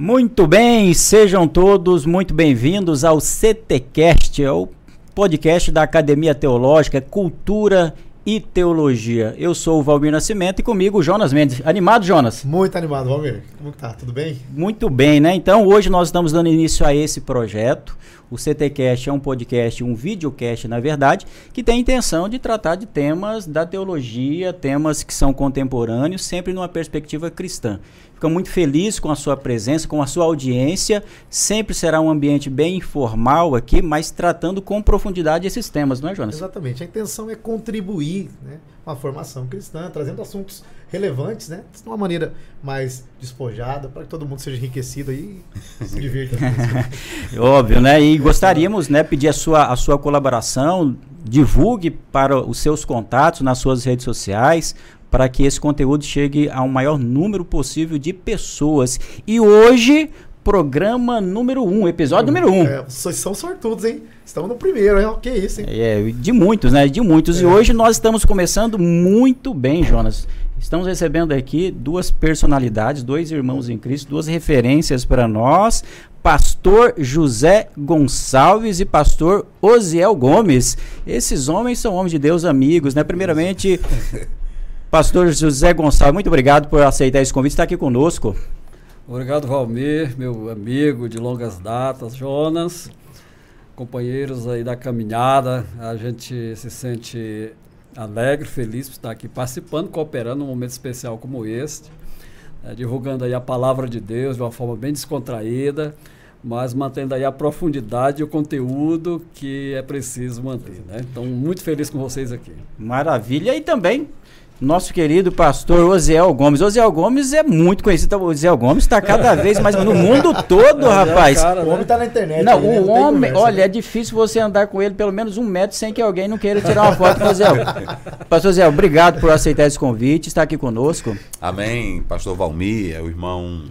Muito bem, sejam todos muito bem-vindos ao CTcast, é o podcast da Academia Teológica Cultura e Teologia. Eu sou o Valmir Nascimento e comigo o Jonas Mendes. Animado, Jonas? Muito animado, Valmir. Como tá? Tudo bem? Muito bem, né? Então, hoje nós estamos dando início a esse projeto. O CTcast é um podcast, um videocast, na verdade, que tem a intenção de tratar de temas da teologia, temas que são contemporâneos, sempre numa perspectiva cristã. Fico muito feliz com a sua presença, com a sua audiência. Sempre será um ambiente bem informal aqui, mas tratando com profundidade esses temas, não é, Jonas? Exatamente. A intenção é contribuir né, com a formação cristã, trazendo assuntos relevantes, né? De uma maneira mais despojada, para que todo mundo seja enriquecido e se divirta. Óbvio, né? E gostaríamos, né, pedir a sua, a sua colaboração, divulgue para os seus contatos nas suas redes sociais, para que esse conteúdo chegue a um maior número possível de pessoas. E hoje, programa número 1, um, episódio número 1. Um. É, vocês são sortudos, hein? Estamos no primeiro, hein? Que isso, hein? É, de muitos, né? De muitos. É. E hoje nós estamos começando muito bem, Jonas. Estamos recebendo aqui duas personalidades, dois irmãos em Cristo, duas referências para nós. Pastor José Gonçalves e Pastor Osiel Gomes. Esses homens são homens de Deus, amigos, né? Primeiramente, Pastor José Gonçalves, muito obrigado por aceitar esse convite, estar aqui conosco. Obrigado, Valmir, meu amigo de longas datas, Jonas, companheiros aí da caminhada. A gente se sente alegre, feliz por estar aqui participando, cooperando num momento especial como este, né, divulgando aí a palavra de Deus de uma forma bem descontraída, mas mantendo aí a profundidade e o conteúdo que é preciso manter. Né? Então, muito feliz com vocês aqui. Maravilha. E também nosso querido pastor Osiel Gomes. Osiel Gomes é muito conhecido. O Osiel Gomes está cada vez mais no mundo todo, é rapaz. Cara, o homem está na internet. Não, o não homem, olha, é difícil você andar com ele pelo menos um metro sem que alguém não queira tirar uma foto com o Osiel. pastor Osiel, obrigado por aceitar esse convite, estar aqui conosco. Amém. Pastor Valmir, é o irmão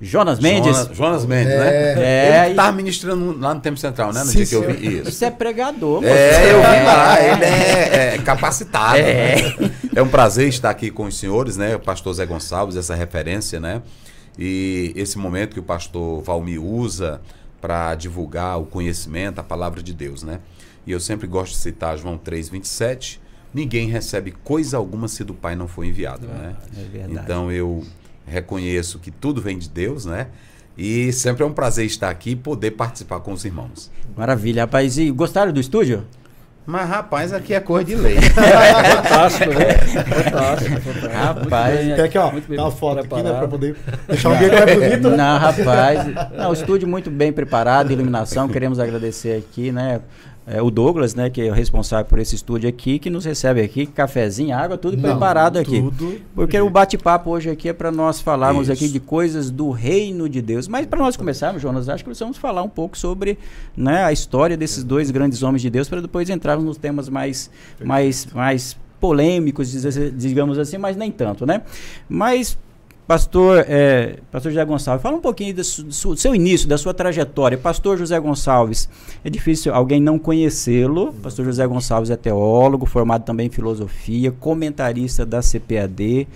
Jonas Mendes? Jonas, Jonas Mendes, né? é, né? É, ele estava ministrando lá no Tempo Central, né? No sim, dia que eu vi isso. Isso é pregador. É, eu vi lá. Ele é, é capacitado. É. Né? é um prazer estar aqui com os senhores, né? O pastor Zé Gonçalves, essa referência, né? E esse momento que o pastor Valmi usa para divulgar o conhecimento, a palavra de Deus, né? E eu sempre gosto de citar João 3, 27. Ninguém recebe coisa alguma se do Pai não for enviado, né? É verdade. Então eu reconheço que tudo vem de Deus, né? E sempre é um prazer estar aqui e poder participar com os irmãos. Maravilha, rapaz. E gostaram do estúdio? Mas, rapaz, aqui é cor de lei. fantástico, né? Fantástico, fantástico. Rapaz. Quer aqui, ó, dá uma foto aqui, né? Pra poder deixar o ambiente mais bonito. Né? Não, rapaz. Não, o estúdio muito bem preparado, iluminação. Queremos agradecer aqui, né? É, o Douglas, né, que é o responsável por esse estúdio aqui, que nos recebe aqui, cafezinho, água, tudo Não, preparado aqui. Tudo Porque o bate-papo hoje aqui é para nós falarmos Isso. aqui de coisas do reino de Deus. Mas para nós começarmos, Jonas, acho que nós vamos falar um pouco sobre né, a história desses dois grandes homens de Deus, para depois entrarmos nos temas mais, mais, mais polêmicos, digamos assim, mas nem tanto, né? Mas Pastor, é, Pastor José Gonçalves, fala um pouquinho do, do, seu início, da sua trajetória. Pastor José Gonçalves, é difícil alguém não conhecê-lo. Pastor José Gonçalves é teólogo, formado também em filosofia, comentarista da CPAD.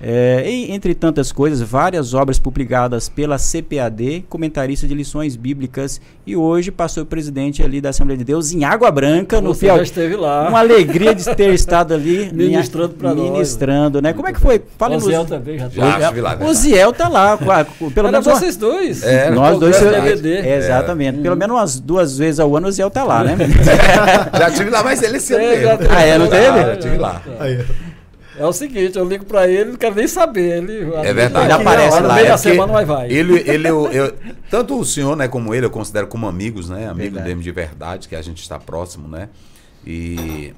É, e, entre tantas coisas, várias obras publicadas pela CPAD, comentarista de lições bíblicas, e hoje passou presidente ali da Assembleia de Deus em Água Branca, no Piauí. esteve lá. Uma alegria de ter estado ali ministrando para nós. Ministrando, né? Como é que foi? Fala o Ziel também já, já estive lá. O Ziel tá lá, pelo menos vocês dois. É, nós dois. É, exatamente. É. Pelo menos umas duas vezes ao ano o Ziel tá lá, né? já tive lá, mas ele sempre. É, ah, é, não teve? Já tive lá. Aí. É o seguinte, eu ligo pra ele, não quero nem saber. Ele, é verdade. Ele aparece lá. No meio é da semana vai vai. Ele, ele eu, eu, tanto o senhor, né, como ele, eu considero como amigos, né? Amigo dele de verdade, que a gente está próximo, né? E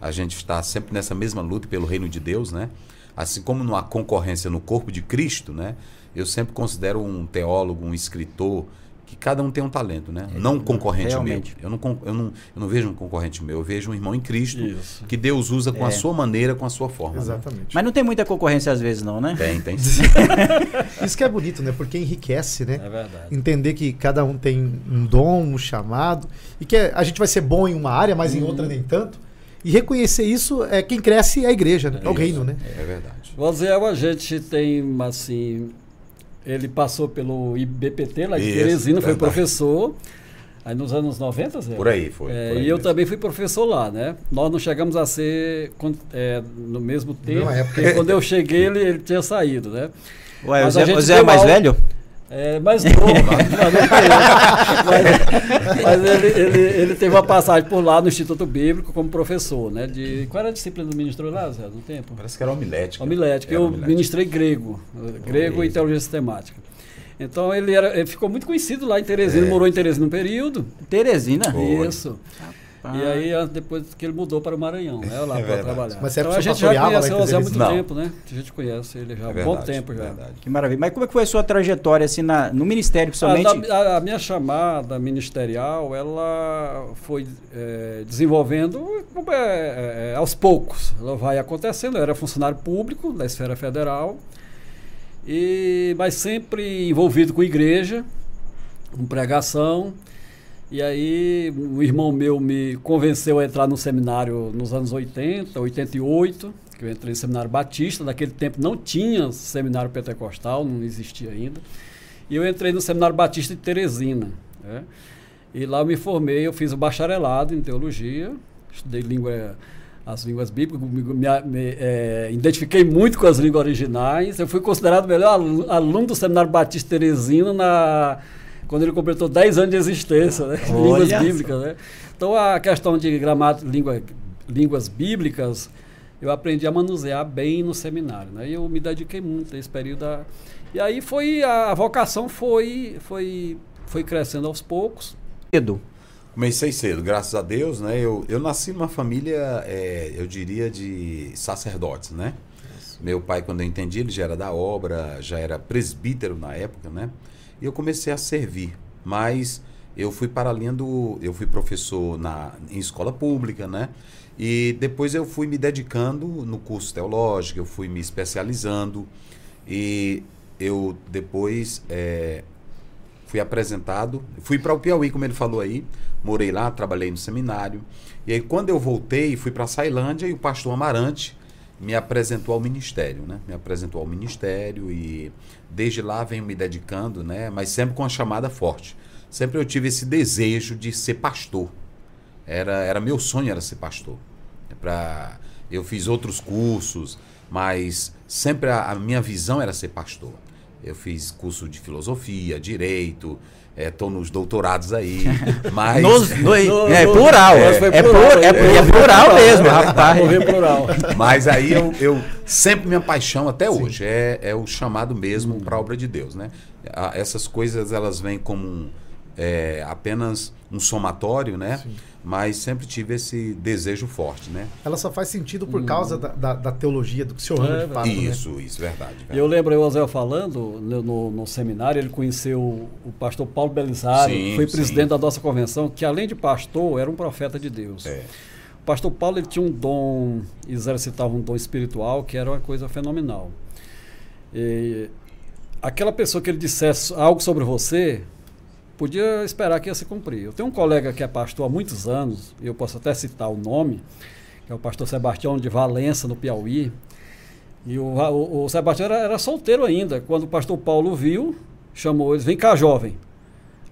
a gente está sempre nessa mesma luta pelo reino de Deus, né? Assim como não há concorrência no corpo de Cristo, né? Eu sempre considero um teólogo, um escritor, que cada um tem um talento, né? É, não um concorrente realmente. meu. Eu não, eu, não, eu não vejo um concorrente meu, eu vejo um irmão em Cristo Isso. que Deus usa com é. a sua maneira, com a sua forma. Né? Exatamente. Né? Mas não tem muita concorrência às vezes, não, né? Tem, tem. Isso que é bonito, né? Porque enriquece, né? É verdade. Entender que cada um tem um dom, um chamado, e que a gente vai ser bom em uma área, mas hum. em outra nem tanto. E reconhecer isso é quem cresce é a igreja, né? é, o reino, né? É verdade. Dizer, a gente tem, assim, ele passou pelo IBPT lá de Isso, Teresina, foi professor. Aí nos anos 90, Zé? Por aí, foi. É, por aí e eu também fui professor lá, né? Nós não chegamos a ser é, no mesmo tempo. Porque quando eu cheguei, ele, ele tinha saído, né? Ué, Mas o Zé, o Zé é mais aula... velho? É, mais novo, mas, mas, mas ele, ele, ele, teve uma passagem por lá no Instituto Bíblico como professor, né? De, qual era a disciplina do ministro lá, Zé, no tempo? Parece que era homilética. Homilética. Eu homilética. ministrei grego, grego e teologia sistemática. Então ele, era, ele ficou muito conhecido lá em Teresina, é. morou em Teresina um período. Teresina? Isso. E aí, depois que ele mudou para o Maranhão, né? Lá é para trabalhar. Mas então, a gente já conhece o Zé há muito não. tempo, né? A gente conhece ele já há é bom tempo já. Verdade. Que maravilha. Mas como é que foi a sua trajetória assim na, no Ministério, principalmente? A, a, a minha chamada ministerial, ela foi é, desenvolvendo é, é, aos poucos. Ela vai acontecendo. Eu era funcionário público da esfera federal, e, mas sempre envolvido com igreja, com pregação. E aí, um irmão meu me convenceu a entrar no seminário nos anos 80, 88, que eu entrei no seminário batista. Naquele tempo não tinha seminário pentecostal, não existia ainda. E eu entrei no seminário batista de Teresina. Né? E lá eu me formei, eu fiz o bacharelado em teologia, estudei língua, as línguas bíblicas, me, me, é, identifiquei muito com as línguas originais. Eu fui considerado o melhor aluno do seminário batista Teresina na quando ele completou 10 anos de existência, né? línguas bíblicas. Né? Então a questão de gramática, língua, línguas bíblicas, eu aprendi a manusear bem no seminário. Né? E eu me dediquei muito nesse período. A... E aí foi a vocação foi, foi, foi crescendo aos poucos. Cedo. Comecei cedo, graças a Deus, né? Eu, eu nasci numa família, é, eu diria, de sacerdotes, né? Meu pai, quando eu entendi, ele já era da obra, já era presbítero na época, né? E eu comecei a servir. Mas eu fui para a linha do. Eu fui professor na, em escola pública, né? E depois eu fui me dedicando no curso teológico, eu fui me especializando. E eu depois é, fui apresentado, fui para o Piauí, como ele falou aí, morei lá, trabalhei no seminário. E aí quando eu voltei, fui para a Sailândia e o pastor Amarante me apresentou ao ministério, né? Me apresentou ao ministério e desde lá venho me dedicando, né? Mas sempre com a chamada forte. Sempre eu tive esse desejo de ser pastor. Era, era meu sonho era ser pastor. É Para eu fiz outros cursos, mas sempre a, a minha visão era ser pastor. Eu fiz curso de filosofia, direito, Estou é, nos doutorados aí, mas... Nos, no, é plural, é, é, plural, é, é, é plural mesmo, rapaz. plural. Mas aí eu, eu sempre minha paixão até Sim. hoje é, é o chamado mesmo para a obra de Deus, né? Essas coisas elas vêm como um, é, apenas um somatório, né? Sim mas sempre tive esse desejo forte, né? Ela só faz sentido por hum. causa da, da, da, teologia, do que o senhor é, de fato, Isso, né? isso, verdade, verdade. Eu lembro o José falando no, no, no, seminário, ele conheceu o pastor Paulo Belisário, sim, foi presidente sim. da nossa convenção, que além de pastor, era um profeta de Deus. É. O pastor Paulo ele tinha um dom, exercitava um dom espiritual que era uma coisa fenomenal. E aquela pessoa que ele dissesse algo sobre você, podia esperar que ia se cumprir. Eu tenho um colega que é pastor há muitos anos, eu posso até citar o nome, que é o pastor Sebastião de Valença, no Piauí. E o, o, o Sebastião era, era, solteiro ainda. Quando o pastor Paulo viu, chamou ele, vem cá, jovem.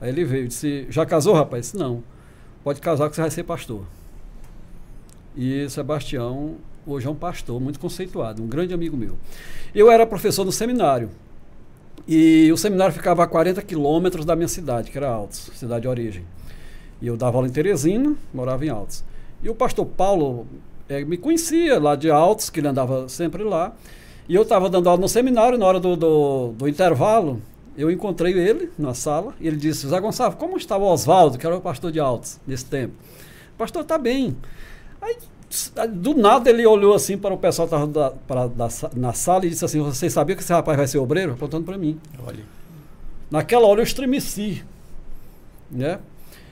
Aí ele veio e disse, já casou, rapaz? Disse, não. Pode casar que você vai ser pastor. E Sebastião hoje é um pastor muito conceituado, um grande amigo meu. Eu era professor no seminário. E o seminário ficava a 40 quilômetros da minha cidade, que era Altos, cidade de origem. E eu dava aula em Teresina, morava em Altos. E o pastor Paulo é, me conhecia lá de Altos, que ele andava sempre lá. E eu estava dando aula no seminário, na hora do, do, do, intervalo, eu encontrei ele na sala. E ele disse: Zé Gonçalves, como estava o Oswaldo, que era o pastor de Altos nesse tempo? O pastor está bem. Aí do nada ele olhou assim para o pessoal que estava na sala e disse assim: Vocês sabiam que esse rapaz vai ser obreiro? Apontando para mim. Olha. Naquela hora eu estremeci. Né?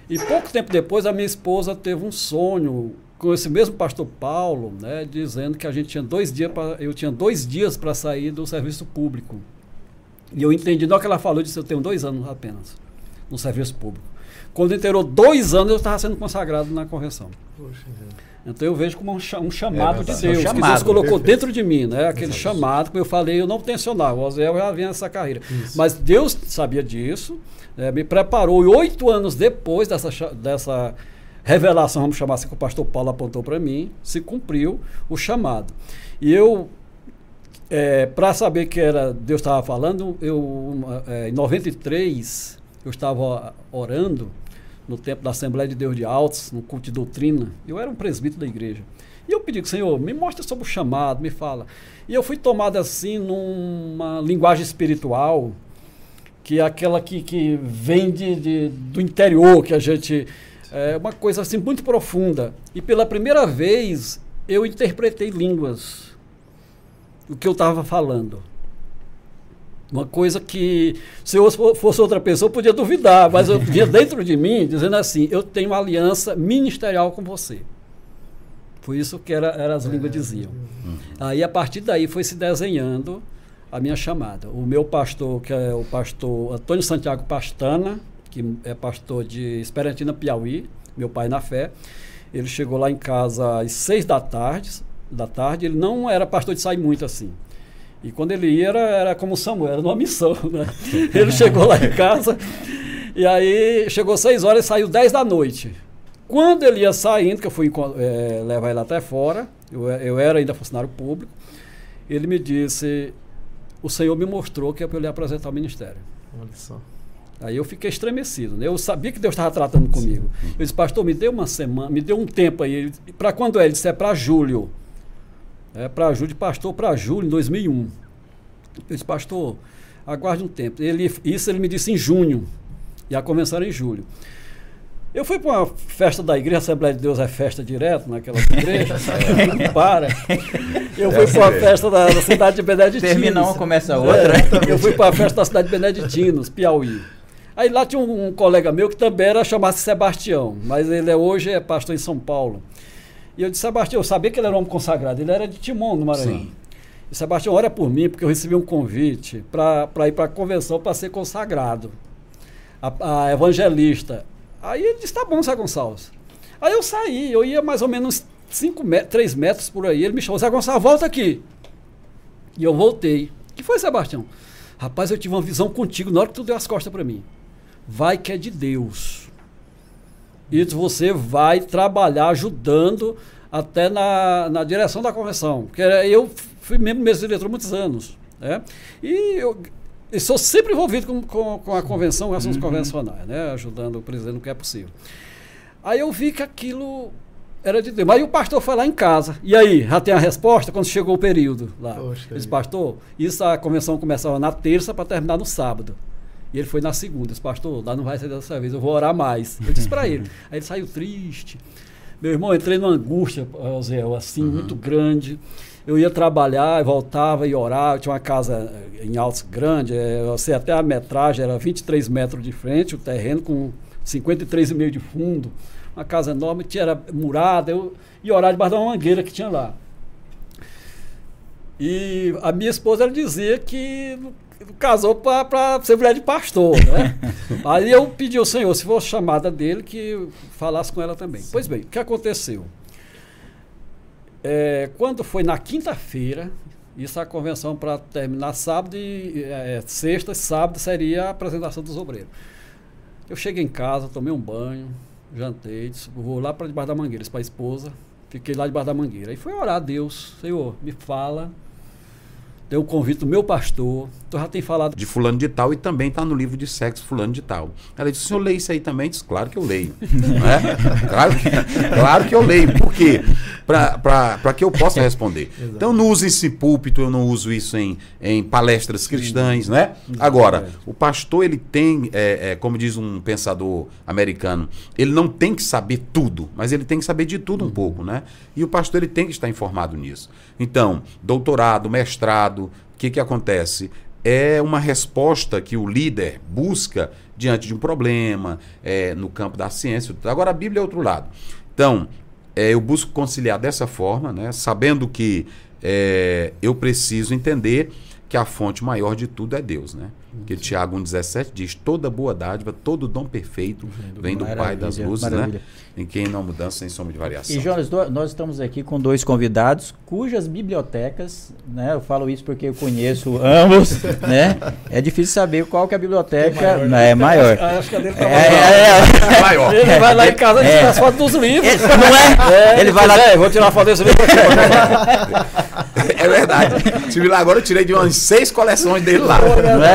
E pouco tempo depois a minha esposa teve um sonho com esse mesmo pastor Paulo, né, dizendo que a gente tinha dois dias para eu tinha dois dias para sair do serviço público. E eu entendi, não que ela falou, eu disse, eu tenho dois anos apenas no serviço público. Quando inteirou dois anos, eu estava sendo consagrado na convenção. Poxa, Então eu vejo como um, um chamado é de Deus, um chamado, que Deus colocou perfeito. dentro de mim, né? Aquele Exato. chamado, como eu falei, eu não tensionava, o Oséias já vinha nessa carreira. Isso. Mas Deus sabia disso, né? me preparou, e oito anos depois dessa, dessa revelação, vamos chamar assim, que o pastor Paulo apontou para mim, se cumpriu o chamado. E eu, é, para saber que era Deus estava falando, eu, é, em 93, eu estava orando, no tempo da Assembleia de Deus de Altos, no culto de doutrina. Eu era um presbítero da igreja. E eu pedi, Senhor, me mostra sobre o chamado, me fala. E eu fui tomado assim numa linguagem espiritual, que é aquela que, que vem de, de do interior, que a gente. É uma coisa assim muito profunda. E pela primeira vez eu interpretei línguas. O que eu estava falando. Uma coisa que, se eu fosse outra pessoa, eu podia duvidar, mas eu vinha dentro de mim dizendo assim: eu tenho uma aliança ministerial com você. Por isso que era, era as línguas diziam. Uhum. Aí, a partir daí, foi se desenhando a minha chamada. O meu pastor, que é o pastor Antônio Santiago Pastana, que é pastor de Esperantina, Piauí, meu pai na fé, ele chegou lá em casa às seis da tarde, da tarde. Ele não era pastor de sair muito assim. E quando ele ia, era, era como Samuel, era numa missão. Né? Ele chegou lá em casa, e aí chegou seis horas e saiu dez da noite. Quando ele ia saindo, que eu fui é, levar ele até fora, eu, eu era ainda funcionário público, ele me disse: O Senhor me mostrou que é para eu lhe apresentar o ministério. Olha só. Aí eu fiquei estremecido, né? Eu sabia que Deus estava tratando comigo. Sim. Eu disse, pastor, me dê uma semana, me dê um tempo aí. Para quando é? Ele disse, é para julho é, para julho, de pastor para julho, em 2001. Eu disse, pastor, aguarde um tempo. Ele, isso ele me disse em junho, e a era em julho. Eu fui para uma festa da igreja, a Assembleia de Deus é festa direto naquela igreja, não para. Eu fui para uma festa da, da, cidade de Beneditinos. Termina uma, começa a outra. É, eu fui para a festa da cidade de Beneditinos, Piauí. Aí lá tinha um, um colega meu que também era chamado Sebastião, mas ele é, hoje é pastor em São Paulo. E eu disse, Sebastião, eu sabia que ele era um homem consagrado, ele era de Timon, no Maranhão. Sim. E Sebastião, ora por mim, porque eu recebi um convite para ir para a convenção para ser consagrado. A, a, evangelista. Aí ele disse, tá bom, Zé Gonçalves. Aí eu saí, eu ia mais ou menos 5 metros, 3 metros por aí. Ele me chamou, Zé Gonçalves, volta aqui. E eu voltei. O que foi, Sebastião? Rapaz, eu tive uma visão contigo na hora que tu deu as costas para mim. Vai que é de Deus e você vai trabalhar ajudando até na, na direção da convenção. Porque eu fui do mesa diretor muitos anos. Né? E eu, eu sou sempre envolvido com, com, com a convenção, com assuntos uhum. convencionais, né? ajudando o presidente no que é possível. Aí eu vi que aquilo era de Deus. Mas aí o pastor foi lá em casa. E aí, já tem a resposta quando chegou o período lá. Poxa, Ele disse, pastor, isso a convenção começava na terça para terminar no sábado. E ele foi na segunda, disse, pastor, lá não vai ser dessa vez, eu vou orar mais. Eu disse para ele. Aí ele saiu triste. Meu irmão, entrei numa angústia, Zé, assim, uhum. muito grande. Eu ia trabalhar, voltava e orava. Eu tinha uma casa eh, em Altos grande, é, eu sei até a metragem era 23 metros de frente, o terreno com 53,5 de fundo. Uma casa enorme, tinha, era murada. Eu ia orar debaixo de uma mangueira que tinha lá. E a minha esposa ela dizia que casou para ser mulher de pastor, né? Aí eu pedi ao Senhor, se fosse chamada dele, que falasse com ela também. Sim. Pois bem, o que aconteceu? É, quando foi na quinta-feira, isso é a convenção para terminar sábado e é, sexta e sábado seria a apresentação dos obreiros. Eu cheguei em casa, tomei um banho, jantei, disse, vou lá para debaixo da mangueira, para a esposa, fiquei lá debaixo da mangueira. Aí fui orar a Deus, Senhor, me fala tem o convite do meu pastor, tu já tem falado. De fulano de tal e também está no livro de sexo fulano de tal. Ela disse, o senhor lê isso aí também? Disse, claro que eu leio. é? claro, que, claro que eu leio. Por quê? Para que eu possa responder. então não uso esse púlpito, eu não uso isso em, em palestras cristãs, né? Agora, o pastor, ele tem, é, é, como diz um pensador americano, ele não tem que saber tudo, mas ele tem que saber de tudo um uhum. pouco, né? E o pastor, ele tem que estar informado nisso. Então, doutorado, mestrado, o que, que acontece? É uma resposta que o líder busca diante de um problema, é, no campo da ciência. Agora, a Bíblia é outro lado. Então, é, eu busco conciliar dessa forma, né, sabendo que é, eu preciso entender que a fonte maior de tudo é Deus, né? Porque Tiago 1,17 diz: toda boa dádiva, todo dom perfeito vem do Pai das luzes, né? maravilha. né? Em quem não mudança, sem sombra de variação. E Jonas, nós estamos aqui com dois convidados cujas bibliotecas, né? Eu falo isso porque eu conheço ambos, né? É difícil saber qual que é a biblioteca. É maior. Né? É maior. Acho que a dele tá é, é, é, maior. Ele vai lá em casa e tira as fotos dos livros. Não é? Ele vai lá. É, vou tirar a foto desse livro. É verdade. Tive lá agora, eu tirei de umas seis coleções dele lá.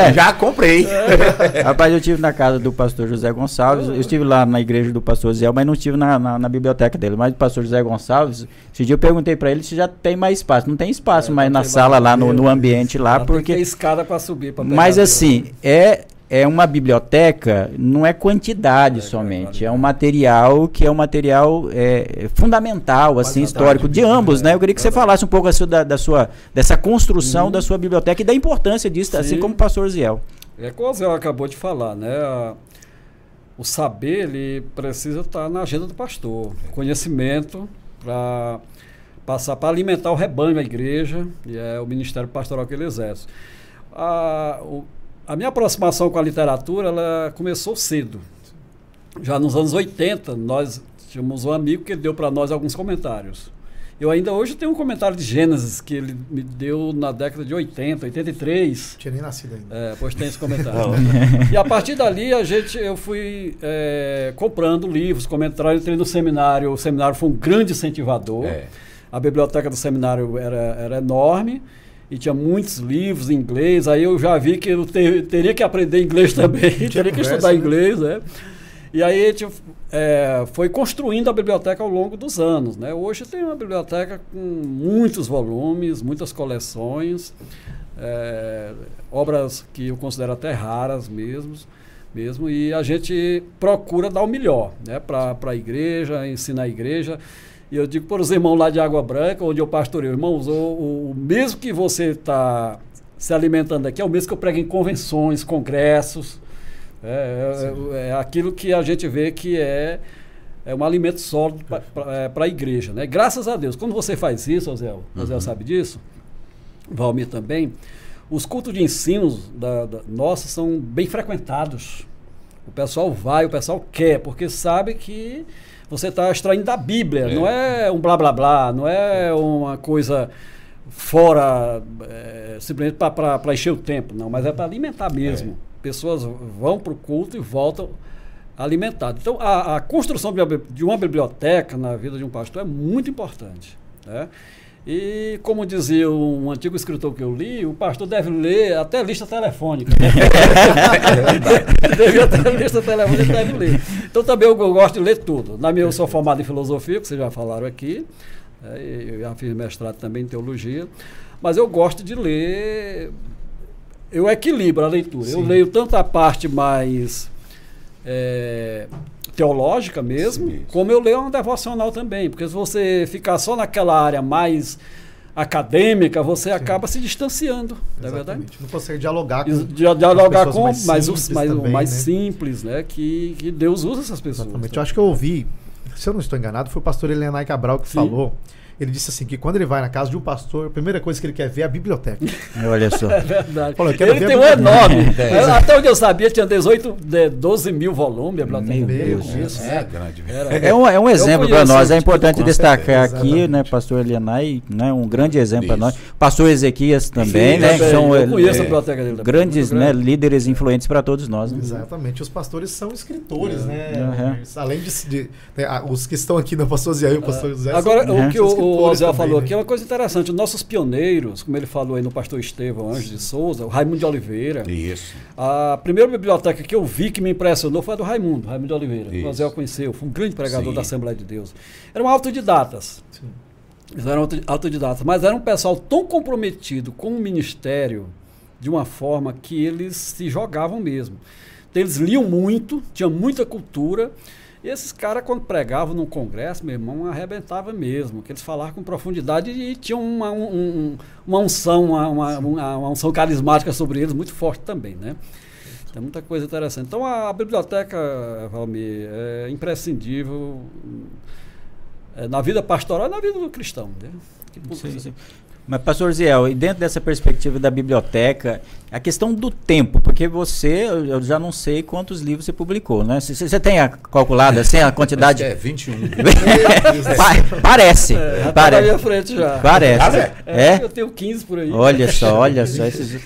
É? Já comprei. Rapaz, eu estive na casa do pastor José Gonçalves. Eu estive lá na igreja do pastor Zé, mas não estive na, na, na, biblioteca dele. Mas o pastor José Gonçalves, esse dia eu perguntei para ele se já tem mais espaço. Não tem espaço é, mais na sala lá, no, no ambiente lá, porque. Tem escada para subir. Pra mas assim, é é uma biblioteca, não é quantidade é, somente, é, é um material que é um material é, fundamental, assim, histórico, de ambos, né? Eu queria que você falasse um pouco assim, da, da sua, dessa construção uhum. da sua biblioteca e da importância disso, assim Sim. assim como o pastor Ziel. É como o Ziel acabou de falar, né? O saber, ele precisa estar na agenda do pastor. Conhecimento para passar para alimentar o rebanho da igreja, e é o ministério pastoral que ele exerce. A, o, a minha aproximação com a literatura ela começou cedo. Já nos anos 80, nós tínhamos um amigo que deu para nós alguns comentários. Eu ainda hoje tenho um comentário de Gênesis que ele me deu na década de 80, 83. Tinha nem nascido ainda. É, pois tem esse comentário. e a partir dali a gente, eu fui é, comprando livros, comentários, entrei no seminário. O seminário foi um grande incentivador. É. A biblioteca do seminário era, era enorme e tinha muitos livros em inglês. Aí eu já vi que eu ter, teria que aprender inglês também, teria que estudar né? inglês, né? E aí a gente é, foi construindo a biblioteca ao longo dos anos. Né? Hoje tem uma biblioteca com muitos volumes, muitas coleções, é, obras que eu considero até raras mesmo, mesmo. E a gente procura dar o melhor né? para a igreja, ensinar a igreja. E eu digo para os irmãos lá de Água Branca, onde eu pastoreio, irmãos, o, o mesmo que você está se alimentando aqui, é o mesmo que eu prego em convenções, congressos. É, é, é aquilo que a gente vê que é, é um alimento sólido para a igreja. Né? Graças a Deus. Quando você faz isso, Ozel, Ozel uhum. sabe disso, Valmir também, os cultos de ensino da, da, nossos são bem frequentados. O pessoal vai, o pessoal quer, porque sabe que você está extraindo da Bíblia. É. Não é um blá blá blá, não é uma coisa fora é, simplesmente para encher o tempo, não, mas é para alimentar mesmo. É. Pessoas vão para o culto e voltam alimentadas. Então, a, a construção de uma biblioteca na vida de um pastor é muito importante. Né? E, como dizia um antigo escritor que eu li, o pastor deve ler até lista telefônica. deve até lista telefônica, deve ler. Então, também eu, eu, gosto de ler tudo. Na minha, eu sou formado em filosofia, que vocês já falaram aqui. É, eu já fiz mestrado também em teologia. Mas eu gosto de ler. Eu equilibro a leitura. Sim. Eu leio tanto a parte mais. É, teológica mesmo, Sim, como eu leio uma devocional também, porque se você ficar só naquela área mais acadêmica, você Sim. acaba se distanciando, não é verdade? Não consegue dialogar com dialogar com mais, os, mais, também, mais né? simples, né? Que, que Deus usa essas pessoas. Exatamente. Eu acho que eu ouvi, se eu não estou enganado, foi o pastor Elenay Cabral que Sim. falou ele disse assim que quando ele vai na casa de um pastor, a primeira coisa que ele quer ver é a biblioteca. Olha só. É verdade. Falou, ele tem um enorme. É, até onde eu sabia, tinha 18, 12 mil volumes a biblioteca. Meu Deus. Isso, é, é, é, um, é um exemplo para nós. É importante destacar aqui, né, pastor Elianai, né, um grande exemplo para nós. Pastor Ezequias também, Sim, né? Que são eu conheço a biblioteca dele. Grandes né, líderes influentes para todos nós. Né? Exatamente. Os pastores são escritores, né? Uhum. Além de, de, né, os que estão aqui na pastor Zé e o pastor José. Agora, o que o o Osel falou né? aqui é uma coisa interessante. Os nossos pioneiros, como ele falou aí no pastor Estevão Anjos de Souza, o Raimundo de Oliveira. Isso. A primeira biblioteca que eu vi que me impressionou foi a do Raimundo, Raimundo de Oliveira. Isso. O Osel conheceu, foi um grande pregador Sim. da Assembleia de Deus. Eram autodidatas. Sim. Eles eram autodidatas, mas era um pessoal tão comprometido com o ministério de uma forma que eles se jogavam mesmo. Então, eles liam muito, tinham muita cultura e esses caras, quando pregavam num congresso, meu irmão, arrebentava mesmo, que eles falavam com profundidade e tinham uma, um, uma unção, uma, uma, uma, unção carismática sobre eles muito forte também, né? Tem muita coisa interessante. Então a, a biblioteca, Valmir, é imprescindível é, na vida pastoral e na vida do cristão. Né? Sim, sim. Mas, pastor Ziel, e dentro dessa perspectiva da biblioteca, a questão do tempo, porque você, eu já não sei quantos livros você publicou, né? Você, você tem a calculada assim, a quantidade? Acho que é 21. Pa parece. É, parece. tá na minha frente já. Parece. Ah, é? É? Eu tenho 15 por aí. Olha só, olha só. Esses,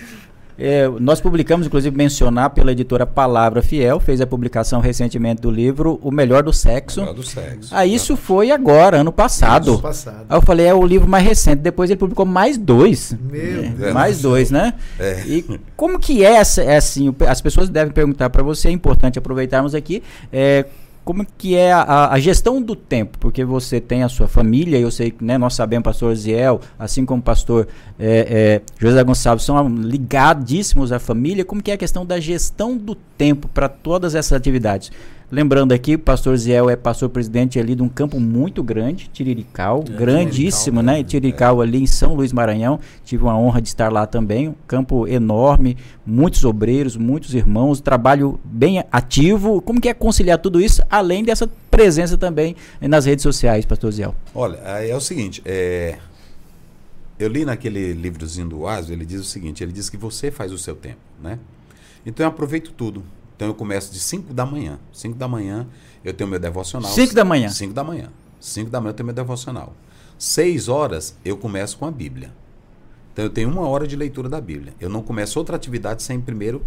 é, nós publicamos, inclusive, mencionar pela editora Palavra Fiel, fez a publicação recentemente do livro O Melhor do Sexo. Melhor do sexo. Ah, isso foi agora, ano passado. Ano passado. Aí eu falei, é o livro mais recente. Depois ele publicou mais dois. Meu É, Deus mais dois, né? É. E como que é, essa, é assim, as pessoas devem perguntar para você, é importante aproveitarmos aqui, é, como que é a, a gestão do tempo, porque você tem a sua família, eu sei que né, nós sabemos, pastor Ziel, assim como o pastor é, é, José Gonçalves, são ligadíssimos à família, como que é a questão da gestão do tempo para todas essas atividades? Lembrando aqui, o pastor Ziel é pastor presidente ali de um campo muito grande, Tirirical, grandíssimo, né? Tirirical ali em São Luís Maranhão. Tive uma honra de estar lá também. Um campo enorme, muitos obreiros, muitos irmãos, trabalho bem ativo. Como que é conciliar tudo isso, além dessa presença também nas redes sociais, pastor Ziel? Olha, é o seguinte, é, eu li naquele livrozinho do Oásio, ele diz o seguinte, ele diz que você faz o seu tempo, né? Então eu aproveito tudo. Então eu começo de 5 da manhã. 5 da manhã eu tenho meu devocional. Cinco da manhã? 5 da manhã. 5 da manhã eu tenho meu devocional. 6 horas eu começo com a Bíblia. Então eu tenho uma hora de leitura da Bíblia. Eu não começo outra atividade sem primeiro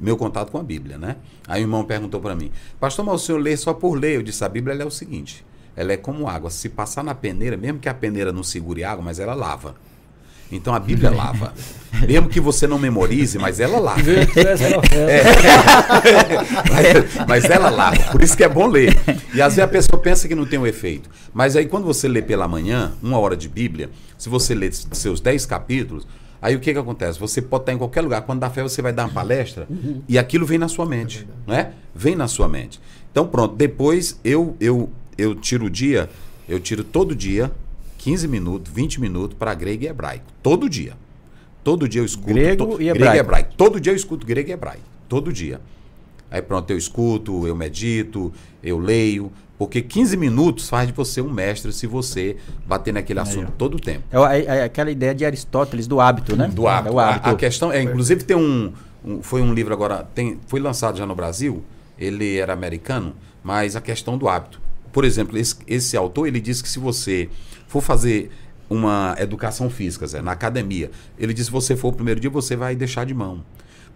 meu contato com a Bíblia, né? Aí o irmão perguntou para mim, pastor, mas o senhor lê só por ler? Eu disse, a Bíblia ela é o seguinte, ela é como água. Se passar na peneira, mesmo que a peneira não segure água, mas ela lava. Então a Bíblia lava. Mesmo que você não memorize, mas ela lava. Festa. mas, mas ela lava. Por isso que é bom ler. E às vezes a pessoa pensa que não tem um efeito. Mas aí quando você lê pela manhã, uma hora de Bíblia, se você lê seus 10 capítulos, aí o que, que acontece? Você pode estar em qualquer lugar. Quando dá fé, você vai dar uma palestra e aquilo vem na sua mente. Não é? Vem na sua mente. Então pronto, depois eu, eu, eu tiro o dia, eu tiro todo dia 15 minutos, 20 minutos para grego e hebraico. Todo dia. Todo dia eu escuto. Grego to- e grego hebraico. e hebraico. Todo dia eu escuto grego e hebraico. Todo dia. Aí pronto, eu escuto, eu medito, eu leio. Porque 15 minutos faz de você um mestre se você bater naquele assunto todo o tempo. É, é- é aquela ideia de Aristóteles do hábito, né? Do hábito. É hábito. A, a questão é, inclusive tem um, um- foi um livro agora, tem, foi lançado já no Brasil, ele era americano, mas a questão do hábito. Por exemplo, esse, esse autor, ele diz que se você for fazer uma educação física, Zé, na academia, ele diz que se você for o primeiro dia, você vai deixar de mão.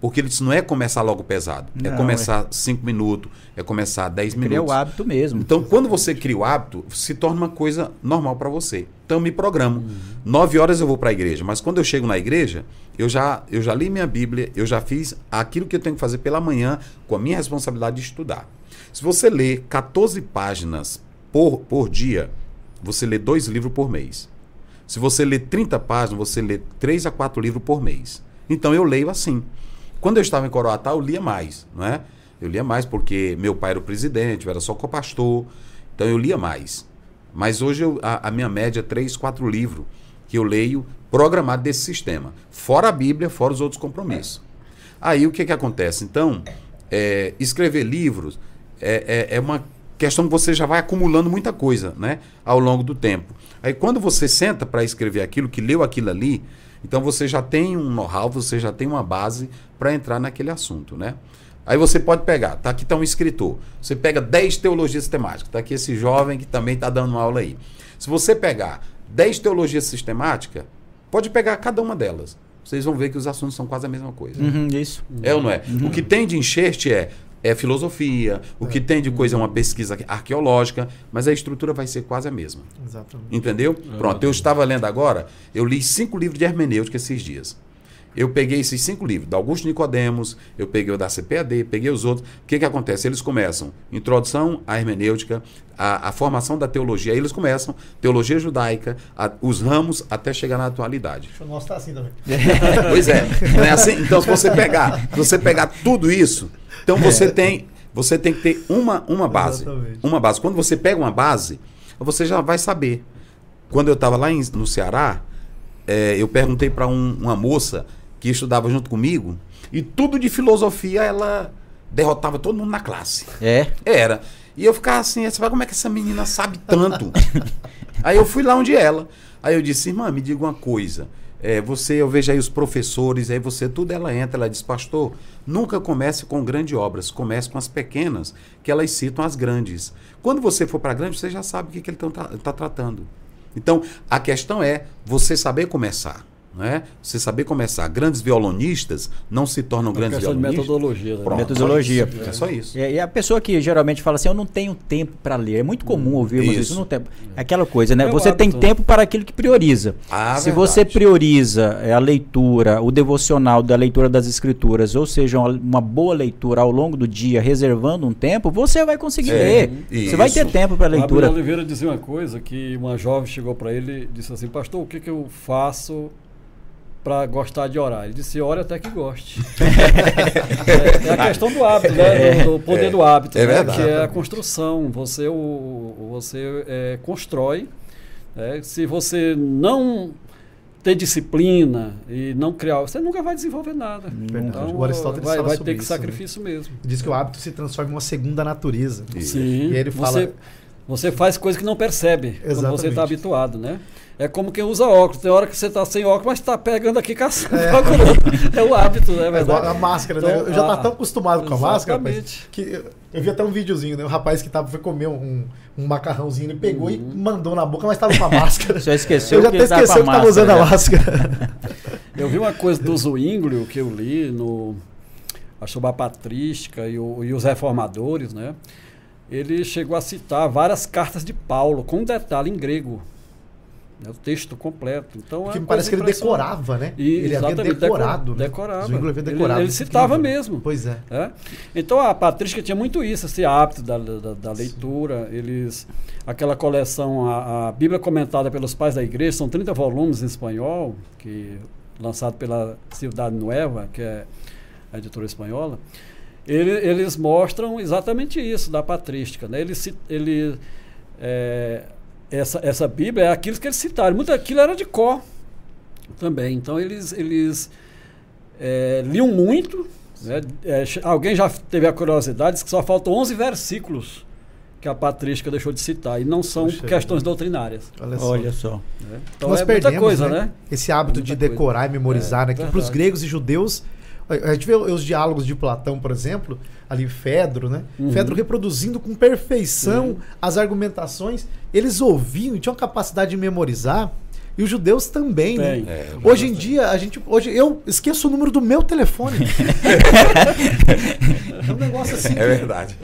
Porque ele disse, não é começar logo pesado, é Não, começar 5 minutos, é começar 10 Cria minutos. o hábito mesmo. Então, quando você cria o hábito, se torna uma coisa normal para você. Então, eu me programo. Nove horas eu vou para a igreja, mas quando eu chego na igreja, eu já, eu já li minha Bíblia, eu já fiz aquilo que eu tenho que fazer pela manhã, com a minha responsabilidade de estudar. Se você lê 14 páginas por, por dia, você lê dois livros por mês. Se você lê 30 páginas, você lê 3 a 4 livros por mês. Então, eu leio assim. Quando eu estava em Coroatá, eu lia mais, não é? Eu lia mais porque meu pai era o presidente, eu era só copastor, então eu lia mais. Mas hoje eu- a, a minha média é três, quatro livros que eu leio programado desse sistema. Fora a Bíblia, fora os outros compromissos. Aí o que, que acontece? Então, é, escrever livros é, é, é uma questão que você já vai acumulando muita coisa né, ao longo do tempo. Aí quando você senta para escrever aquilo, que leu aquilo ali, então você já tem um know-how, você já tem uma base para entrar naquele assunto. Né? Aí você pode pegar, tá aqui está um escritor, você pega 10 teologias sistemáticas, está aqui esse jovem que também está dando uma aula aí. Se você pegar 10 teologias sistemáticas, pode pegar cada uma delas. Vocês vão ver que os assuntos são quase a mesma coisa. Uhum, isso. É ou não é? O que tem de enxerte é, é filosofia, o que tem de coisa é uma pesquisa arqueológica, mas a estrutura vai ser quase a mesma. Exatamente. Entendeu? Pronto, eu estava lendo agora, eu li cinco livros de hermenêutica esses dias. Eu peguei esses cinco livros, da Augusto Nicodemos, eu peguei o da CPAD, peguei os outros. O que, que acontece? Eles começam introdução à hermenêutica, a, a formação da teologia. Aí eles começam teologia judaica, a- os ramos até chegar na atualidade. O nosso tá assim também. Pois é. Não é assim? Então, se você pegar, se você pegar tudo isso, então você tem, você tem que ter uma, uma base. Exatamente. Uma base. Quando você pega uma base, você já vai saber. Quando eu estava lá em- no Ceará, eh, eu perguntei para uma moça que estudava junto comigo, e tudo de filosofia ela derrotava todo mundo na classe. É. Era. E eu ficava assim, você vai como é que essa menina sabe tanto? Aí eu fui lá onde ela. Aí eu disse, irmã, me diga uma coisa. É, você, eu vejo aí os professores, aí você, tudo ela entra, ela diz, pastor, nunca comece com grandes obras, comece com as pequenas, que elas citam as grandes. Quando você for para grande, você já sabe o que, que ele está tá tratando. Então, a questão é você saber começar. Né? Você saber começar. Grandes violonistas não se tornam Uma grandes de violonistas. metodologia. né? Pronto, Metodologia. isso. É só isso. E, e a pessoa que geralmente fala assim, eu não tenho tempo para ler. É muito comum ouvirmos isso. Isso. Não tem. É aquela coisa, né? É você tem tempo para aquilo que prioriza. Ah, Se verdade. você prioriza é, a leitura, o devocional da leitura das escrituras, ou seja, uma, boa leitura ao longo do dia, reservando um tempo, você vai conseguir É, ler. Você vai ter isso. tempo para leitura. Oliveira dizia uma coisa que uma jovem chegou para ele e disse assim, pastor, o que, que eu faço para gostar de orar? Ele disse, ore até que goste. é, é a questão do hábito, né? Do, do poder É. do hábito, É né? verdade. que é a construção. Você, o, você é, constrói. né? Se você não ter disciplina e não criar, você nunca vai desenvolver nada. Verdade. Então, O Aristóteles vai, fala vai sobre ter que isso, né? sacrifício mesmo. Diz que o hábito se transforma em uma segunda natureza. Sim. E ele você, fala- você faz coisas que não percebe quando você Exatamente. está habituado, né? É como quem usa óculos. Tem hora que você está sem óculos, mas está pegando aqui caçando. É. o hábito, né? É igual verdade? a máscara, né? Então, Eu já tá a- tão acostumado com a máscara, rapaz, Exatamente. que eu- vi até um videozinho, né? O rapaz que tava, foi comer um, um macarrãozinho, ele pegou e mandou na boca, mas tava com a máscara. Você esqueceu eu já que até esqueceu que tava usando a máscara, máscara. Eu vi uma coisa do Zwinglio que eu li no a sobre a patrística e, o- e os reformadores, né? Ele chegou a citar várias cartas de Paulo com detalhe em grego, né? o texto completo. Então Porque é me parece que ele decorava, né? E, ele havia decorado. decor- né? decorava. Zwingli havia Ele- decorado. ele Muito citava mesmo. Pois é. É? Então a patrística tinha muito isso, esse hábito da, da, da leitura. Eles, aquela coleção, a, a Bíblia comentada pelos pais da igreja, são 30 volumes em espanhol, que lançado pela Cidade Nueva, que é a editora espanhola. Ele, eles mostram exatamente isso da patrística. Né? Ele, ele, é, essa, essa Bíblia é aquilo que eles citaram. Muito aquilo era de cor também. Então eles, eles é, liam muito. né? É, alguém já teve a curiosidade, diz que só faltam 11 versículos que a patrística deixou de citar, e não são Puxa questões vida. doutrinárias. Olha só. Olha só. né? Então Nós é muita perdemos, coisa, né? Esse hábito É de muita decorar coisa. e memorizar, É, né? Que para os gregos e judeus, a gente vê os diálogos de Platão, por exemplo, ali Fedro, né? Uhum. Fedro reproduzindo com perfeição Sim. as argumentações. Eles ouviam e tinham capacidade de memorizar. E os judeus também, né? É, Hoje em dia, a gente. Hoje eu esqueço o número do meu telefone. é um negócio assim. É verdade.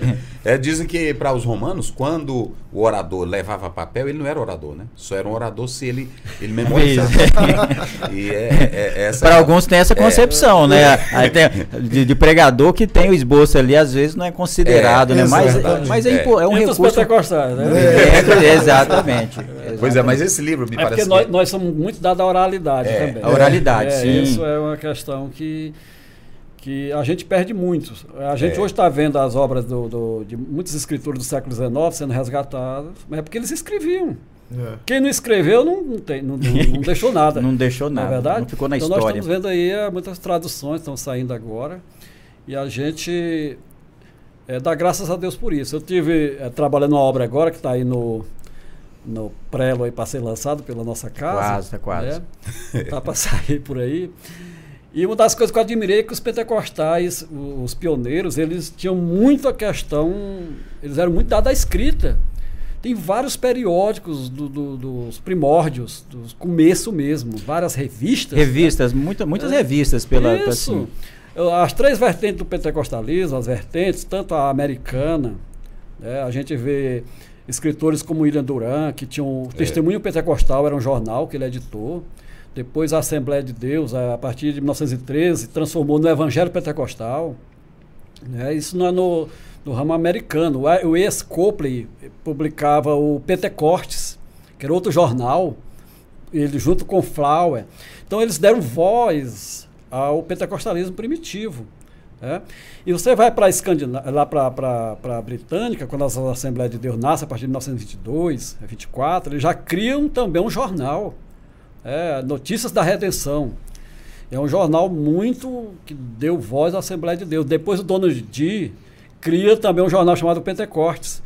É, dizem que para os romanos, quando o orador levava papel, ele não era orador, né? Só era um orador se ele, ele memorizava. é, é- é Para alguns tem essa concepção, né? Tem de, de pregador que tem o esboço ali, às vezes não é considerado, É, né? Mas, exatamente. mas é, É. é um recurso. né? É, exatamente. Pois é, mas esse livro me É porque parece nós, que... nós somos muito dados à oralidade É, também. a oralidade, É, sim. Isso é uma questão que, que a gente perde muito. A gente É. hoje está vendo as obras do, do- de muitos escritores do século XIX sendo resgatadas, mas é porque eles escreviam. É. Quem não escreveu não, não, tem, não, não- não deixou nada. Não deixou é nada. verdade? Não ficou na então nós história. estamos vendo aí eh, muitas traduções estão saindo agora e a gente eh, dá graças a Deus por isso. Eu tive eh, trabalhando uma obra agora que está aí no no prelo aí para ser lançado pela nossa casa. Quase, tá quase. Né? Tá para sair por aí. E uma das coisas que eu admirei é que os pentecostais, os pioneiros, eles tinham muito a questão, eles eram muito dados à escrita. Tem vários periódicos do- do- dos primórdios, do começo mesmo, várias revistas. né? Revistas, muita, muitas É. revistas pela. Isso. assim, As três vertentes do pentecostalismo, as vertentes, tanto a americana, né, a gente vê escritores como William Duran, que tinham o Testemunho Pentecostal, era um jornal que ele editou. Depois a Assembleia de Deus, a partir de 1913, transformou no Evangelho Pentecostal. né, Isso não é no, no ramo americano. O E- E.S. Copley publicava o Pentecostes, que era outro jornal, ele junto com Flower. Então eles deram voz ao pentecostalismo primitivo. Né? E você vai para lá para a Britânica, quando a Assembleia de Deus nasce a partir de 1922, 24, eles já criam também um jornal, é, Notícias da Redenção. É um jornal muito que deu voz à Assembleia de Deus. Depois o Donald D cria também um jornal chamado Pentecostes,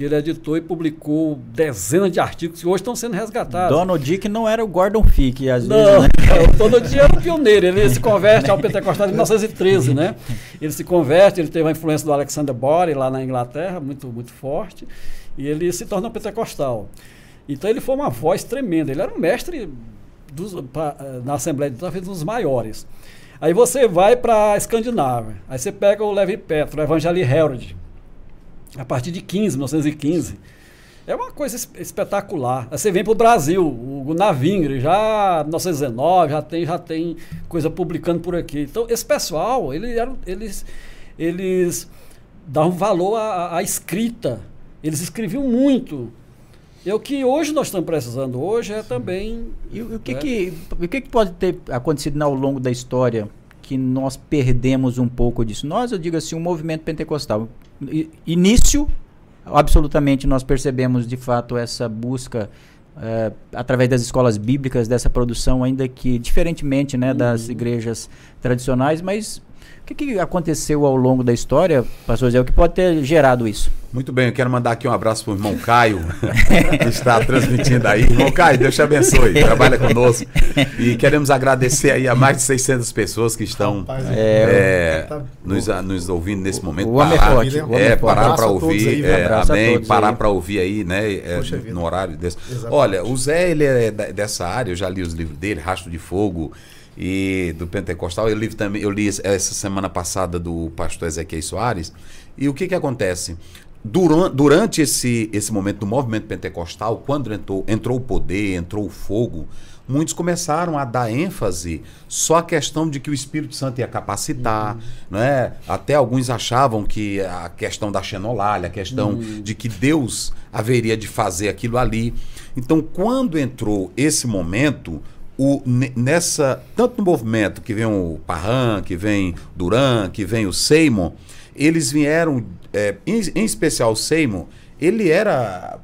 que ele editou e publicou dezenas de artigos que hoje estão sendo resgatados. Donald Dick não era o Gordon Fick, às não, vezes. Né? o Donald Dick era o pioneiro, ele se converte ao pentecostal em 1913, né? Ele se converte, ele teve a influência do Alexander Borey lá na Inglaterra, muito, muito forte, e ele se torna pentecostal. Então ele foi uma voz tremenda, ele era um mestre dos, pra, eh, na Assembleia de talvez um dos maiores. Aí você vai para a Escandinávia, aí você pega o Levi Petro, o Evangelii Herod, a partir de 15, 1915. É uma coisa espetacular. Aí você vem para o Brasil, o Navingre, já 1919, já tem, já tem coisa publicando por aqui. Então, esse pessoal, eles, eles, eles davam valor à, à escrita. Eles escreviam muito. E o que hoje nós estamos precisando hoje é também. E o que, é? que, o que, que pode ter acontecido ao longo da história que nós perdemos um pouco disso? Nós, eu digo assim, o movimento pentecostal. Início, absolutamente, nós percebemos de fato essa busca é, através das escolas bíblicas, dessa produção, ainda que diferentemente né, das uhum. igrejas tradicionais, mas que, que aconteceu ao longo da história, pastor Zé, o que pode ter gerado isso? Muito bem, eu quero mandar aqui um abraço para o irmão Caio, que está transmitindo aí. Irmão Caio, Deus te abençoe, trabalha conosco. E queremos agradecer aí a mais de 600 pessoas que estão Rapaz, é, é, tá nos, nos ouvindo nesse momento. O homem parar, é forte. É, parar para ouvir, aí, é, amém, parar para ouvir aí, né, é, no horário desse. Exatamente. Olha, o Zé, ele é dessa área, eu já li os livros dele, Rastro de Fogo, e do Pentecostal. Eu li também, eu li essa semana passada do pastor Ezequiel Soares. E o que que acontece? Durante, durante esse, esse momento do movimento pentecostal, quando entrou, entrou o poder, entrou o fogo, muitos começaram a dar ênfase só à questão de que o Espírito Santo ia capacitar, uhum. né? Até alguns achavam que a questão da xenolália, a questão uhum. de que Deus haveria de fazer aquilo ali. Então, quando entrou esse momento, o, nessa tanto no movimento que vem o Parran, que vem Duran, que vem o Seymour, eles vieram, é, em, em, especial o Seymour, ele era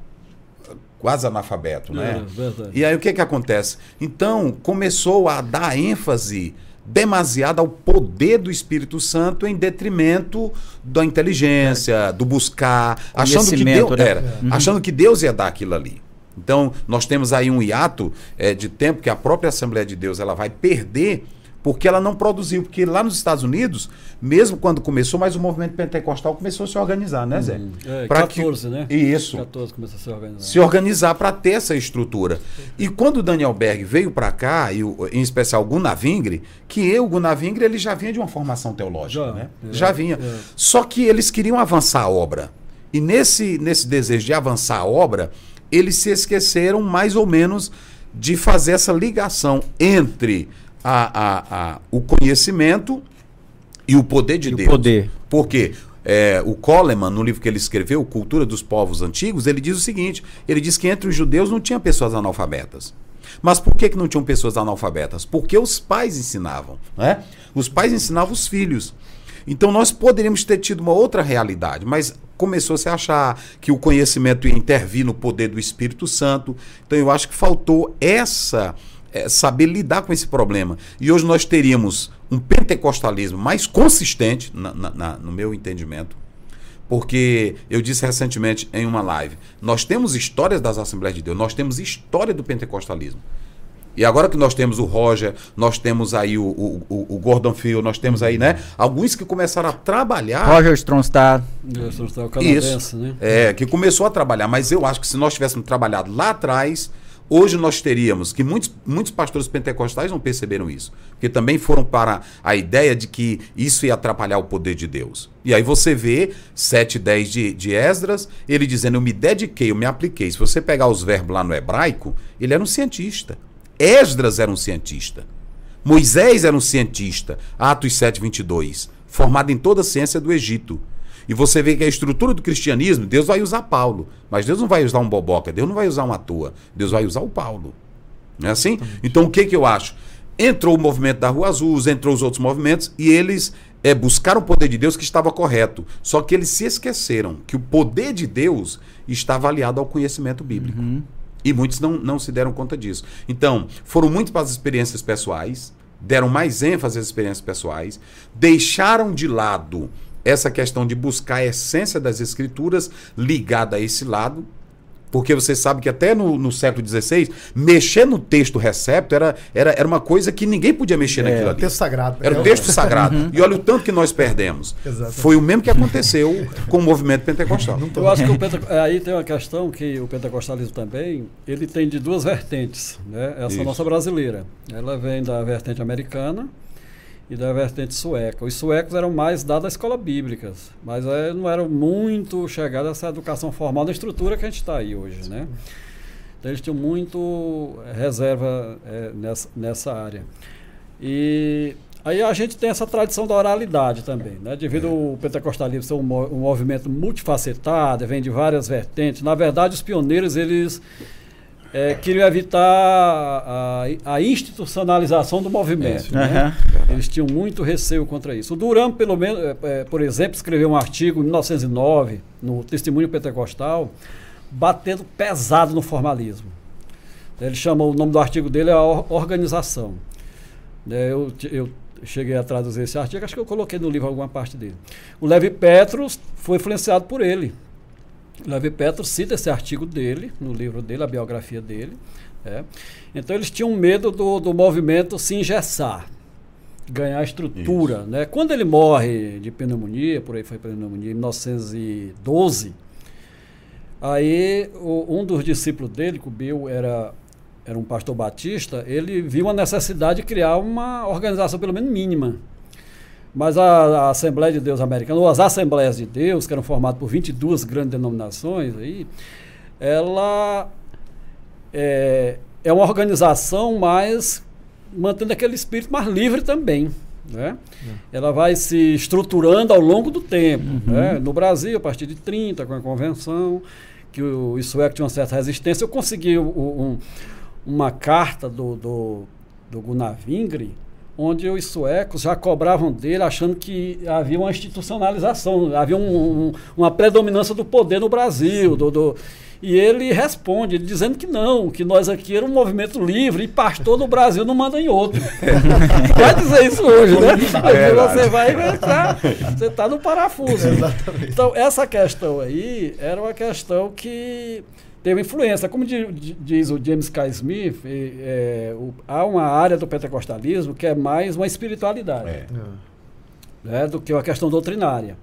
quase analfabeto, né? É, e aí o que que acontece? Então começou a dar ênfase demasiada ao poder do Espírito Santo em detrimento da inteligência, do buscar, achando que Deus né? era, uhum. achando que Deus ia dar aquilo ali. Então, nós temos aí um hiato é, de tempo que a própria Assembleia de Deus ela vai perder porque ela não produziu. Porque lá nos Estados Unidos, mesmo quando começou, mas o movimento pentecostal começou a se organizar, né, Zé? Hum, é, 14, que, né? Isso. 14 começou a se organizar. Se organizar para ter essa estrutura. E quando o Daniel Berg veio para cá, e em especial o Gunnar Vingre, que eu, o Gunnar Vingre, ele já vinha de uma formação teológica, já, né? É, já vinha. É. Só que eles queriam avançar a obra. E nesse, nesse desejo de avançar a obra, eles se esqueceram mais ou menos de fazer essa ligação entre a, a, a o conhecimento e o poder de e Deus. O poder. Porque é, o Coleman, no livro que ele escreveu, Cultura dos Povos Antigos, ele diz o seguinte: ele diz que entre os judeus não tinha pessoas analfabetas. Mas por que, que não tinham pessoas analfabetas? Porque os pais ensinavam. Né? Os pais ensinavam os filhos. Então nós poderíamos ter tido uma outra realidade, mas começou a se achar que o conhecimento ia intervir no poder do Espírito Santo. Então eu acho que faltou essa é, saber lidar com esse problema. E hoje nós teríamos um pentecostalismo mais consistente, na, na, no meu entendimento, porque eu disse recentemente em uma live, nós temos histórias das Assembleias de Deus, nós temos história do pentecostalismo. E agora que nós temos o Roger, nós temos aí o, o, o, Gordon Field, nós temos aí, né? Alguns que começaram a trabalhar. Roger Stronstar. Isso, né? É, que começou a trabalhar. Mas eu acho que se nós tivéssemos trabalhado lá atrás, hoje nós teríamos, que muitos, muitos pastores pentecostais não perceberam isso. Porque também foram para a ideia de que isso ia atrapalhar o poder de Deus. E aí você vê 7, 10 de, de Esdras, ele dizendo, eu me dediquei, eu me apliquei. Se você pegar os verbos lá no hebraico, ele era um cientista. Esdras era um cientista. Moisés era um cientista. Atos 7, 22. Formado em toda a ciência do Egito. E você vê que a estrutura do cristianismo, Deus vai usar Paulo. Mas Deus não vai usar um boboca, Deus não vai usar uma toa. Deus vai usar o Paulo. Não é assim? Então o que, que eu acho? Entrou o movimento da Rua Azul, entrou os outros movimentos e eles é, buscaram o poder de Deus que estava correto. Só que eles se esqueceram que o poder de Deus estava aliado ao conhecimento bíblico. Uhum. E muitos não, não se deram conta disso. Então, foram muito para as experiências pessoais, deram mais ênfase às experiências pessoais, deixaram de lado essa questão de buscar a essência das escrituras ligada a esse lado, porque você sabe que até no, no século XVI, mexer no texto recepto era, era, era uma coisa que ninguém podia mexer É, naquilo o ali. texto sagrado. Era É o texto sagrado. E olha o tanto que nós perdemos. Exatamente. Foi o mesmo que aconteceu com o movimento pentecostal. Eu acho que o Pente- aí tem uma questão que o pentecostalismo também, ele tem de duas vertentes, né? Essa Isso. nossa brasileira, ela vem da vertente americana e da vertente sueca. Os suecos eram mais dados à escola bíblicas, mas eh, não eram muito chegados a essa educação formal na estrutura que a gente está aí hoje, né? Então eles tinham muito eh, reserva eh, nessa, nessa área. E aí a gente tem essa tradição da oralidade também, né? Devido ao pentecostalismo ser um, um movimento multifacetado, vem de várias vertentes. Na verdade, os pioneiros eles eh, queriam evitar a, a institucionalização do movimento. né? Aham. Eles tinham muito receio contra isso. O Duran, pelo menos, eh, eh, por exemplo, escreveu um artigo em 1909 no Testemunho Pentecostal, batendo pesado no formalismo. Ele chama o nome do artigo dele é a Or- organização. Né, Eu, eu cheguei a traduzir esse artigo, acho que eu coloquei no livro alguma parte dele. O Levi Petros foi influenciado por ele. Levi Petros cita esse artigo dele, no livro dele, a biografia dele. né. Então eles tinham medo do, do movimento se engessar, ganhar estrutura. Né? Quando ele morre de pneumonia, por aí foi pneumonia, em 1912, aí o- um dos discípulos dele, que o Bill era, era um pastor batista, ele viu a necessidade de criar uma organização pelo menos mínima. Mas a, a Assembleia de Deus Americana, ou as Assembleias de Deus, que eram formadas por 22 grandes denominações, aí, ela é, é uma organização mais mantendo aquele espírito mais livre também. Né? Ela vai se estruturando ao longo do tempo. né? No Brasil, a partir de 30, com a convenção, que o, os suecos tinham uma certa resistência, eu consegui o- um- uma carta do, do, do Gunnar Vingre, onde os suecos já cobravam dele, achando que havia uma institucionalização, havia um- um- uma predominância do poder no Brasil. do- do- e ele responde, ele dizendo que não, que nós aqui era um movimento livre e pastor do Brasil não manda em outro. vai dizer isso hoje, né? Verdade. você vai entrar, você está no parafuso. Exatamente. Então, essa questão aí era uma questão que teve influência. Como di- di- diz o James K. Smith, e, é, o- há uma área do pentecostalismo que é mais uma espiritualidade É. né, do que uma questão doutrinária.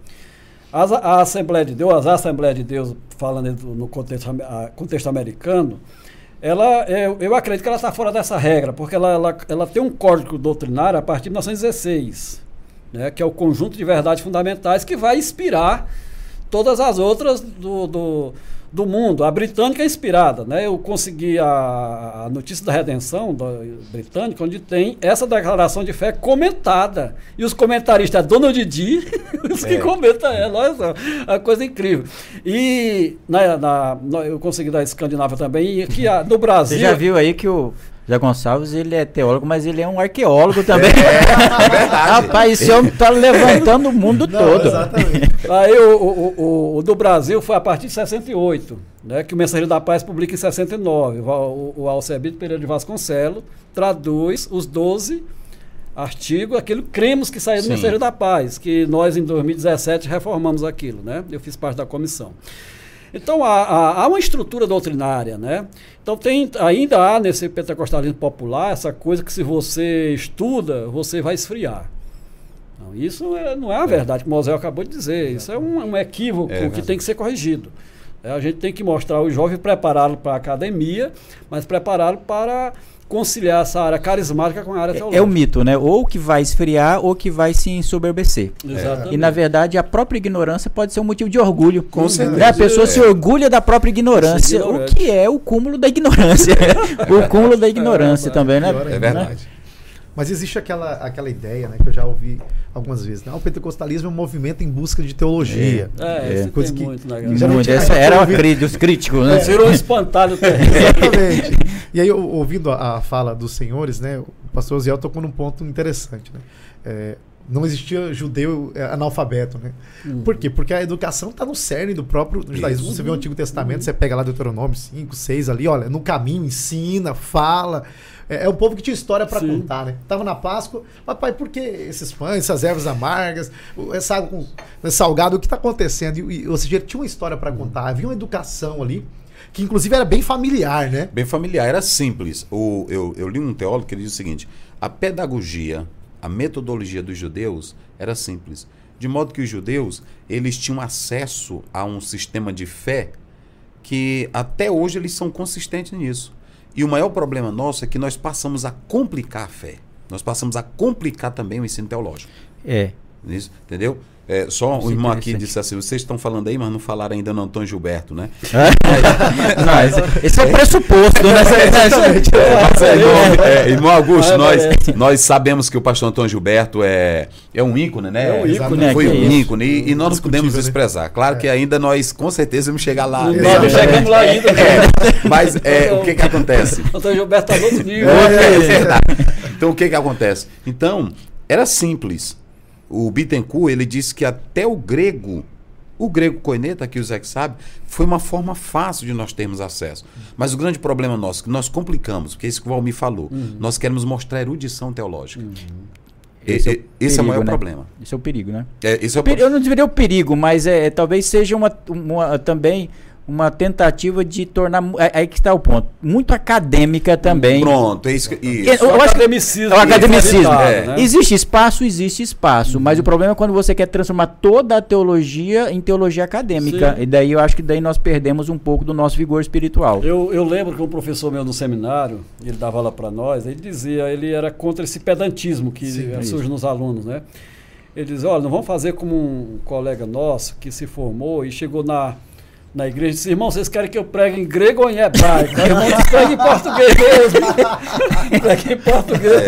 As- a Assembleia de Deus, as Assembleias de Deus, falando do- no contexto, contexto americano, ela, eu, eu acredito que ela está fora dessa regra, porque ela, ela, ela tem um código doutrinário a partir de 1916, né, que é o conjunto de verdades fundamentais que vai inspirar todas as outras do, do, do mundo. A britânica é inspirada. Né? Eu consegui a, a notícia da redenção da britânica, onde tem essa declaração de fé comentada. E os comentaristas é Donald D. os que É. comentam ela. Olha só, a coisa incrível. E na, na- na- eu consegui da Escandinávia também. E aqui no Brasil. Você já viu aí que o Zé Gonçalves, ele é teólogo, mas ele é um arqueólogo também. É verdade. Rapaz, esse homem tá levantando o mundo Não, todo. Exatamente. Aí o, o, o, o do Brasil foi a partir de 68, né, que o Mensageiro da Paz publica em 69. O, o, o Alcebito Pereira de Vasconcelos traduz os 12 artigos, aquilo cremos que saiu do Sim. Mensageiro da Paz, que nós em 2017 reformamos aquilo, né? Eu fiz parte da comissão. Então há, há, há uma estrutura doutrinária, né? Então tem, ainda há nesse pentecostalismo popular essa coisa que se você estuda, você vai esfriar. Não, isso é- não é a verdade que o Mosel acabou de dizer. Isso é um, um equívoco É que tem que ser corrigido. É, a gente tem que mostrar o jovem, prepará-lo para a academia, mas prepará-lo para conciliar essa área carismática com a área É, teológica. é o mito, né? Ou que vai esfriar ou que vai se ensoberbecer. Exatamente. E na verdade a própria ignorância pode ser um motivo de orgulho. Com certeza. Né? A pessoa se É. orgulha da própria ignorância, Ser o que é o cúmulo da ignorância. o cúmulo da ignorância É, também, né? É verdade. Mas existe aquela, aquela ideia, né, que eu já ouvi algumas vezes. Né? Ah, o pentecostalismo é um movimento em busca de teologia. É, isso Coisa tem que- muito que geralmente Muito, a essa era ouve- cri- dos críticos, né? Virou um espantalho. Exatamente. E aí, eu- ouvindo a, a fala dos senhores, né, o pastor Ziel tocou num ponto interessante. Né? É, não existia judeu é, analfabeto. Né? Por quê? Porque a educação está no cerne do próprio judaísmo. Você vê o Antigo Testamento, você pega lá Deuteronômio 5, 6 ali, olha, no caminho, ensina, fala. É, é um povo que tinha história para contar, né? Tava na Páscoa, papai, por que esses pães, essas ervas amargas, essa água com esse salgado, o que está acontecendo? E, ou seja, ele tinha uma história para contar, havia uma educação ali que inclusive era bem familiar, né? Bem familiar, era simples. O, eu, eu li um teólogo que ele diz o seguinte: a pedagogia, a metodologia dos judeus era simples. De modo que os judeus, eles tinham acesso a um sistema de fé que até hoje eles são consistentes nisso. E o maior problema nosso é que nós passamos a complicar a fé. Nós passamos a complicar também o ensino teológico. É. Isso, entendeu? É, só o irmão aqui disse assim: vocês estão falando aí, mas não falaram ainda no Antônio Gilberto, né? não, esse é o pressuposto, né? é, irmão Augusto, nós, nós sabemos que o pastor Antônio Gilberto é, é um ícone, né? É um ícone, Foi um é ícone. E, e nós podemos expressar. Claro que ainda nós, com certeza, vamos chegar lá. Nós chegamos lá ainda. mas é, o que que acontece? Antônio Gilberto está no outro nível. É, verdade. Então, o que que acontece? Então, era simples o Bittencourt, ele disse que até o grego, o grego coineta, que o Zé sabe, foi uma forma fácil de nós termos acesso. Mas o grande problema nosso, é que nós complicamos, porque é isso que o Valmir falou, uhum. nós queremos mostrar erudição teológica. Uhum. Esse, é o, esse perigo, é o maior né? problema. Esse é o perigo, né? É, esse é o Eu não diria o perigo, mas é, talvez seja uma, uma também uma tentativa de tornar. É, aí que está o ponto. Muito acadêmica também. Pronto, é isso. Que, isso. Eu, acho academicismo. É o academicismo. É. Né? Existe espaço, existe espaço. Uhum. Mas o problema é quando você quer transformar toda a teologia em teologia acadêmica. Sim. E daí eu acho que daí nós perdemos um pouco do nosso vigor espiritual. Eu, eu lembro que um professor meu no seminário, ele dava aula para nós, ele dizia, ele era contra esse pedantismo que Sim, surge nos alunos, né? Ele dizia, olha, não vamos fazer como um colega nosso que se formou e chegou na na igreja disse, irmão, vocês querem que eu pregue em grego ou em hebraico? Aí, irmão, disse, pregue em português mesmo. pregue em português.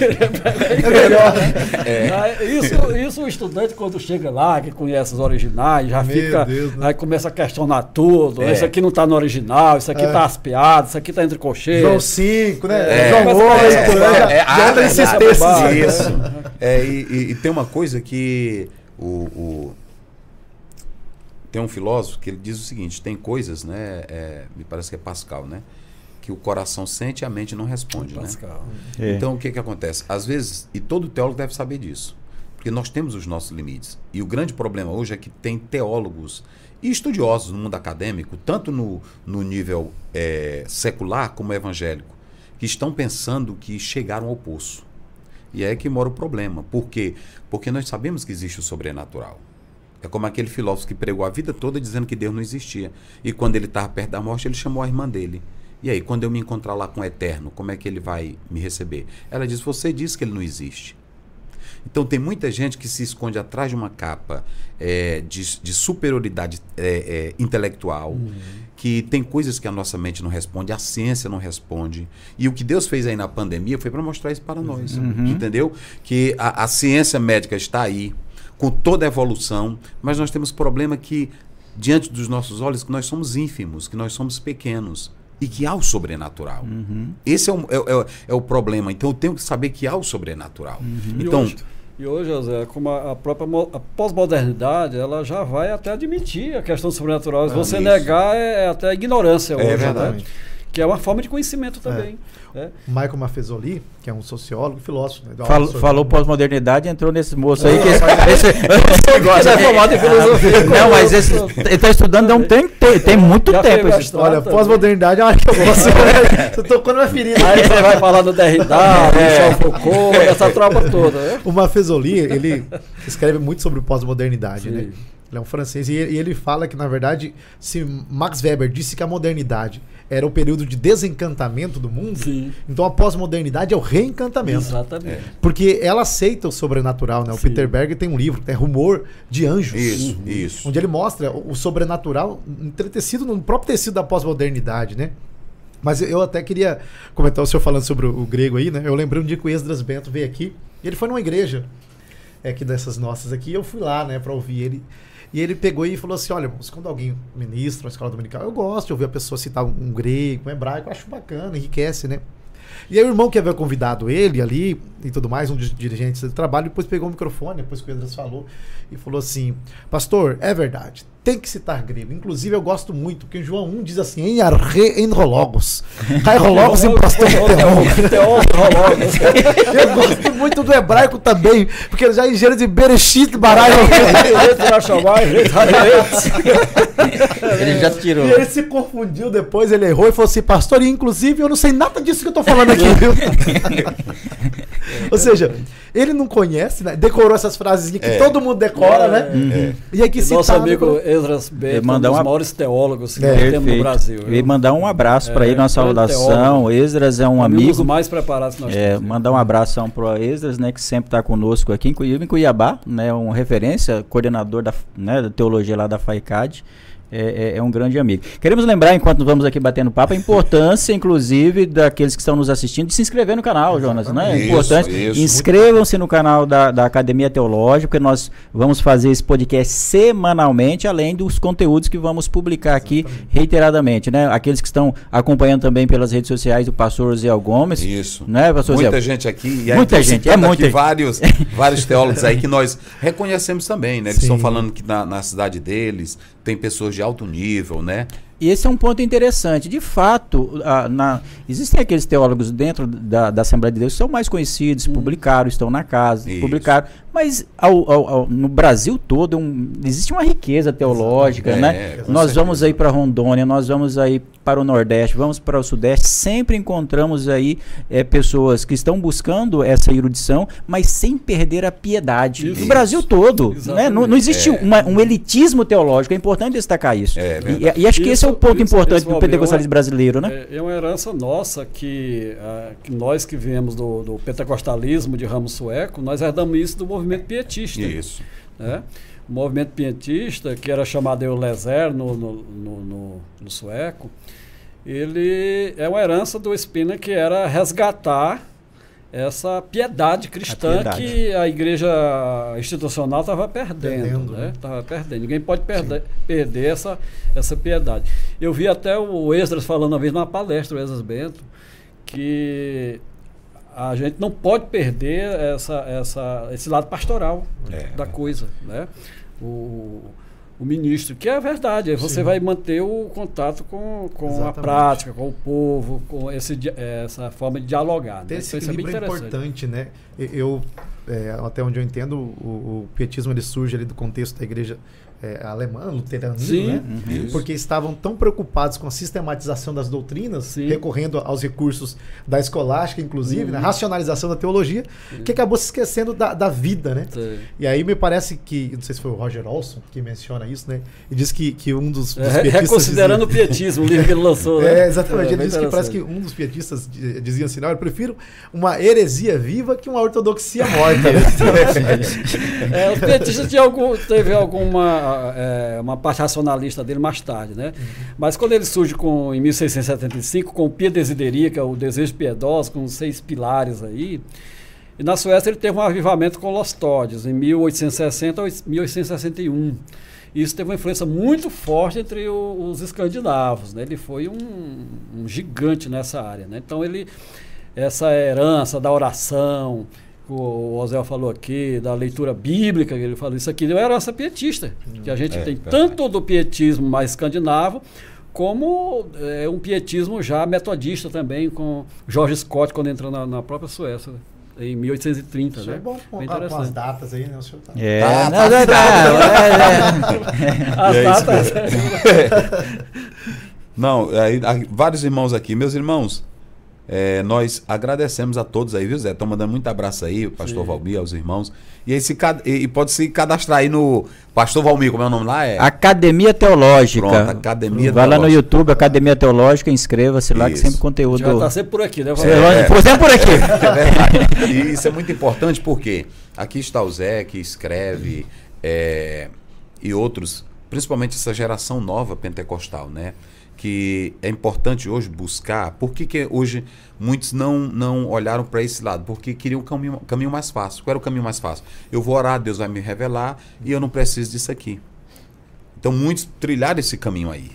É. é melhor, né? É. isso, isso o estudante, quando chega lá, que conhece os originais, já Meu fica. Deus, né? Aí começa a questionar tudo. É. Isso aqui não está no original, isso aqui está é. aspeado, isso aqui está entre colcheiros. João 5, né? É. João 8, né? É, já entra esses textos. Isso. É, e, e, e, tem uma coisa que o, o tem um filósofo que ele diz o seguinte: tem coisas, né? É, me parece que é Pascal, né? Que o coração sente e a mente não responde, né? Pascal. né? É. Então o que que acontece? Às vezes, e todo teólogo deve saber disso, porque nós temos os nossos limites. E o grande problema hoje é que tem teólogos e estudiosos no mundo acadêmico, tanto no, no nível é, secular como evangélico, que estão pensando que chegaram ao poço. E é aí que mora o problema. Por quê? Porque nós sabemos que existe o sobrenatural. É como aquele filósofo que pregou a vida toda dizendo que Deus não existia. E quando ele estava perto da morte, ele chamou a irmã dele. E aí, quando eu me encontrar lá com o Eterno, como é que ele vai me receber? Ela diz: Você disse que ele não existe. Então, tem muita gente que se esconde atrás de uma capa é, de, de, superioridade é, é, intelectual, uhum. que tem coisas que a nossa mente não responde, a ciência não responde. E o que Deus fez aí na pandemia foi para mostrar isso para nós. Uhum. Entendeu? Que a, a ciência médica está aí com toda a evolução, mas nós temos problema que, diante dos nossos olhos, que nós somos ínfimos, que nós somos pequenos e que há o sobrenatural. Uhum. Esse é o, é, é, é o, problema. Então eu tenho que saber que há o sobrenatural. Uhum. Então, e hoje, e hoje, José, como a, a própria pós-modernidade, ela já vai até admitir a questão sobrenatural. Se você isso. negar, é, é, até ignorância é hoje. É verdade. Né? Que é uma forma de conhecimento também. É. É. Michael Maffezoli, que é um sociólogo, filósofo. Né, Fal, falou pós-modernidade entrou nesse moço aí. Que esse, esse, é formado em filosofia. Não, mas esse, ele está estudando um tem, tem, tem muito Já tempo. Esse, olha, pós-modernidade é uma que eu gosto. Você tocou numa ferida. Aí você vai falar do Derrida, do é. Foucault, essa tropa toda. Né? O Maffezoli, ele escreve muito sobre pós-modernidade, né? Ele é um francês e ele fala que, na verdade, se Max Weber disse que a modernidade era o período de desencantamento do mundo, Sim. então a pós-modernidade é o reencantamento. Exatamente. É. Porque ela aceita o sobrenatural, né? O Sim. Peter Berger tem um livro, é Rumor de Anjos. Isso, uhum. isso. Onde ele mostra o sobrenatural entretecido no próprio tecido da pós-modernidade, né? Mas eu até queria comentar o senhor falando sobre o, o, grego aí, né? Eu lembrei um dia que o Esdras Bento veio aqui, e ele foi numa igreja é, aqui dessas nossas aqui, eu fui lá, né, para ouvir ele. E ele pegou e falou assim: olha, irmãos, quando alguém ministra uma escola dominical, eu gosto de ouvir a pessoa citar um grego, um hebraico, eu acho bacana, enriquece, né? E aí o irmão que havia convidado ele ali, e tudo mais, um dos dirigentes do trabalho, depois pegou o microfone, depois que o Edras falou, e falou assim: Pastor, é verdade, tem que citar grego. Inclusive, eu gosto muito, porque João 1 diz assim: em arre enrologos. Enrologos em pastor Eu gosto muito do hebraico também, porque já em Gênesis de Bereshit Barai. ele já tirou. E ele se confundiu depois, ele errou e falou assim: Pastor, e inclusive eu não sei nada disso que eu tô falando aqui, viu? Ou seja, ele não conhece, né? Decorou essas frases que é. todo mundo decora, é. né? Uhum. E aqui e Nosso amigo Esdras Bento, um dos uma... maiores teólogos que é. temos no Brasil. E mandar um abraço para é, ele, uma saudação. Esdras é um amigo. Um mais preparados que nós é, temos. Mandar um abração para o Esdras, né? Que sempre está conosco aqui em Cuiabá, né? Um referência, coordenador da, né, da teologia lá da FAICAD é, é, é, um grande amigo. Queremos lembrar, enquanto vamos aqui batendo papo, a importância, inclusive, daqueles que estão nos assistindo, de se inscrever no canal, Jonas. Né? É importante. Inscrevam-se no canal da, da Academia Teológica, porque nós vamos fazer esse podcast semanalmente, além dos conteúdos que vamos publicar aqui reiteradamente. Né? Aqueles que estão acompanhando também pelas redes sociais do pastor Zé Gomes. Isso. Né, pastor Muita Zé? gente aqui. E muita gente, é muita vários, vários teólogos aí que nós reconhecemos também, né? Que estão falando que na, na cidade deles tem pessoas de alto nível, né? E esse é um ponto interessante. De fato, a, na, existem aqueles teólogos dentro da, da, Assembleia de Deus que são mais conhecidos, hum. publicaram, estão na casa, Isso. publicaram. Mas ao, ao, ao, no Brasil todo um, existe uma riqueza teológica, né? é, né? Nós certeza. vamos aí para Rondônia, nós vamos aí para o Nordeste, vamos para o Sudeste, sempre encontramos aí é, pessoas que estão buscando essa erudição, mas sem perder a piedade. Isso. No Brasil todo, né? não, não, existe é. uma, um elitismo teológico, é importante destacar isso. É, e, e, acho que esse é o ponto isso, importante do pentecostalismo brasileiro, né? É, é, uma herança nossa que, uh, que nós que viemos do, do pentecostalismo de ramo sueco, nós herdamos isso do movimento pietista. Isso. Né? O movimento pietista, que era chamado Eulezer no, no, no, no, no sueco, ele é uma herança do Spina que era resgatar essa piedade cristã a piedade. que a igreja institucional estava perdendo, né? Estava né? perdendo. Ninguém pode perder, perder essa, essa piedade. Eu vi até o Esdras falando uma vez numa palestra, o Esdras Bento, que a gente não pode perder essa, essa, esse lado pastoral é, da coisa, né? O, o ministro, que é verdade, você Sim. vai manter o contato com, com a prática, com o povo, com esse, essa forma de dialogar. Né? Esse então, equilíbrio é, é importante, né? Eu, é, até onde eu entendo, o, o pietismo ele surge ali do contexto da igreja é, alemã, luteranismo, né? Uhum. Porque estavam tão preocupados com a sistematização das doutrinas, Sim. recorrendo aos recursos da escolástica, inclusive, uhum. na racionalização da teologia, uhum. que acabou se esquecendo da, da vida, né? Sim. E aí me parece que, não sei se foi o Roger Olson que menciona isso, né? E diz que, que um dos, dos é, Reconsiderando dizia... o pietismo, o livro que ele lançou, né? É, exatamente. É, ele diz que parece que um dos pietistas dizia assim, não, eu prefiro uma heresia viva que uma ortodoxia morta. é, os pietistas tinham algum, teve alguma é, uma parte racionalista dele mais tarde, né? Uhum. Mas quando ele surge com, em 1675 com o Pia Desideria, que é o desejo piedoso, com seis pilares aí, e na Suécia ele teve um avivamento com Los Todes, em 1860 a 1861. Isso teve uma influência muito forte entre o, os escandinavos, né? Ele foi um, um gigante nessa área, né? Então ele essa herança da oração, o Osel falou aqui, da leitura bíblica, ele falou, isso aqui não era essa pietista, hum, que a gente é, tem verdade. tanto do pietismo mais escandinavo, como é, um pietismo já metodista também, com George Scott, quando entrou na, na própria Suécia em 1830, Isso né? É bom com, com as datas aí, né? O senhor tá... É, ah, não, não, não, é, As datas. não, aí, vários irmãos aqui. Meus irmãos, é, nós agradecemos a todos aí, viu, Zé? Estão mandando muito abraço aí, o pastor Sim. Valmir, aos irmãos. E, aí, se, e pode se cadastrar aí no. Pastor Valmir, como é o nome lá? É... Academia Teológica. Pronto, Academia Vai lá no YouTube, Academia Teológica, inscreva-se lá, que sempre conteúdo. Já está sempre por aqui, né? Você é, é, sempre por aqui. É verdade. E isso é muito importante porque aqui está o Zé, que escreve, é, e outros, principalmente essa geração nova pentecostal, né? Que é importante hoje buscar. Por que, que hoje muitos não, não olharam para esse lado? Porque queriam um caminho, caminho mais fácil. Qual era o caminho mais fácil? Eu vou orar, Deus vai me revelar e eu não preciso disso aqui. Então muitos trilharam esse caminho aí.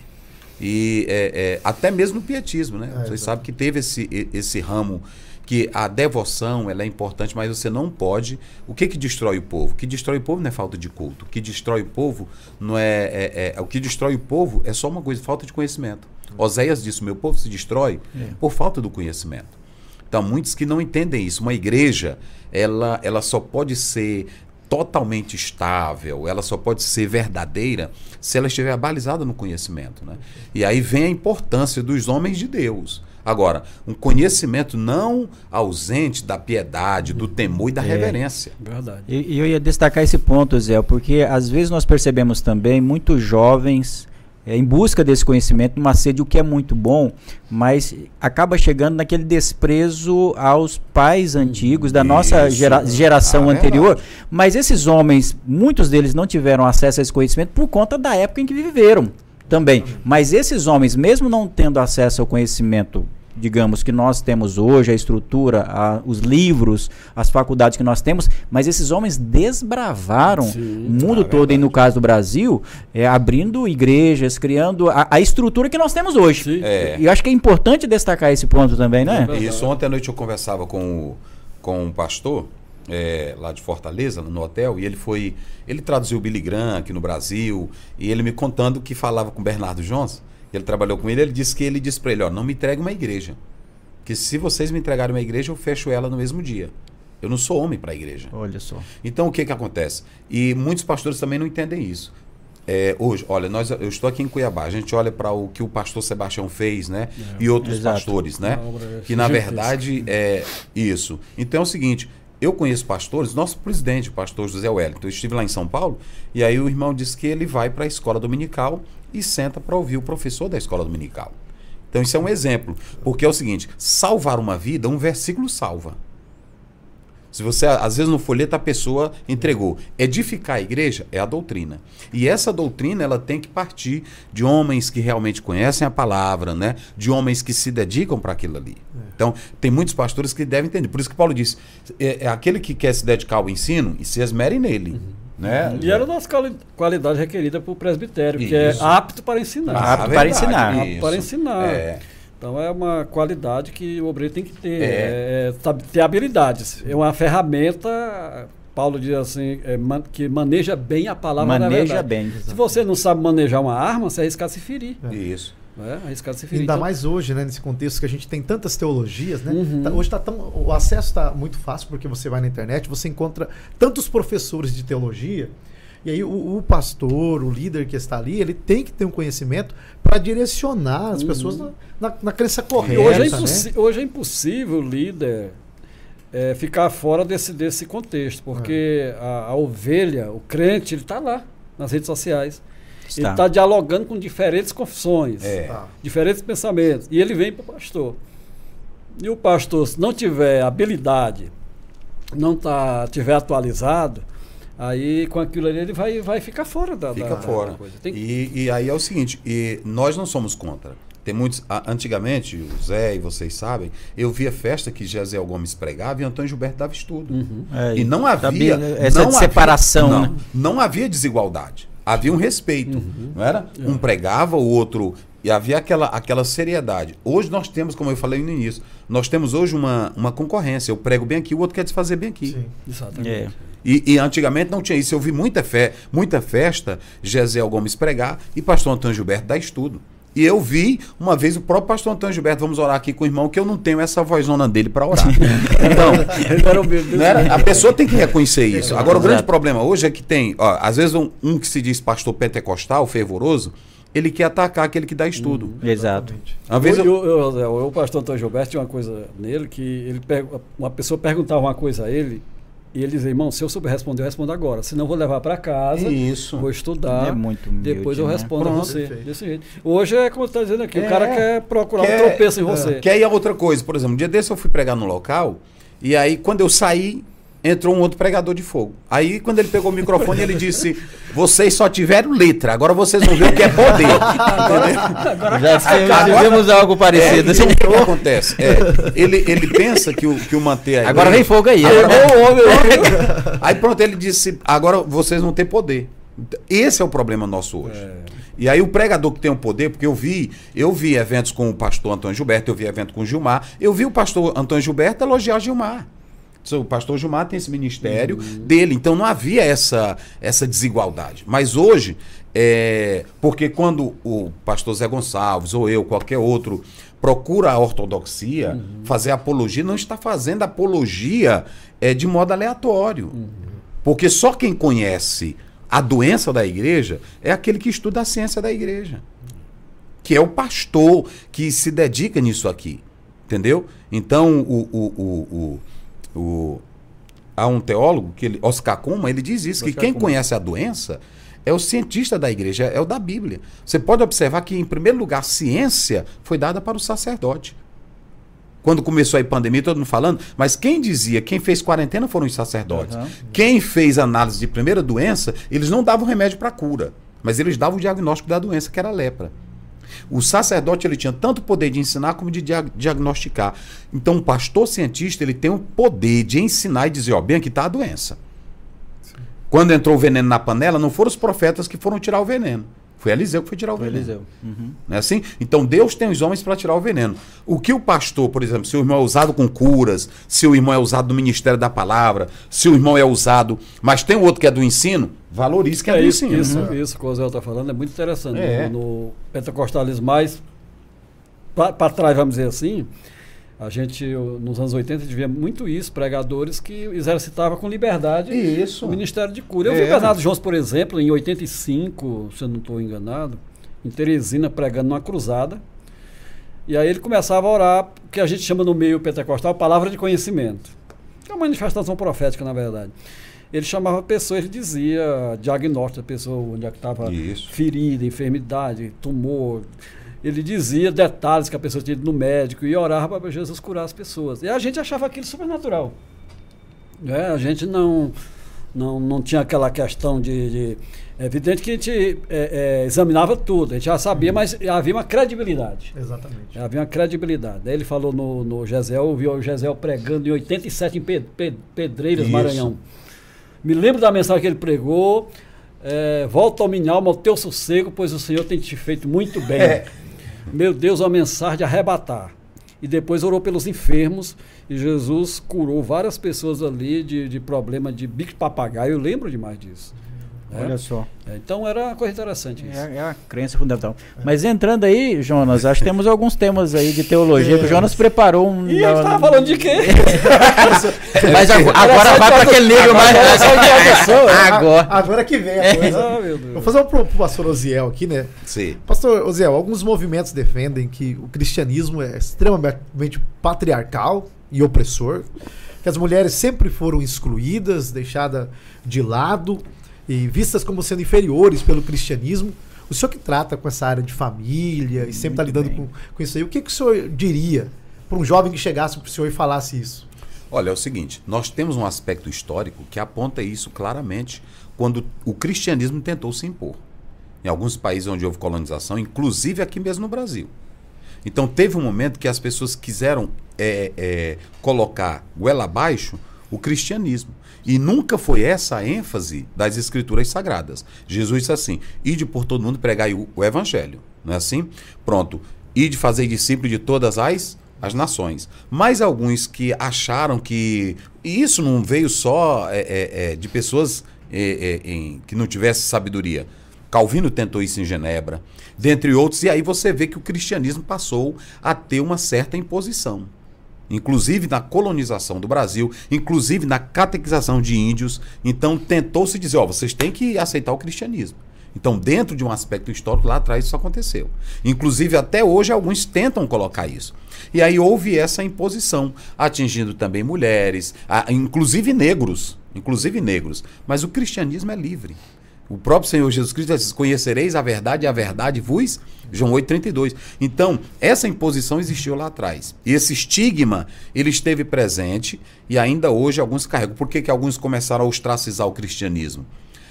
E é, é, até mesmo o pietismo, né? É, Vocês sabem que teve esse, esse ramo que a devoção ela é importante, mas você não pode. O que que destrói o povo? O que destrói o povo não é falta de culto. O que destrói o povo não é, é, é o que destrói o povo é só uma coisa, falta de conhecimento. Oséias disse: "O meu povo se destrói é. por falta do conhecimento". Então, muitos que não entendem isso. Uma igreja, ela, ela só pode ser totalmente estável, ela só pode ser verdadeira se ela estiver balizada no conhecimento. Né? E aí vem a importância dos homens de Deus. Agora, um conhecimento não ausente da piedade, do temor e da é, reverência. Verdade. E, e, eu ia destacar esse ponto, Zé, porque às vezes nós percebemos também muitos jovens é, em busca desse conhecimento, numa sede, o que é muito bom, mas acaba chegando naquele desprezo aos pais antigos da Isso. nossa gera, geração ah, anterior. É mas esses homens, muitos deles não tiveram acesso a esse conhecimento por conta da época em que viveram também. Mas esses homens, mesmo não tendo acesso ao conhecimento digamos, que nós temos hoje, a estrutura, a, os livros, as faculdades que nós temos, mas esses homens desbravaram Sim, o mundo é todo, e no caso do Brasil, é, abrindo igrejas, criando a, a estrutura que nós temos hoje. É. E eu acho que é importante destacar esse ponto também, né? Isso, ontem à noite eu conversava com, o, com um pastor, é, lá de Fortaleza, no hotel, e ele foi. Ele traduziu o Billy Graham aqui no Brasil, e ele me contando que falava com Bernardo Jones, ele trabalhou com ele, ele disse que ele disse para ele: ó, não me entregue uma igreja. Que se vocês me entregarem uma igreja, eu fecho ela no mesmo dia. Eu não sou homem para a igreja. Olha só. Então o que que acontece? E muitos pastores também não entendem isso. É, hoje, olha, nós, eu estou aqui em Cuiabá, a gente olha para o que o pastor Sebastião fez, né? É, e outros exato. pastores, né? Que na verdade é isso. Então é o seguinte, eu conheço pastores, nosso presidente, o pastor José Wellington, eu estive lá em São Paulo, e aí o irmão disse que ele vai para a escola dominical e senta para ouvir o professor da escola dominical. Então isso é um exemplo, porque é o seguinte, salvar uma vida, um versículo salva. Se você, às vezes no folheto a pessoa entregou. Edificar a igreja é a doutrina. E essa doutrina ela tem que partir de homens que realmente conhecem a palavra, né? De homens que se dedicam para aquilo ali. É. Então, tem muitos pastores que devem entender. Por isso que Paulo disse, é, é aquele que quer se dedicar ao ensino e se esmere nele. Uhum. Né? E era a nossa qualidade requerida para o presbitério, Isso. que é apto para ensinar. Ah, apto para ensinar. Apto para ensinar. Então é uma qualidade que o obreiro tem que ter, é. É, é ter habilidades. É uma ferramenta, Paulo diz assim, é, man, que maneja bem a palavra Maneja bem. Exatamente. Se você não sabe manejar uma arma, você arrisca se ferir. É. Isso. É, arriscado se ferir. Ainda então, mais hoje, né, nesse contexto que a gente tem tantas teologias, né? Uhum. Tá, hoje tá tão, o acesso está muito fácil porque você vai na internet, você encontra tantos professores de teologia e aí o, o, pastor, o líder que está ali, ele tem que ter um conhecimento para direcionar as uhum. pessoas na, na, na crença correta. Hoje é, né? hoje é impossível o líder é, ficar fora desse, desse contexto, porque é. a, a, ovelha, o crente, ele está lá nas redes sociais. Está. Ele está dialogando com diferentes confissões, é. Tá. diferentes pensamentos. E ele vem para o pastor. E o pastor, se não tiver habilidade, não tá, tiver atualizado, Aí com aquilo ali ele vai, vai ficar fora da, Fica da, fora. Da coisa. Tem... E, e aí é o seguinte, e nós não somos contra. Tem muitos. Antigamente, o Zé e vocês sabem, eu via festa que Jezeel Gomes pregava e Antônio Gilberto dava estudo. Uhum. É, e não havia. Essa não separação. Havia, não, né? não havia desigualdade. Havia um respeito. Uhum. Não era? É. Um pregava, o outro. E havia aquela, aquela seriedade. Hoje nós temos, como eu falei no início, nós temos hoje uma, uma concorrência. Eu prego bem aqui, o outro quer desfazer bem aqui. Sim, exatamente. É. E, e, antigamente não tinha isso. Eu vi muita fé, muita festa, Gesiel Gomes pregar e pastor Antônio Gilberto dar estudo. E eu vi uma vez o próprio pastor Antônio Gilberto, vamos orar aqui com o irmão, que eu não tenho essa vozona dele para orar. Então, era, a pessoa tem que reconhecer isso. Agora, o grande problema hoje é que tem, ó, às vezes, um, um que se diz pastor pentecostal, fervoroso, ele quer atacar aquele que dá estudo. Uhum, exato. Uma vez eu, eu, eu, o pastor Antônio Gilberto tinha uma coisa nele que ele uma pessoa perguntava uma coisa a ele e ele dizia, irmão, se eu souber responder, eu respondo agora. Senão eu vou levar para casa, Isso. vou estudar, é muito humilde, depois eu né? respondo Pronto, a você. Desse jeito. Hoje é como está dizendo aqui, é, o cara quer procurar quer, um tropeço em você. É, quer ir a outra coisa. Por exemplo, um dia desse eu fui pregar no local, e aí quando eu saí, entrou um outro pregador de fogo. Aí, quando ele pegou o microfone, ele disse: Vocês só tiveram letra, agora vocês vão ver o que é poder. agora, Já tivemos algo parecido. É, então, o que acontece? É, ele, ele pensa que o, que o manter aí. Agora vem fogo aí. Agora, aí pronto, ele disse: Agora vocês vão ter poder. Esse é o problema nosso hoje. É. E aí o pregador que tem o poder, porque eu vi, eu vi eventos com o pastor Antônio Gilberto, eu vi evento com o Gilmar, eu vi o pastor Antônio Gilberto elogiar Gilmar. O pastor Gilmar tem esse ministério uhum. dele, então não havia essa, essa desigualdade. Mas hoje, é, porque quando o pastor Zé Gonçalves ou eu, qualquer outro, procura a ortodoxia, uhum. fazer apologia, não está fazendo apologia é, de modo aleatório. Uhum. Porque só quem conhece a doença da igreja é aquele que estuda a ciência da igreja. Que é o pastor que se dedica nisso aqui. Entendeu? Então, o, o, o, o, o há um teólogo, que ele, Oscar Kuma, ele diz isso, Oscar que quem Kuma. conhece a doença é o cientista da igreja, é o da Bíblia. Você pode observar que, em primeiro lugar, a ciência foi dada para o sacerdote quando começou a pandemia, todo mundo falando, mas quem dizia, quem fez quarentena foram os sacerdotes. Uhum. Quem fez análise de primeira doença, eles não davam remédio para cura, mas eles davam o diagnóstico da doença, que era a lepra. O sacerdote ele tinha tanto poder de ensinar como de dia diagnosticar. Então, o pastor cientista ele tem o poder de ensinar e dizer, ó, bem aqui está a doença. Sim. Quando entrou o veneno na panela, não foram os profetas que foram tirar o veneno. Foi Eliseu que foi tirar o foi veneno. Eliseu. Uhum. Não é assim? Então Deus tem os homens para tirar o veneno. O que o pastor, por exemplo, se o irmão é usado com curas, se o irmão é usado no ministério da palavra, se o irmão é usado, mas tem outro que é do ensino, valorize que é, é do isso, ensino. Isso, uhum. isso que o Zé está falando é muito interessante. É. No, no pentecostalismo mais para trás, vamos dizer assim, a gente, nos anos 80, via muito isso, pregadores que exercitavam com liberdade isso. o Ministério de Cura. Eu é. vi o Bernardo Jones, por exemplo, em 85, se eu não estou enganado, em Teresina, pregando numa cruzada. E aí ele começava a orar, o que a gente chama no meio pentecostal, palavra de conhecimento. É uma manifestação profética, na verdade. Ele chamava a pessoa, ele dizia diagnóstico da pessoa, onde é que estava ferida, enfermidade, tumor, ele dizia detalhes que a pessoa tinha ido no médico e orava para Jesus curar as pessoas. E a gente achava aquilo supernatural. Né? A gente não, não, não tinha aquela questão de, de é evidente que a gente é, é, examinava tudo, a gente já sabia, uhum. mas havia uma credibilidade. Exatamente. Havia uma credibilidade. Aí ele falou no, no Gesel, viu o Gesel pregando em 87 em Pedreiras, Isso. Maranhão. Me lembro da mensagem que ele pregou. É, volta ao minha alma, ao teu sossego, pois o Senhor tem te feito muito bem. É. Meu Deus, uma mensagem de arrebatar. E depois orou pelos enfermos e Jesus curou várias pessoas ali de, de problema de bico papagaio. Eu lembro demais disso. É? Olha só. É, então era uma coisa interessante isso. É, é a crença fundamental. Mas entrando aí, Jonas, acho que temos alguns temas aí de teologia. O Jonas preparou um. E eu estava falando de quê? Mas agora, agora vai para aquele nível mais. Agora. Agora que vem a coisa. Oh, Vou fazer um pro, pro pastor Oziel aqui, né? Sim. Pastor Oziel, alguns movimentos defendem que o cristianismo é extremamente patriarcal e opressor, que as mulheres sempre foram excluídas, deixadas de lado e vistas como sendo inferiores pelo cristianismo. O senhor que trata com essa área de família e sempre está lidando com, com isso aí, o que, que o senhor diria para um jovem que chegasse para o senhor e falasse isso? Olha, é o seguinte, nós temos um aspecto histórico que aponta isso claramente quando o cristianismo tentou se impor. Em alguns países onde houve colonização, inclusive aqui mesmo no Brasil. Então teve um momento que as pessoas quiseram é, é, colocar goela abaixo o cristianismo. E nunca foi essa a ênfase das escrituras sagradas. Jesus disse assim: ide por todo mundo pregar o, o evangelho. Não é assim? Pronto. Ide fazer discípulo de todas as as nações. Mas alguns que acharam que. E isso não veio só é, é, é de pessoas é, é, que não tivessem sabedoria. Calvino tentou isso em Genebra, dentre outros, e aí você vê que o cristianismo passou a ter uma certa imposição inclusive na colonização do Brasil, inclusive na catequização de índios. Então tentou-se dizer, ó, vocês têm que aceitar o cristianismo. Então, dentro de um aspecto histórico, lá atrás isso aconteceu. Inclusive, até hoje, alguns tentam colocar isso. E aí houve essa imposição, atingindo também mulheres, inclusive negros. Inclusive negros. Mas o cristianismo é livre. O próprio Senhor Jesus Cristo diz: Conhecereis a verdade e a verdade vos. João 8,32. Então, essa imposição existiu lá atrás. E esse estigma, ele esteve presente e ainda hoje alguns carregam. Por que, que alguns começaram a ostracizar o cristianismo?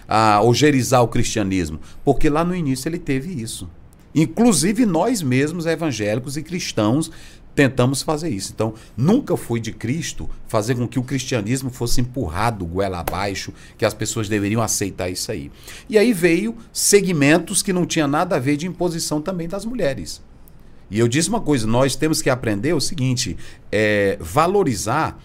A ogerizar o cristianismo? Porque lá no início ele teve isso. Inclusive nós mesmos, evangélicos e cristãos, tentamos fazer isso. Então, nunca foi de Cristo fazer com que o cristianismo fosse empurrado goela abaixo, que as pessoas deveriam aceitar isso aí. E aí veio segmentos que não tinha nada a ver de imposição também das mulheres. E eu disse uma coisa: nós temos que aprender o seguinte, é, valorizar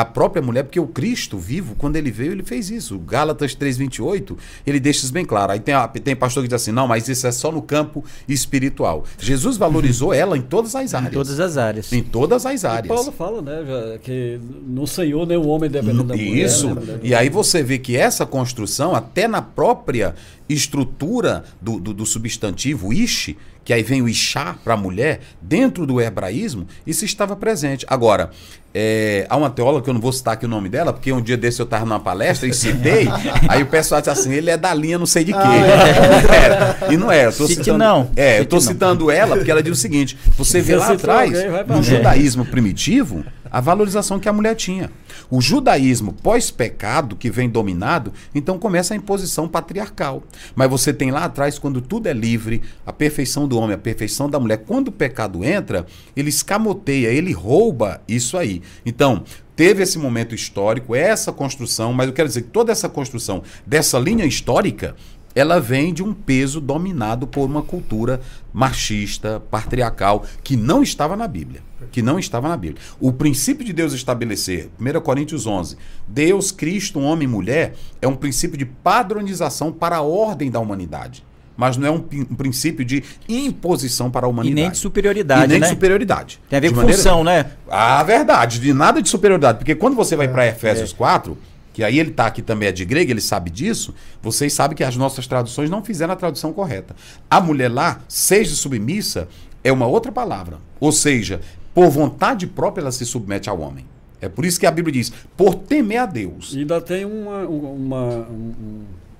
a própria mulher, porque o Cristo vivo, quando ele veio, ele fez isso. Gálatas 3,28, ele deixa isso bem claro. Aí tem, a, tem pastor que diz assim: não, mas isso é só no campo espiritual. Jesus valorizou ela em todas as áreas. Em todas as áreas. Em todas as áreas. E Paulo fala, né, que no Senhor nenhum homem dependendo da mulher. Isso. Né, e aí você vê que essa construção, até na própria estrutura do, do, do substantivo ish, que aí vem o Ixá para a mulher, dentro do hebraísmo, isso estava presente. Agora, é, há uma teóloga que eu não vou citar aqui o nome dela, porque um dia desse eu estava numa palestra e citei, aí o pessoal disse assim, ele é da linha não sei de quê. Ah, é. E não é, eu tô Cite citando, não. É, eu estou citando ela porque ela diz o seguinte: você vê lá atrás, no judaísmo primitivo, a valorização que a mulher tinha. O judaísmo pós-pecado, que vem dominado, então começa a imposição patriarcal. Mas você tem lá atrás, quando tudo é livre, a perfeição do homem, a perfeição da mulher. Quando o pecado entra, ele escamoteia, ele rouba isso aí. Então, teve esse momento histórico, essa construção, mas eu quero dizer que toda essa construção dessa linha histórica ela vem de um peso dominado por uma cultura machista, patriarcal, que não estava na Bíblia. Que não estava na Bíblia. O princípio de Deus estabelecer, 1 Coríntios 11, Deus, Cristo, homem e mulher, é um princípio de padronização para a ordem da humanidade. Mas não é um, um princípio de imposição para a humanidade. E nem de superioridade. E nem né? de superioridade. Tem a ver de com maneira... função, né? Ah, verdade. De nada de superioridade. Porque quando você vai é, para Efésios é. 4 que aí ele está aqui também é de grego, ele sabe disso, vocês sabem que as nossas traduções não fizeram a tradução correta. A mulher lá, seja submissa, é uma outra palavra. Ou seja, por vontade própria ela se submete ao homem. É por isso que a Bíblia diz, por temer a Deus. E ainda tem uma, uma,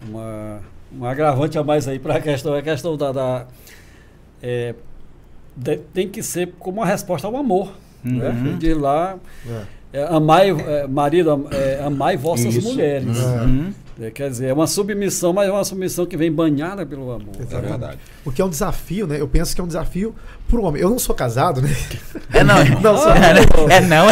uma, uma agravante a mais aí para a questão, a questão da. da é, de, tem que ser como uma resposta ao amor. Né? Uhum. Né? De lá. É é, amai, é, marido, é, amai vossas Isso. mulheres. Uhum. É, quer dizer, é uma submissão, mas é uma submissão que vem banhada pelo amor. É verdade. O que é um desafio, né? Eu penso que é um desafio para o homem. Eu não sou casado, né? É não. não sou, é, não.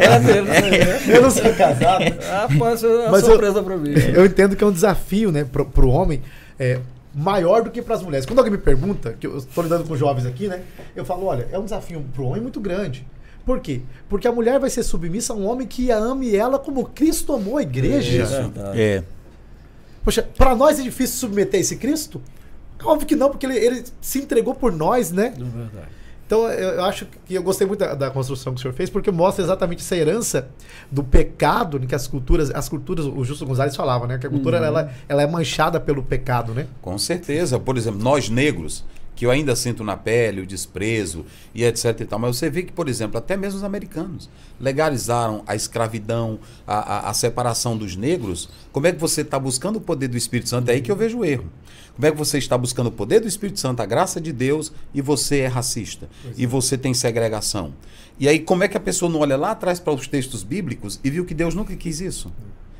é mesmo. Né? Eu não sou casado. Rapaz, é uma mas surpresa para mim. Eu entendo que é um desafio, né, para o homem. É, maior do que para as mulheres. Quando alguém me pergunta, que eu estou lidando com jovens aqui, né? Eu falo, olha, é um desafio para o homem muito grande. Por quê? Porque a mulher vai ser submissa a um homem que a ame ela como Cristo amou a igreja. É. é. Poxa, para nós é difícil submeter esse Cristo? Óbvio que não, porque ele, ele se entregou por nós, né? É verdade. Então, eu, acho que eu gostei muito da, da, construção que o senhor fez, porque mostra exatamente essa herança do pecado, que as culturas, as culturas, o Justo Gonzalez falava, né? Que a cultura uhum. ela, ela é manchada pelo pecado, né? Com certeza. Por exemplo, nós negros, que eu ainda sinto na pele o desprezo e etc e tal. Mas você vê que, por exemplo, até mesmo os americanos legalizaram a escravidão, a, a, a separação dos negros. Como é que você está buscando o poder do Espírito Santo? É aí que eu vejo o erro. Como é que você está buscando o poder do Espírito Santo, a graça de Deus, e você é racista? E você tem segregação? E aí, como é que a pessoa não olha lá atrás para os textos bíblicos e viu que Deus nunca quis isso?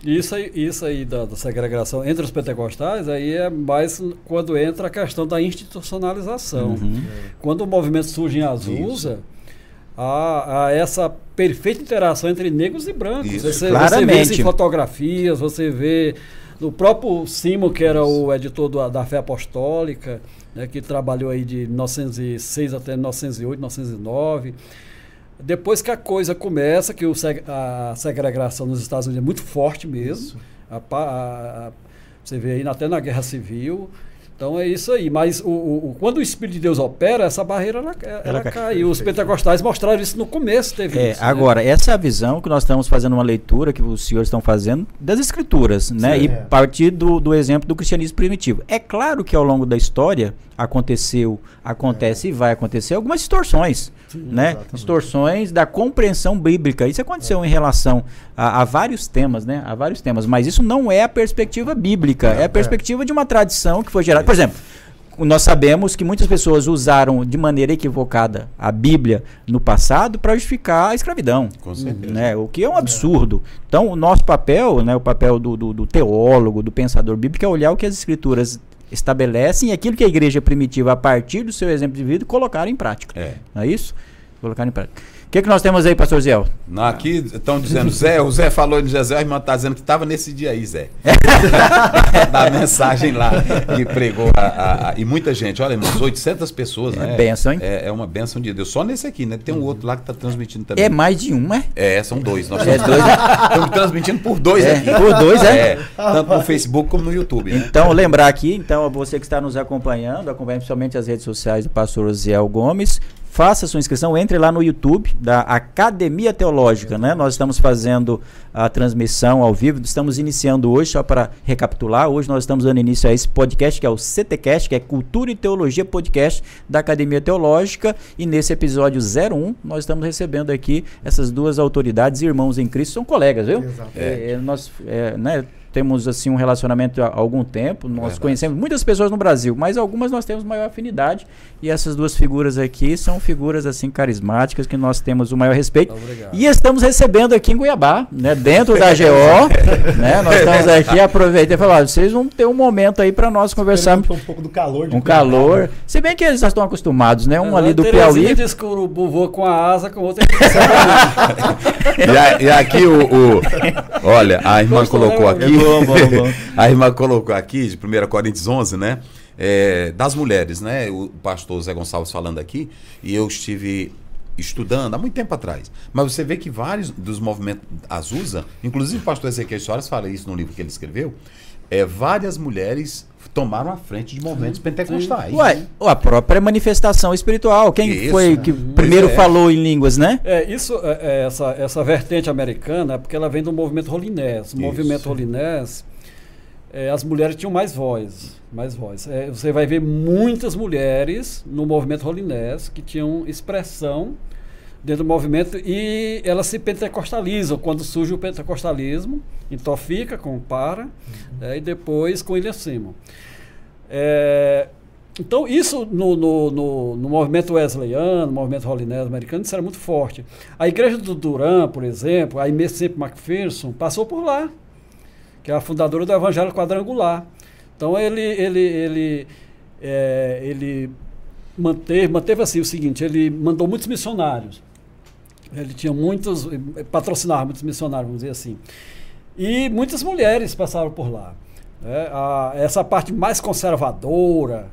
Isso aí, isso aí da, da, segregação entre os pentecostais, aí é mais quando entra a questão da institucionalização. Uhum. Quando o movimento surge em Azusa, há, há, essa perfeita interação entre negros e brancos. Você, você, vê isso em fotografias, você vê no próprio Simon, que era o editor do, da Fé Apostólica, né, que trabalhou aí de 1906 até 1908, 1909 depois que a coisa começa, que o, a segregação nos Estados Unidos é muito forte mesmo. A, a, a, você vê aí até na Guerra Civil. Então é isso aí. Mas o, o, quando o Espírito de Deus opera, essa barreira ela, ela, ela cai. E os pentecostais mostraram isso no começo, teve é, isso, né? Agora, né? essa é a visão que nós estamos fazendo uma leitura, que os senhores estão fazendo, das escrituras, né? Sim, e é. partir do, do exemplo do cristianismo primitivo. É claro que ao longo da história aconteceu, acontece é. e vai acontecer algumas distorções. Sim, né? Exatamente. Distorções da compreensão bíblica. Isso aconteceu é. em relação a, a, vários temas, né? A vários temas. Mas isso não é a perspectiva bíblica. É, é a perspectiva de uma tradição que foi gerada. Por exemplo, nós sabemos que muitas pessoas usaram de maneira equivocada a Bíblia no passado para justificar a escravidão. Com certeza. Né? O que é um absurdo. Então, o nosso papel, né, o papel do, do, do teólogo, do pensador bíblico, é olhar o que as escrituras estabelecem aquilo que a igreja primitiva, a partir do seu exemplo de vida, colocaram em prática. É. Não é isso? Colocaram em prática. O que, que nós temos aí, pastor Zé? Aqui estão dizendo, Zé, o Zé falou de Zé, a irmã está dizendo que estava nesse dia aí, Zé. da mensagem lá que pregou. A, a, a, e muita gente, olha, irmãos, 800 pessoas, É né? bênção, hein? É, é uma bênção de Deus. Só nesse aqui, né? Tem um outro lá que está transmitindo também. É mais de um, é? É, são dois. Nós É estamos, dois, estamos transmitindo por dois É, aqui. por dois, é? Tanto no Facebook como no YouTube. Né? Então, lembrar aqui, então, você que está nos acompanhando, acompanhando principalmente as redes sociais do pastor Osiel Gomes, faça sua inscrição, entre lá no YouTube da Academia Teológica, né? Nós estamos fazendo a transmissão ao vivo, estamos iniciando hoje, só para recapitular, hoje nós estamos dando início a esse podcast, que é o CTcast, que é Cultura e Teologia Podcast da Academia Teológica, e nesse episódio 01, nós estamos recebendo aqui essas duas autoridades, irmãos em Cristo, são colegas, viu? Exato. É, nós, é, né, temos assim um relacionamento há algum tempo, nós Verdade. conhecemos muitas pessoas no Brasil, mas algumas nós temos maior afinidade e essas duas figuras aqui são figuras assim carismáticas que nós temos o maior respeito. Obrigado. E estamos recebendo aqui em Cuiabá, né, dentro da GO, né? Nós estamos aqui aproveitei e falar, "Olha, vocês vão ter um momento aí para nós conversarmos um pouco do calor de um Cuiabá, calor. né? Se bem que eles já estão acostumados, né? Um É, ali do Piauí. diz que o voa com a asa, com outra. E, a- e aqui o, o- Olha, a irmã Gostou, colocou né, aqui. Bom, bom. A irmã colocou aqui, de 1 Coríntios 11, né? é, das mulheres, né? O pastor Zé Gonçalves falando aqui, e eu estive estudando há muito tempo atrás. Mas você vê que vários dos movimentos Azusa, inclusive o pastor Ezequiel Soares fala isso no livro que ele escreveu, é, várias mulheres tomaram a frente de movimentos pentecostais. Ué, a própria manifestação espiritual. Quem Isso, foi né? que Pois primeiro é. falou em línguas, né? É, isso, é, é, essa, essa vertente americana, é porque ela vem do movimento Rolinés. O movimento Rolinés, é, as mulheres tinham mais voz. Mais voz. É, você vai ver muitas mulheres no movimento Rolinés que tinham expressão dentro do movimento e elas se pentecostalizam quando surge o pentecostalismo, então fica com para é, e depois com William Simon. É, então, isso no, no, no, no movimento wesleyano, no movimento holinés americano, isso era muito forte. A igreja do Duran, por exemplo, a Semple McPherson, passou por lá, que é a fundadora do Evangelho Quadrangular. Então, ele, ele, ele, é, ele manteve, manteve assim o seguinte, ele mandou muitos missionários. Ele tinha muitos, patrocinava muitos missionários, vamos dizer assim. E muitas mulheres passaram por lá. né? A- essa parte mais conservadora,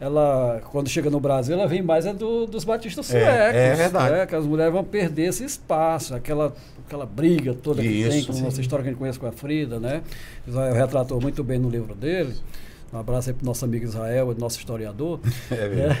ela, quando chega no Brasil, ela vem mais é do- dos batistas É, suecos. é verdade. né? Que as mulheres vão perder esse espaço, aquela, aquela briga toda que tem, Isso, com a sim. nossa história que a gente conhece com a Frida, né? Israel retratou muito bem no livro dele. Um abraço aí para o nosso amigo Israel, nosso historiador. É verdade.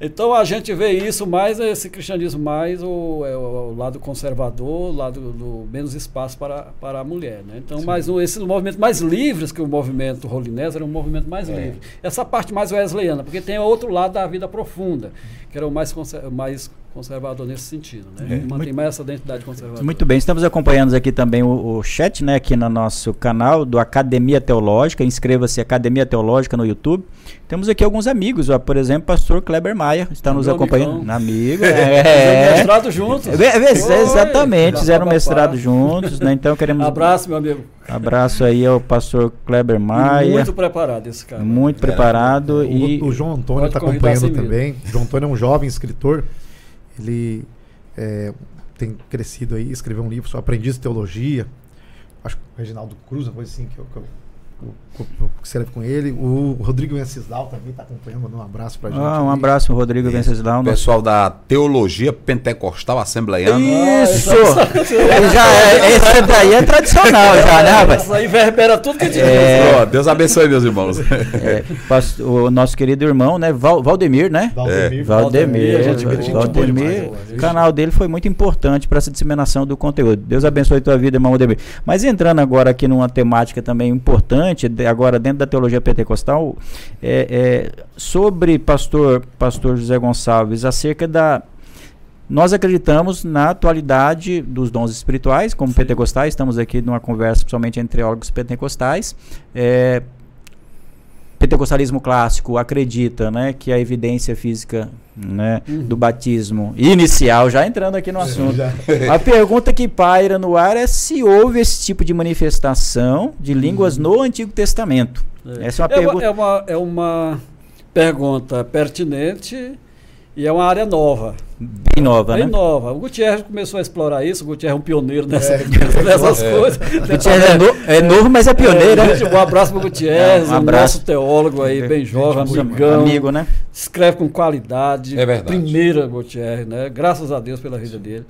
Então a gente vê isso mais, esse cristianismo mais o, é o, lado conservador, o lado do menos espaço para, para a mulher. Né? Então, mas o- esse movimento mais livres que o movimento Rolinés era um movimento mais É. livre. Essa parte mais wesleyana, porque tem outro lado da vida profunda, que era o mais, mais conservador nesse sentido. Né? Mantém mais essa identidade conservadora. Muito bem, estamos acompanhando aqui também o, o chat, né, aqui no nosso canal do Academia Teológica. Inscreva-se Academia Teológica no YouTube. Temos aqui alguns amigos, ó, por exemplo, pastor Kleber Maia está nos acompanhando. amigão. Amigo, Fizemos é. mestrado juntos. É, é, exatamente, fizeram mestrado juntos, né? Então queremos Abraço, meu amigo. abraço aí ao pastor Kleber Maia, Muito muito, preparado esse cara. preparado e O, o João Antônio está acompanhando medo. também. O João Antônio é um jovem escritor. Ele é, tem crescido aí, escreveu um livro sobre aprendiz de teologia. Acho que o Reginaldo Cruz, uma coisa assim que eu, que eu, escrevo com ele. O Rodrigo Venceslau também está acompanhando, mandando um abraço pra gente. Ah, um abraço Rodrigo Venceslau, Pessoal da Teologia Pentecostal Assembleiana. Isso! Já é, esse daí é tradicional já, né, rapaz? Isso aí verbera tudo que a gente É. Ó, Deus abençoe, meus irmãos. É, o nosso querido irmão, né? Val- Valdemir, né? Valdemir. Valdemir, Valdemir, boa Valdemir, demais. o canal dele foi muito importante para essa disseminação do conteúdo. Deus abençoe tua vida, irmão Valdemir. Mas entrando agora aqui numa temática também importante, de- agora dentro da teologia pentecostal, é, é, sobre pastor, pastor José Gonçalves, acerca da nós acreditamos na atualidade dos dons espirituais, como pentecostais, estamos aqui numa conversa principalmente entre teólogos pentecostais. É, pentecostalismo clássico acredita né, que a evidência física né, do batismo inicial, já entrando aqui no assunto. A pergunta que paira no ar é se houve esse tipo de manifestação de línguas no Antigo Testamento. É. Essa é uma, é pergunta... uma, é, uma, é uma pergunta pertinente e é uma área nova. Bem nova, Bem né? nova. O Gutierrez começou a explorar isso, o Gutierrez é um pioneiro nessa, é, nessas é. coisas. O Gutierrez é, no, é, novo, mas é pioneiro. É, né? um abraço para o Gutierrez, um, nosso teólogo aí, bem jovem, amigão. Amigo, né? Escreve com qualidade. É verdade. Primeira Gutierrez, né? Graças a Deus pela vida dele.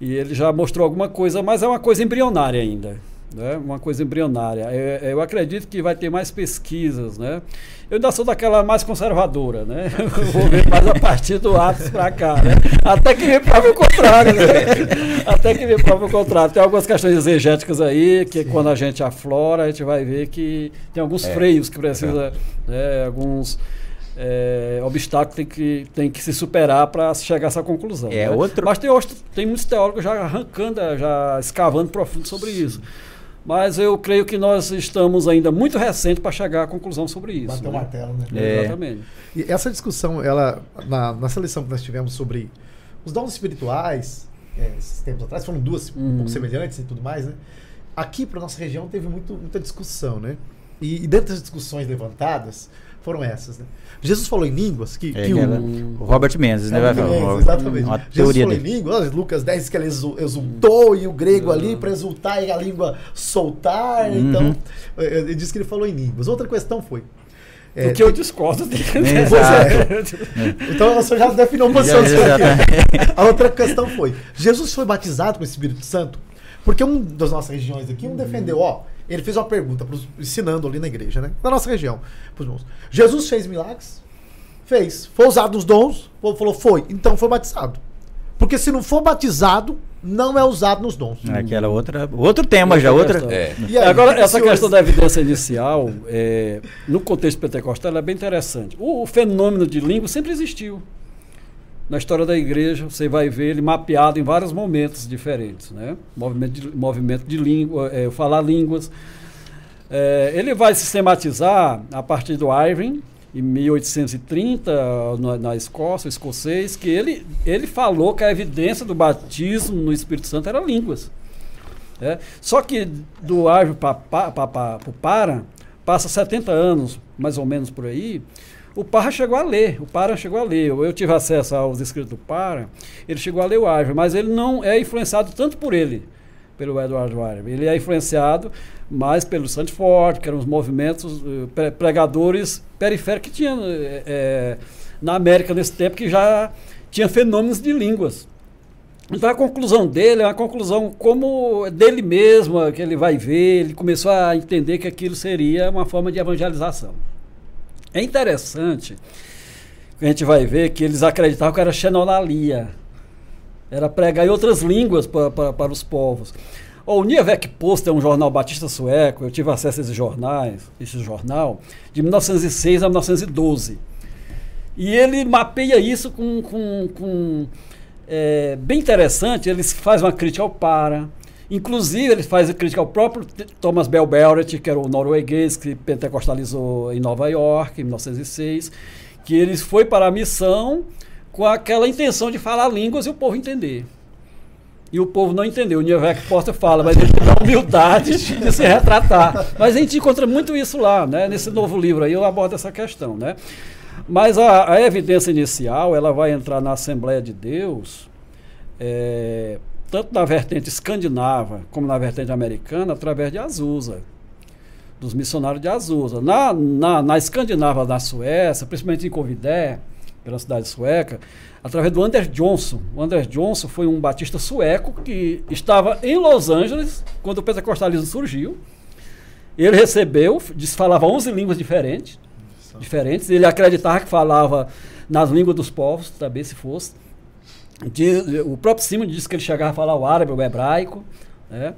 E ele já mostrou alguma coisa, mas é uma coisa embrionária ainda né? uma coisa embrionária. Eu, eu, acredito que vai ter mais pesquisas. Né? Eu ainda sou daquela mais conservadora, né? vou ver mais a partir do Atos para cá. Né? Até que me prove o contrário. Né? Até que me prove o contrário. Tem algumas questões exegéticas aí, que Sim. quando a gente aflora, a gente vai ver que tem alguns é. freios que precisa, é. né? alguns. É, obstáculo tem que, tem que se superar para chegar a essa conclusão. É né? outro... Mas tem, tem muitos teólogos já arrancando, já escavando profundo sobre isso. Mas eu creio que nós estamos ainda muito recente para chegar à conclusão sobre isso. Bater né? o martelo, né? É. Exatamente. E essa discussão, ela, na, na seleção que nós tivemos sobre os dons espirituais, é, esses tempos atrás, foram duas um pouco uhum. semelhantes e tudo mais, né? Aqui para nossa região teve muito, muita discussão, né? E, e dentro das discussões levantadas, foram essas. Né? Jesus falou em línguas que, é, que o, o, Robert Mendes, né? Mendes, uma, exatamente. Uma Jesus falou dele. em línguas, Lucas 10 que ele exultou e o grego ali para exultar e a língua soltar. Uhum. Então, ele disse que ele falou em línguas. Outra questão foi. É, que eu discordo dele. É. Então você já definiu uma posição. A outra questão foi: Jesus foi batizado com o Espírito Santo? Porque um das nossas regiões aqui, um defendeu, ó, ele fez uma pergunta, pros, ensinando ali na igreja, né? Na nossa região. Pros Jesus fez milagres? Fez. Foi usado nos dons? O povo falou, foi. Então foi batizado. Porque se não for batizado, não é usado nos dons. É aquela outra, outro tema já, outra. É. Aí, Agora, essa questão da evidência inicial, é, no contexto pentecostal, é bem interessante. O, o fenômeno de língua sempre existiu na história da igreja, você vai ver ele mapeado em vários momentos diferentes, né? Movimento de, movimento de língua, é, falar línguas. É, ele vai sistematizar a partir do Irving, em 1830, na, na Escócia, escocês, que ele, ele falou que a evidência do batismo no Espírito Santo era línguas. É. Só que do Irving Para, passa 70 anos, mais ou menos por aí, o Parra chegou a ler, o Parra chegou a ler. Eu, eu tive acesso aos escritos do Parra, ele chegou a ler o Árvore, mas ele não é influenciado tanto por ele, pelo Edward Árvore. Ele é influenciado mais pelo Sandford, que eram os movimentos uh, pregadores periféricos que tinha é, na América nesse tempo, que já tinha fenômenos de línguas. Então a conclusão dele é uma conclusão como dele mesmo, que ele vai ver, ele começou a entender que aquilo seria uma forma de evangelização. É interessante a gente vai ver que eles acreditavam que era xenolalia. Era pregar em outras línguas para, os povos. O Nievek Post é um jornal batista sueco, eu tive acesso a esses jornais, esse jornal, de 1906 a 1912. E ele mapeia isso com, com, com é, bem interessante, ele faz uma crítica ao Para, Inclusive, ele faz crítica ao próprio Thomas Bell Barrett, que era o norueguês que pentecostalizou em Nova York, em 1906, que ele foi para a missão com aquela intenção de falar línguas e o povo entender. E o povo não entendeu. O Nivek Porta fala, mas ele tem a humildade de se retratar. Mas a gente encontra muito isso lá, né? Nesse novo livro aí eu abordo essa questão, né? Mas a, a evidência inicial, ela vai entrar na Assembleia de Deus é, tanto na vertente escandinava como na vertente americana, através de Azusa, dos missionários de Azusa. Na, na, na escandinava da Suécia, principalmente em Covidé, pela cidade sueca, através do Anders Johnson. O Anders Johnson foi um batista sueco que estava em Los Angeles quando o pentecostalismo surgiu. Ele recebeu, disse, falava 11 línguas diferentes, diferentes. Ele acreditava que falava nas línguas dos povos, também se fosse o próprio Simon disse que ele chegava a falar o árabe, o hebraico, né?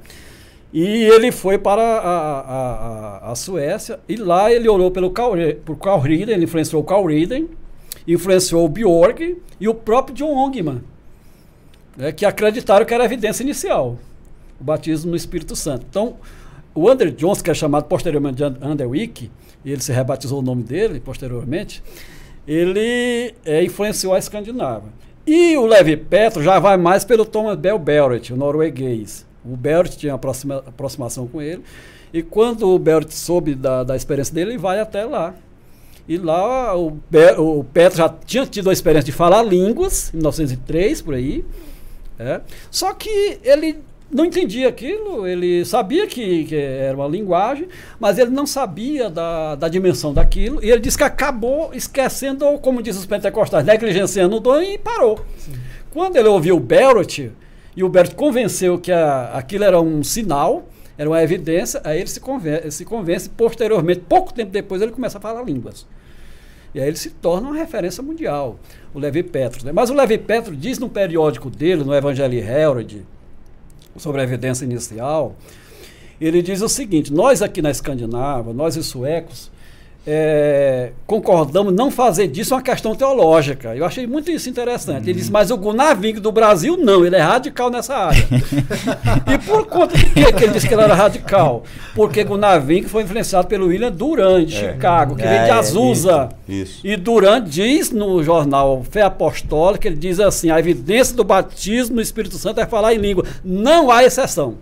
E ele foi para a, a, a, a, Suécia e lá ele orou pelo Carl, por Carl Riden, ele influenciou o Carl Riden, influenciou o Bjork e o próprio John Ongman, né, que acreditaram que era a evidência inicial, o batismo no Espírito Santo. Então, o Andrew Johnson, que é chamado posteriormente de Underwick, ele se rebatizou o nome dele posteriormente, ele é, influenciou a Escandinava. E o Levi Petro já vai mais pelo Thomas Bell Barrett, o norueguês. O Belt tinha aproxima, aproximação com ele. E quando o Belt soube da, da experiência dele, ele vai até lá. E lá o, o Petro já tinha tido a experiência de falar línguas, em 1903, por aí. É. Só que ele não entendia aquilo, ele sabia que, que, era uma linguagem, mas ele não sabia da, da dimensão daquilo, e ele disse que acabou esquecendo, ou como diz os pentecostais, negligenciando o dom e parou. Sim. Quando ele ouviu o Barrett, e o Barrett convenceu que a, aquilo era um sinal, era uma evidência, aí ele se convence, se convence, posteriormente, pouco tempo depois, ele começa a falar línguas. E aí ele se torna uma referência mundial, o Levi Petro. Né? Mas o Levi Petro diz no periódico dele, no Evangelho Herald, sobre a evidência inicial, ele diz o seguinte: nós aqui na Escandinávia, nós os suecos, é, concordamos não fazer disso uma questão teológica. Eu achei muito isso interessante. Ele disse, mas o Gunnar Ving do Brasil, não, ele é radical nessa área. e por conta de que, que ele disse que ele era radical? Porque Gunnar Ving foi influenciado pelo William Durant, de é. Chicago, que é, vem de Azusa. Isso, isso. E Durant diz no jornal Fé Apostólica, ele diz assim, a evidência do batismo no Espírito Santo é falar em língua. Não há exceção.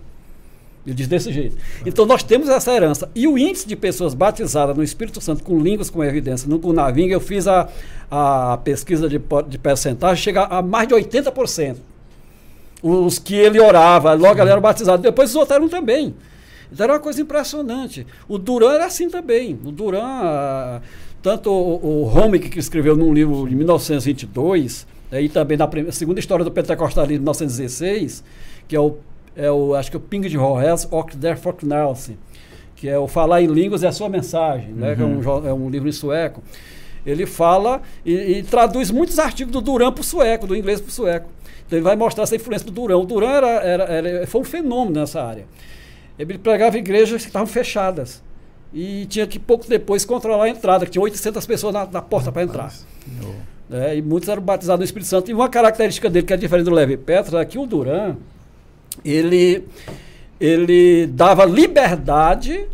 Ele diz desse jeito. Então nós temos essa herança. E o índice de pessoas batizadas no Espírito Santo com línguas como evidência no Gunavinga, eu fiz a, a pesquisa de, de percentagem, chega a mais de 80%. Os que ele orava, logo ele era batizado. Depois os outros eram também. Então era uma coisa impressionante. O Duran era assim também. O Duran, tanto o, o Homick, que escreveu num livro de 1922, e também na primeira, segunda história do Pentecostalismo de 1916, que é o é o, acho que é o Ping de Rohes der Folknelse, que é o Falar em Línguas é a Sua Mensagem, uhum. né, que é um, uhum. é um livro em sueco. Ele fala e, e traduz muitos artigos do Duran para o sueco, do inglês para o sueco. Então ele vai mostrar essa influência do Duran. O Duran era, era, era, foi um fenômeno nessa área. Ele pregava igrejas que estavam fechadas. E tinha que pouco depois controlar a entrada, que tinha 800 pessoas na, na porta para entrar. É, e muitos eram batizados no Espírito Santo. E uma característica dele que é diferente do Levi Petra é que o Duran, ele, ele dava liberdade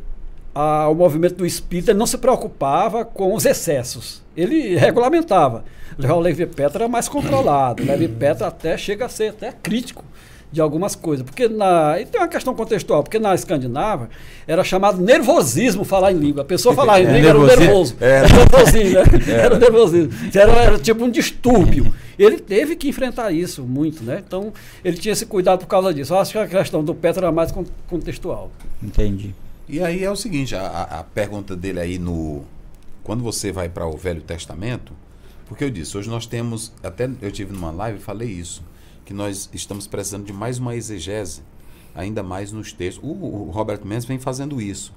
ao movimento do espírito, ele não se preocupava com os excessos. Ele regulamentava. O Levi Petra era mais controlado. Levi Petra até chega a ser até crítico de algumas coisas. Porque na. E tem uma questão contextual, porque na Escandinávia era chamado nervosismo falar em língua. A pessoa falar em é, língua era um nervoso. É. Era nervosismo, né? É. Era nervosismo. Era, era tipo um distúrbio. Ele teve que enfrentar isso muito, né? Então, ele tinha esse cuidado por causa disso. Eu acho que a questão do Petro era mais contextual. Entendi. E aí é o seguinte, a, a pergunta dele aí no. Quando você vai para o Velho Testamento, porque eu disse, hoje nós temos, até eu tive numa live e falei isso que nós estamos precisando de mais uma exegese, ainda mais nos textos. O, o Robert Mendes vem fazendo isso.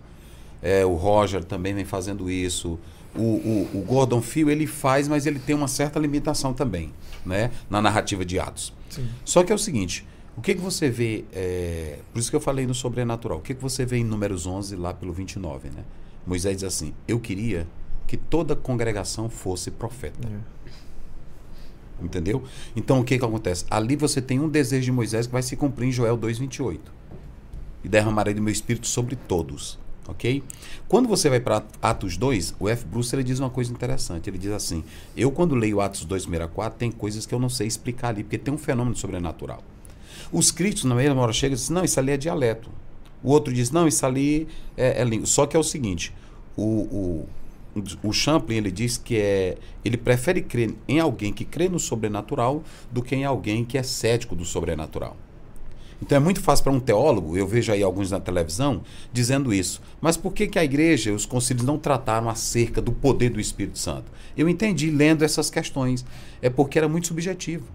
É, o Roger também vem fazendo isso. O, o, o, Gordon Fio ele faz, mas ele tem uma certa limitação também, né, na narrativa de Atos. Sim. Só que é o seguinte, o que, que você vê, é, por isso que eu falei no sobrenatural, o que, que você vê em Números 11, lá pelo 29, né? Moisés diz assim, eu queria que toda congregação fosse profeta. É. Entendeu? Então o que, que acontece? Ali você tem um desejo de Moisés que vai se cumprir em Joel 2,28. E derramarei do meu espírito sobre todos. Ok? Quando você vai para Atos 2, o F. Bruce ele diz uma coisa interessante. Ele diz assim: Eu, quando leio Atos 2, 1 4, tem coisas que eu não sei explicar ali, porque tem um fenômeno sobrenatural. Os críticos, na mesma hora, chegam e dizem: Não, isso ali é dialeto. O outro diz: Não, isso ali é, é língua. Só que é o seguinte: o, o o Champlin ele diz que é ele prefere crer em alguém que crê no sobrenatural do que em alguém que é cético do sobrenatural. Então é muito fácil para um teólogo, eu vejo aí alguns na televisão dizendo isso. Mas por que, que a igreja, os concílios não trataram acerca do poder do Espírito Santo? Eu entendi lendo essas questões. É porque era muito subjetivo.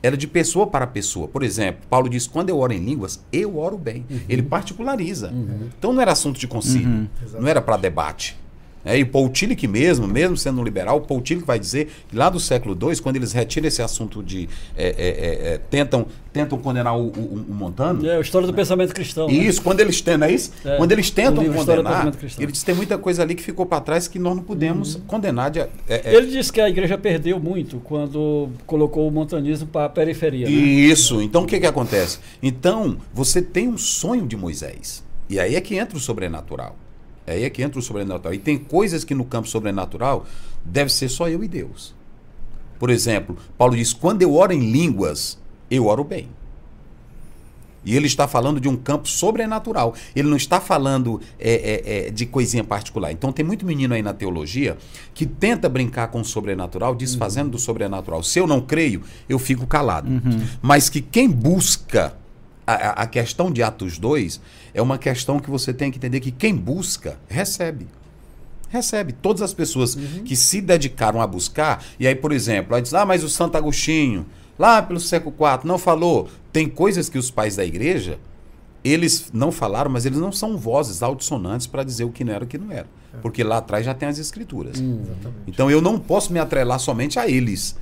Era de pessoa para pessoa. Por exemplo, Paulo diz: quando eu oro em línguas, eu oro bem. Uhum. Ele particulariza. Uhum. Então não era assunto de concílio, uhum. não era para debate. É, e Paul Tillich mesmo, mesmo sendo um liberal, Paul Tillich vai dizer que lá do século II, quando eles retiram esse assunto de. É, é, é, é tentam, tentam condenar o, o, o, Montano. É a história do pensamento cristão. Né? Isso, né? quando eles tentam, é isso? É, quando eles tentam condenar, ele diz que tem muita coisa ali que ficou para trás que nós não podemos uhum. condenar. De, ele disse que a igreja perdeu muito quando colocou o montanismo para a periferia. Né? Isso, então o que, que acontece? Então, você tem um sonho de Moisés. E aí é que entra o sobrenatural. É aí é que entra o sobrenatural. E tem coisas que no campo sobrenatural deve ser só eu e Deus. Por exemplo, Paulo diz: quando eu oro em línguas, eu oro bem. E ele está falando de um campo sobrenatural. Ele não está falando é, é, é, de coisinha particular. Então tem muito menino aí na teologia que tenta brincar com o sobrenatural, desfazendo uhum. do sobrenatural. Se eu não creio, eu fico calado. Uhum. Mas que quem busca a, a questão de Atos 2 é uma questão que você tem que entender que quem busca, recebe recebe. Todas as pessoas uhum. que se dedicaram a buscar, e aí, por exemplo, aí diz, ah, mas o Santo Agostinho, lá pelo século IV, não falou. Tem coisas que os pais da igreja, eles não falaram, mas eles não são vozes altissonantes para dizer o que não era e o que não era. É. Porque lá atrás já tem as escrituras. Hum, então eu não posso me atrelar somente a eles.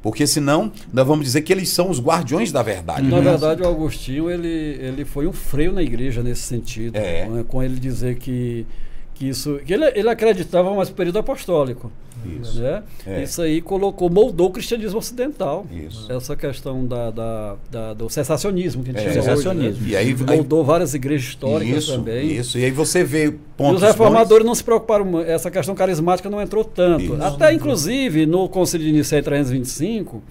Porque senão nós vamos dizer que eles são os guardiões da verdade. Na verdade, o Agostinho ele, ele foi um freio na igreja nesse sentido. É. Né? Com ele dizer que que isso que ele, ele acreditava mais no período apostólico isso né? É. isso aí colocou moldou o cristianismo ocidental isso. essa questão da, da, da do sensacionismo que a gente é. sensacionismo hoje, né? e aí moldou aí, várias igrejas históricas isso, também isso e aí você vê pontos e os reformadores bons. não se preocuparam essa questão carismática não entrou tanto isso. até inclusive no Concílio de Nicéia 325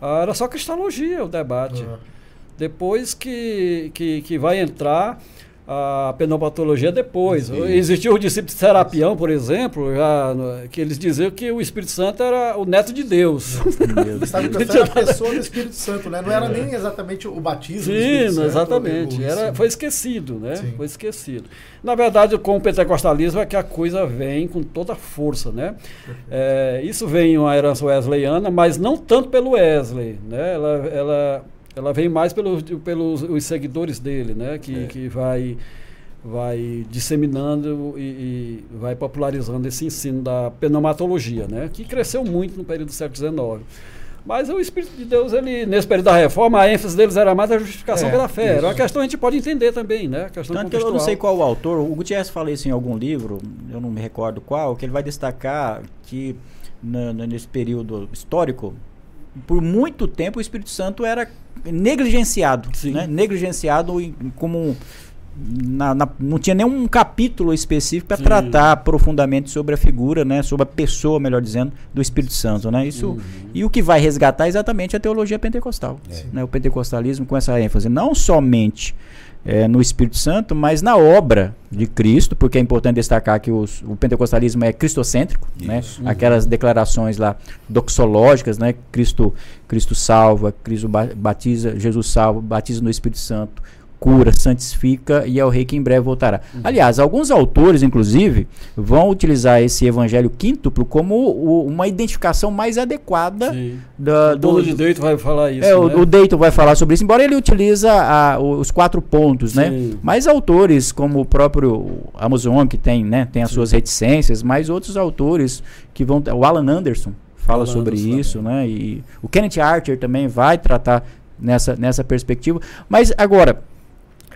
era só cristologia o debate uhum. depois que, que, que vai entrar a pneumopatologia depois. Sim. Existiu o discípulo de Serapião, por exemplo, já, que eles diziam que o Espírito Santo era o neto de Deus. Estava pensando a pessoa do Espírito Santo, né? Não era nem exatamente o batismo. Sim, Santo, exatamente. Era, foi esquecido, né? Sim. Foi esquecido. Na verdade, com o pentecostalismo é que a coisa vem com toda a força, né? É, isso vem uma herança wesleyana, mas não tanto pelo Wesley, né? Ela, ela ela vem mais pelos, pelos os seguidores dele, né? Que, é. que vai, vai disseminando e, e, vai popularizando esse ensino da pneumatologia, né? Que cresceu muito no período do século XIX. Mas o Espírito de Deus, ele, nesse período da reforma, a ênfase deles era mais a justificação é, pela fé. Isso. Era uma questão que a gente pode entender também, né? A questão Tanto que eu não sei qual o autor, o Gutierrez fala isso em algum livro, eu não me recordo qual, que ele vai destacar que na, nesse período histórico, por muito tempo o Espírito Santo era negligenciado, né? negligenciado como na, na, não tinha nenhum capítulo específico para tratar profundamente sobre a figura, né, sobre a pessoa, melhor dizendo, do Espírito Santo, né? Isso uhum. e o que vai resgatar é exatamente a teologia pentecostal, é. né? O pentecostalismo com essa ênfase, não somente é, no Espírito Santo, mas na obra de Cristo, porque é importante destacar que os, o pentecostalismo é cristocêntrico, né? Uhum. Aquelas declarações lá doxológicas, né? Cristo, Cristo salva, Cristo batiza, Jesus salva, batiza no Espírito Santo, cura, santifica e é o rei que em breve voltará. Uhum. Aliás, alguns autores, inclusive, vão utilizar esse evangelho quíntuplo como o, uma identificação mais adequada da, do. O de Deito vai falar isso. É, né? o, o Deito vai falar sobre isso, embora ele utiliza a, os quatro pontos, né? Sim. né? Mas autores, como o próprio Amazon, que tem, né, tem as Sim. suas reticências, mas outros autores que vão. O Alan Anderson fala Alan sobre Anderson isso, também. né? E o Kenneth Archer também vai tratar nessa, nessa perspectiva. Mas agora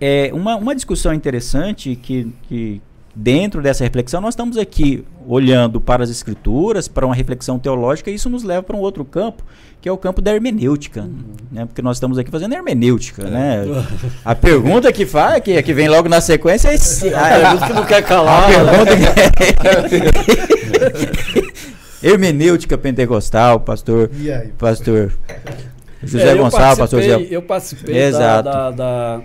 é, uma, uma discussão interessante que, que, dentro dessa reflexão, nós estamos aqui olhando para as escrituras, para uma reflexão teológica, e isso nos leva para um outro campo, que é o campo da hermenêutica. Uhum. Né? Porque nós estamos aqui fazendo hermenêutica. É. Né? A pergunta que faz, que, que vem logo na sequência é esse, a, pergunta que não quer calar. A pergunta que... hermenêutica pentecostal, pastor. Pastor José é, Gonçalves, pastor José. Eu participei Exato. da, da, da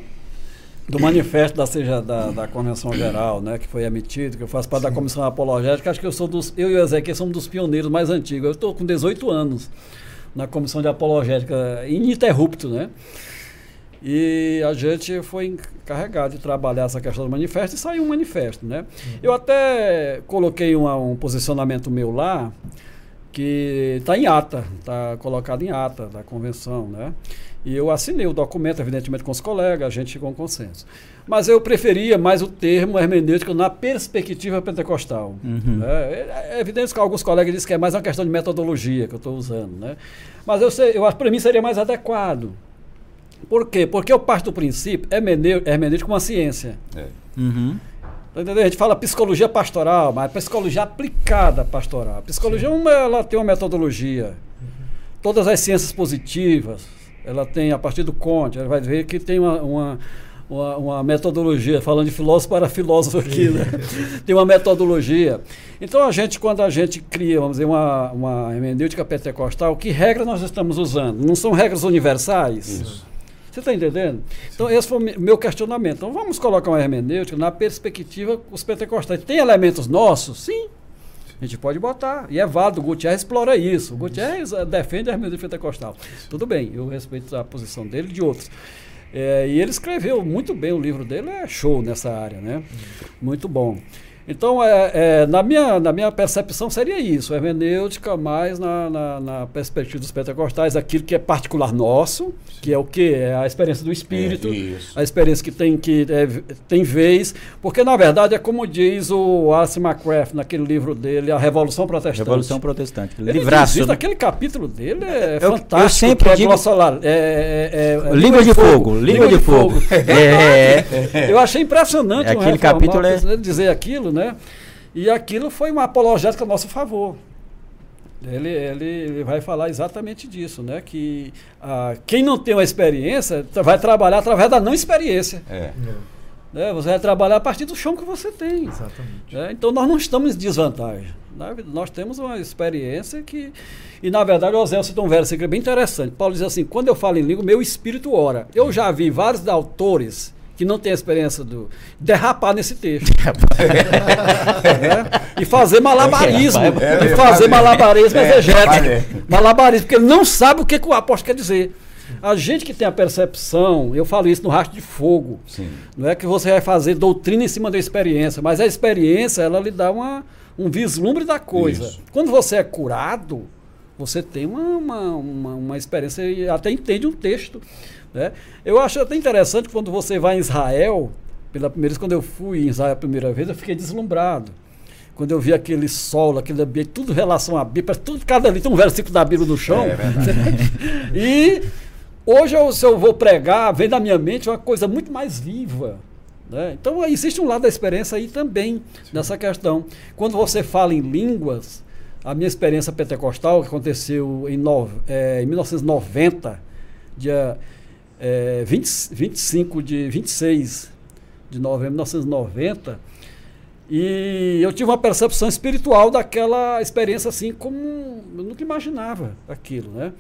do manifesto da, seja, da, da Convenção Geral, né, que foi emitido, que eu faço parte Sim. da Comissão Apologética, acho que eu sou dos, eu e o Ezequiel somos dos pioneiros mais antigos. Eu estou com 18 anos na Comissão de Apologética, ininterrupto, né? E a gente foi encarregado de trabalhar essa questão do manifesto e saiu um manifesto, né? Uhum. Eu até coloquei uma, um posicionamento meu lá, que está em ata, está colocado em ata da convenção, né? E eu assinei o documento, evidentemente, com os colegas, a gente chegou a um consenso. Mas eu preferia mais o termo hermenêutico na perspectiva pentecostal. Uhum. Né? É, é, evidente que alguns colegas dizem que é mais uma questão de metodologia que eu estou usando. Né? Mas eu, sei, eu acho que para mim seria mais adequado. Por quê? Porque eu parto do princípio hermenêutico uma ciência. É. Uhum. Tá a gente fala psicologia pastoral, mas psicologia aplicada pastoral. A psicologia uma, ela tem uma metodologia. Uhum. Todas as ciências positivas, ela tem, a partir do Conte, ela vai ver que tem uma, uma, uma, uma metodologia, falando de filósofo para filósofo aqui, né? tem uma metodologia. Então, a gente, quando a gente cria, vamos dizer, uma, uma hermenêutica pentecostal, que regras nós estamos usando? Não são regras universais? Isso. Você está entendendo? Então, esse foi o meu questionamento. Então, vamos colocar uma hermenêutica na perspectiva os pentecostais. Tem elementos nossos? Sim. A gente pode botar. E é válido. O Gutierrez explora isso. O Gutierrez eh, defende a hermenêutica pentecostal. Tudo bem, eu respeito a posição dele e de outros. É, e ele escreveu muito bem o livro dele, é show nessa área, né? Muito bom. Então, é, é, na, minha, na minha percepção, seria isso: hermenêutica mais na, na, na, perspectiva dos pentecostais, aquilo que é particular nosso, que é o que? É a experiência do Espírito, é a experiência que tem, que é, tem vez. Porque, na verdade, é como diz o Arce McCraft naquele livro dele, A Revolução Protestante. Revolução Protestante. Ele Livraço. Diz, aquele capítulo dele é eu, fantástico. Eu sempre é digo. Glossolar, é, é, língua de fogo. Língua de fogo. eu achei impressionante aquele capítulo é... dizer aquilo, né? E aquilo foi uma apologética a nosso favor. Ele, ele, ele, vai falar exatamente disso, né? Que ah, quem não tem uma experiência vai trabalhar através da não experiência. É. Né? Você vai trabalhar a partir do chão que você tem. Exatamente. É, então nós não estamos em desvantagem. Nós temos uma experiência que. E na verdade o Osel citou um versículo bem interessante. Paulo diz assim: quando eu falo em língua, meu espírito ora. Eu já vi vários autores que não tem a experiência do derrapar nesse texto. é, e fazer malabarismo. É, e fazer malabarismo é, exegético. Malabarismo, porque ele não sabe o que, que o apóstolo quer dizer. A gente que tem a percepção, eu falo isso no rastro de fogo, Sim. não é que você vai fazer doutrina em cima da experiência, mas a experiência ela lhe dá uma, um vislumbre da coisa. Isso. Quando você é curado, você tem uma, uma, uma, uma experiência e até entende um texto. Né? Eu acho até interessante quando você vai em Israel, pela primeira vez, quando eu fui em Israel a primeira vez, eu fiquei deslumbrado. Quando eu vi aquele sol, aquele ambiente, tudo em relação à Bíblia, tudo, cada ali tem um versículo da Bíblia no chão. É e hoje, eu, se eu vou pregar, vem na minha mente uma coisa muito mais viva. Né? Então, existe um lado da experiência aí também, Sim. nessa questão. Quando você fala em línguas, a minha experiência pentecostal, que aconteceu em, no, é, em 1990, dia é, 20, 25 de 26 de novembro de 1990 e eu tive uma percepção espiritual daquela experiência assim como eu nunca imaginava aquilo, né?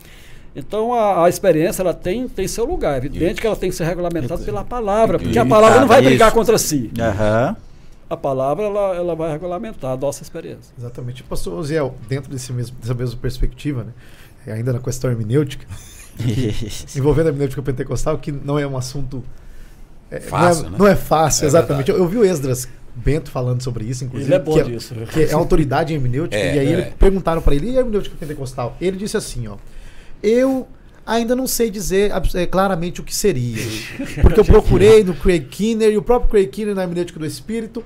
Então a, a experiência ela tem, tem seu lugar, é evidente isso. que ela tem que ser regulamentada pela palavra, porque a palavra não vai brigar contra si. Uhum. A palavra ela, ela vai regulamentar a nossa experiência. Exatamente. Pastor Oziel, dentro desse mesmo, dessa mesma perspectiva, né? ainda na questão hermenêutica, envolvendo a hermenêutica pentecostal, que não é um assunto. É, fácil, não, é, né? não é fácil, é exatamente. Eu, eu, vi o Esdras Bento falando sobre isso, inclusive. Ele é bom que, é disso. que é autoridade em hermenêutica. É, e aí é. ele perguntaram para ele, e a hermenêutica pentecostal? Ele disse assim, ó. Eu ainda não sei dizer é, claramente o que seria. Porque eu procurei no Craig Kinner, e o próprio Craig Kinner na hermenêutica do Espírito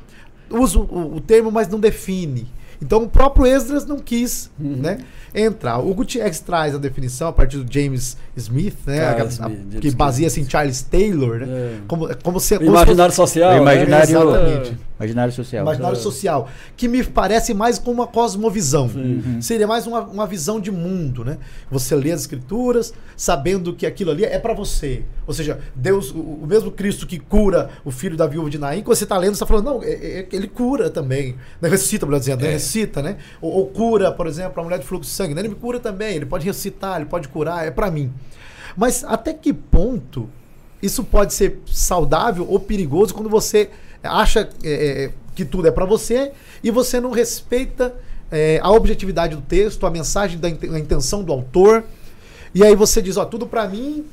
usa o, o termo, mas não define. Então o próprio Esdras não quis, uhum. né? Entrar. O Gutierrez traz a definição a partir do James Smith, né? a, a, que baseia-se em Charles Taylor, né? É. Como, como se, como imaginário se fosse, social. Né? Imaginário, Exatamente. imaginário social. Imaginário é. social. Que me parece mais como uma cosmovisão. Uhum. Seria mais uma, uma visão de mundo, né? Você lê as escrituras, sabendo que aquilo ali é para você. Ou seja, Deus, o, o, mesmo Cristo que cura o filho da viúva de Naim, quando você está lendo, você está falando, não, é, é, ele cura também. Né? Ressuscita, melhor dizendo, né? é. ressuscita, né? Ou, ou, cura, por exemplo, a mulher de fluxo sangue. Né? Ele me cura também, ele pode ressuscitar, ele pode curar, é para mim. Mas até que ponto isso pode ser saudável ou perigoso quando você acha é, é que tudo é para você e você não respeita é, a objetividade do texto, a mensagem da intenção do autor. E aí você diz, ó, tudo para mim,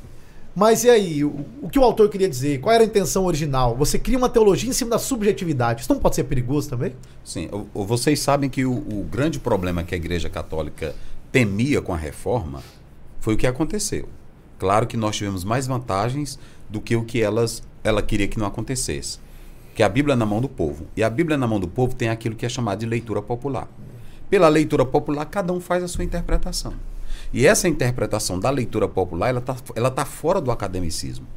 mas e aí? O, o, que o autor queria dizer? Qual era a intenção original? Você cria uma teologia em cima da subjetividade. Isso não pode ser perigoso também? Sim. O, vocês sabem que o, o grande problema que a Igreja Católica temia com a reforma foi o que aconteceu. Claro que nós tivemos mais vantagens do que o que elas, ela queria que não acontecesse. Que a Bíblia é na mão do povo. E a Bíblia na mão do povo tem aquilo que é chamado de leitura popular. Pela leitura popular, cada um faz a sua interpretação. E essa interpretação da leitura popular, ela está ela tá fora do academicismo.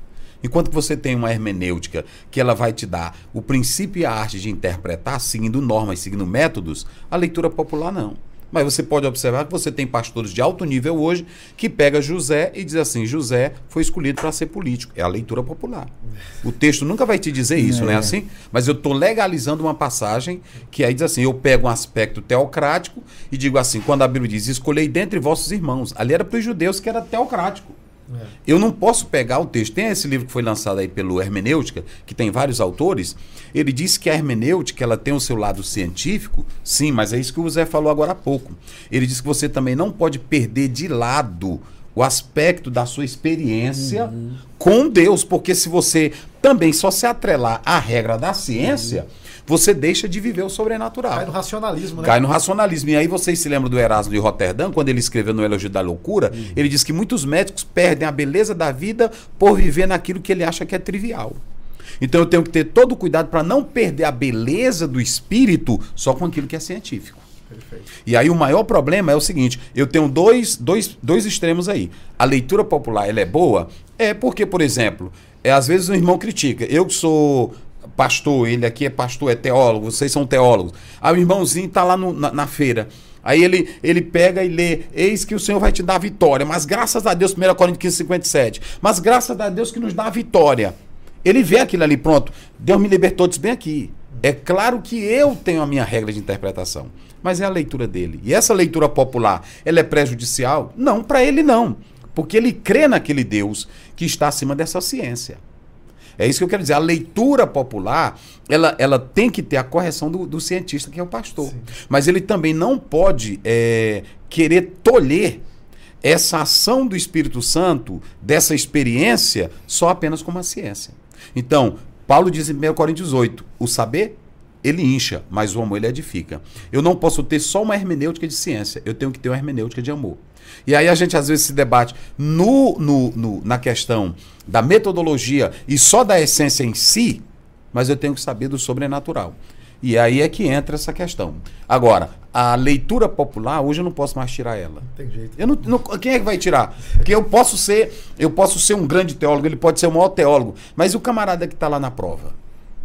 Enquanto você tem uma hermenêutica que ela vai te dar o princípio e a arte de interpretar, seguindo normas, seguindo métodos, a leitura popular não. Mas você pode observar que você tem pastores de alto nível hoje que pega José e diz assim: José foi escolhido para ser político. É a leitura popular. O texto nunca vai te dizer isso, é. não é assim? Mas eu estou legalizando uma passagem que aí diz assim: eu pego um aspecto teocrático e digo assim: quando a Bíblia diz, escolhei dentre vossos irmãos. Ali era para os judeus que era teocrático. É. Eu não posso pegar o texto. Tem esse livro que foi lançado aí pelo Hermenêutica, que tem vários autores. Ele diz que a hermenêutica ela tem o seu lado científico, sim, mas é isso que o Zé falou agora há pouco. Ele diz que você também não pode perder de lado o aspecto da sua experiência uhum. com Deus, porque se você também só se atrelar à regra da ciência, uhum você deixa de viver o sobrenatural. Cai no racionalismo, né? Cai no racionalismo. E aí vocês se lembram do Erasmo de Roterdã, quando ele escreveu no Elogio da Loucura, uhum. ele diz que muitos médicos perdem a beleza da vida por viver naquilo que ele acha que é trivial. Então eu tenho que ter todo o cuidado para não perder a beleza do espírito só com aquilo que é científico. Perfeito. E aí o maior problema é o seguinte: eu tenho dois, dois, dois extremos aí. A leitura popular ela é boa? É porque, por exemplo, é, às vezes o irmão critica. Eu que sou pastor, ele aqui é pastor, é teólogo, vocês são teólogos. Aí o irmãozinho está lá no, na, na feira. Aí ele, ele pega e lê: Eis que o Senhor vai te dar vitória. Mas graças a Deus, 1 Coríntios 15, 57. Mas graças a Deus que nos dá a vitória. Ele vê aquilo ali, pronto. Deus me libertou, diz bem aqui. É claro que eu tenho a minha regra de interpretação. Mas é a leitura dele. E essa leitura popular, ela é prejudicial? Não, para ele não. Porque ele crê naquele Deus que está acima dessa ciência. É isso que eu quero dizer. A leitura popular, ela, ela tem que ter a correção do, do cientista, que é o pastor. Sim. Mas ele também não pode é, querer tolher essa ação do Espírito Santo, dessa experiência, só apenas como a ciência. Então, Paulo diz em 1 Coríntios 8: o saber ele incha, mas o amor ele edifica. Eu não posso ter só uma hermenêutica de ciência, eu tenho que ter uma hermenêutica de amor. E aí a gente às vezes se debate no, no, no, na questão da metodologia e só da essência em si, mas eu tenho que saber do sobrenatural. E aí é que entra essa questão. Agora, a leitura popular, hoje eu não posso mais tirar ela. Tem jeito. Eu não, não, quem é que vai tirar? Porque eu posso ser, eu posso ser um grande teólogo, ele pode ser o maior teólogo, mas o camarada que está lá na prova.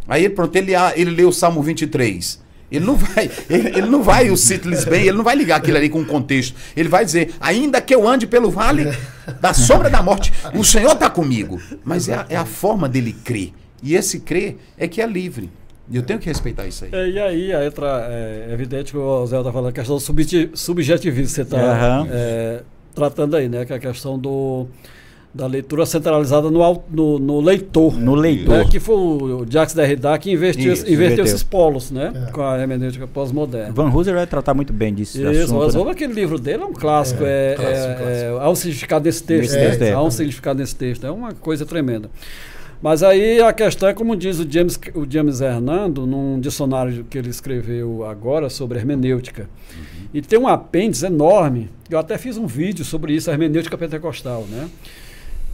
Aí pronto, ele, ele lê o Salmo 23. Ele não vai, ele, ele não vai, o Citlis bem, ele não vai ligar aquilo ali com o contexto. Ele vai dizer, ainda que eu ande pelo vale da sombra da morte, o Senhor está comigo. Mas é a, é a, forma dele crer. E esse crer é que é livre. E eu tenho que respeitar isso aí. É, e aí entra, é, é evidente que o Zé está falando a questão do subjetivismo, você está uhum. é, tratando aí, né? Que é a questão do da leitura centralizada no, no, no leitor. No leitor. Né, que foi o Jacques Derrida que investiu, Isso, inverteu esses polos, né? É. Com a hermenêutica pós-moderna. Van Hooser vai tratar muito bem disso. Isso, assunto, né? aquele livro dele é um clássico. É, é, clássico, é, clássico. é há um significado desse texto. Né? Há um significado desse texto. É uma coisa tremenda. Mas aí a questão é como diz o James, o James Hernando, num dicionário que ele escreveu agora sobre hermenêutica. Uhum. E tem um apêndice enorme. Eu até fiz um vídeo sobre isso, a hermenêutica pentecostal, né?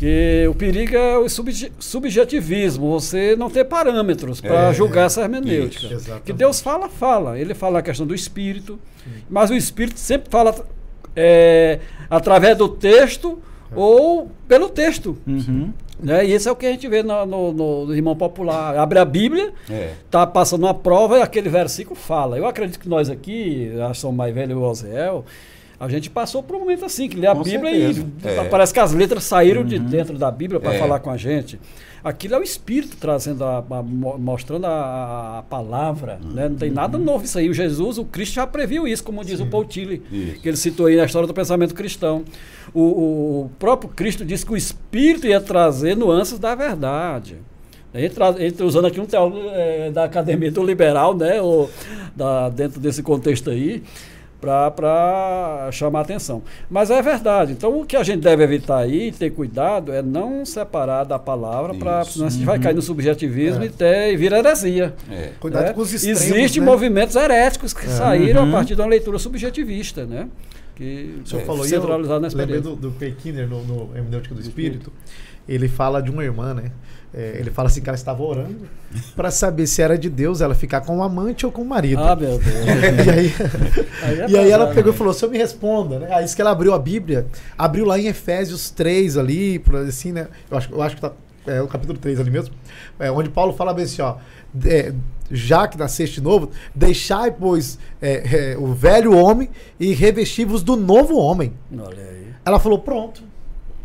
Que o perigo é o subjetivismo, você não ter parâmetros para é, julgar essa hermenêutica. Isso, que Deus fala, fala. Ele fala a questão do espírito, mas o espírito sempre fala é, através do texto é. ou pelo texto. Uhum. Né? E isso é o que a gente vê no, no, no irmão popular. Abre a Bíblia, está é. passando uma prova e aquele versículo fala. Eu acredito que nós aqui, acho que são mais velhos, o Ozel, a gente passou por um momento assim, que lê a com Bíblia certeza. e é. parece que as letras saíram uhum. de dentro da Bíblia para é. falar com a gente. Aquilo é o Espírito trazendo, a, a, mostrando a, a palavra. Uhum. Né? Não tem nada novo isso aí. O Jesus, o Cristo já previu isso, como diz Sim. o Paul Tilly, que ele citou aí na história do pensamento cristão. O, o, próprio Cristo disse que o Espírito ia trazer nuances da verdade. Entre, usando aqui um teólogo é, da academia do liberal, né, ou da, dentro desse contexto aí, para chamar atenção. Mas é verdade. Então, o que a gente deve evitar aí, ter cuidado, é não separar da palavra, para senão a gente vai cair no subjetivismo é. e, ter, e vir heresia. É. Cuidado né? com os extremos, Existem né? movimentos heréticos que é. saíram uhum. a partir de uma leitura subjetivista, né? Que o senhor falou centralizado na experiência. Lembrei do, do Peikiner no, no Hermenêutica do Espírito. Ele fala de uma irmã, né? É, ele fala assim que ela estava orando para saber se era de Deus ela ficar com o amante ou com o marido. Ah, meu Deus. e aí, aí é e aí ela pegou e né? falou: "Se eu me responda", né? Aí isso que ela abriu a Bíblia, abriu lá em Efésios 3 ali, assim, né? Eu acho, eu acho que tá é o capítulo 3 ali mesmo, é, onde Paulo fala bem assim, ó, é, já que nasceste novo, deixai, pois, é, o velho homem e revesti-vos do novo homem. Ela falou, pronto.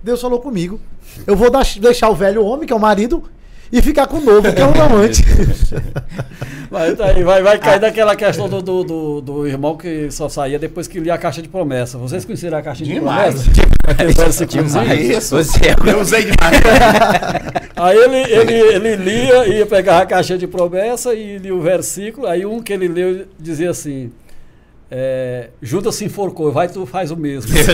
Deus falou comigo. Eu vou deixar o velho homem, que é o marido, e ficar com o novo, que é um amante. Vai, vai, vai, vai cair daquela questão do, do, do, do irmão que só saía depois que lia a caixa de promessa. Vocês conheceram a caixa de Demais. promessa? Demais. Isso. Você é Eu usei demais. Aí ele, ele, ele lia, ia pegar a caixa de promessa e lia o versículo. Aí um que ele leu dizia assim: é, Judas se enforcou, vai tu faz o mesmo. Deus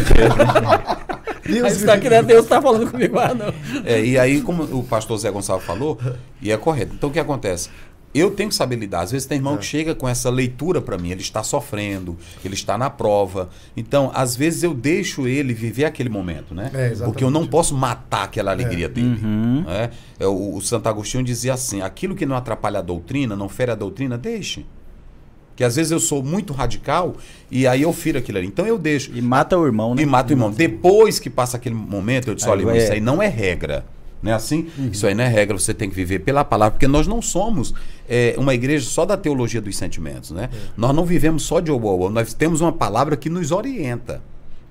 Aí você tá querendo, Deus está falando comigo, ah, não. É, e aí, como o pastor Zé Gonçalves falou, e é correto. Então, o que acontece? Eu tenho que saber lidar. Às vezes tem irmão que chega com essa leitura para mim, ele está sofrendo, ele está na prova. Então, às vezes eu deixo ele viver aquele momento, né? É. Porque eu não posso matar aquela alegria dele. Uhum. né? É, o, o Santo Agostinho dizia assim: aquilo que não atrapalha a doutrina, não fere a doutrina, deixe. Que às vezes eu sou muito radical e aí eu firo aquilo ali. Então eu deixo. E mata o irmão, né? E mata o irmão. Depois que passa aquele momento, eu disse: olha, irmão, vai- isso aí não é regra. Não é assim? Isso aí não é regra, você tem que viver pela palavra, porque nós não somos é, uma igreja só da teologia dos sentimentos, né? Nós não vivemos só de obo nós temos uma palavra que nos orienta.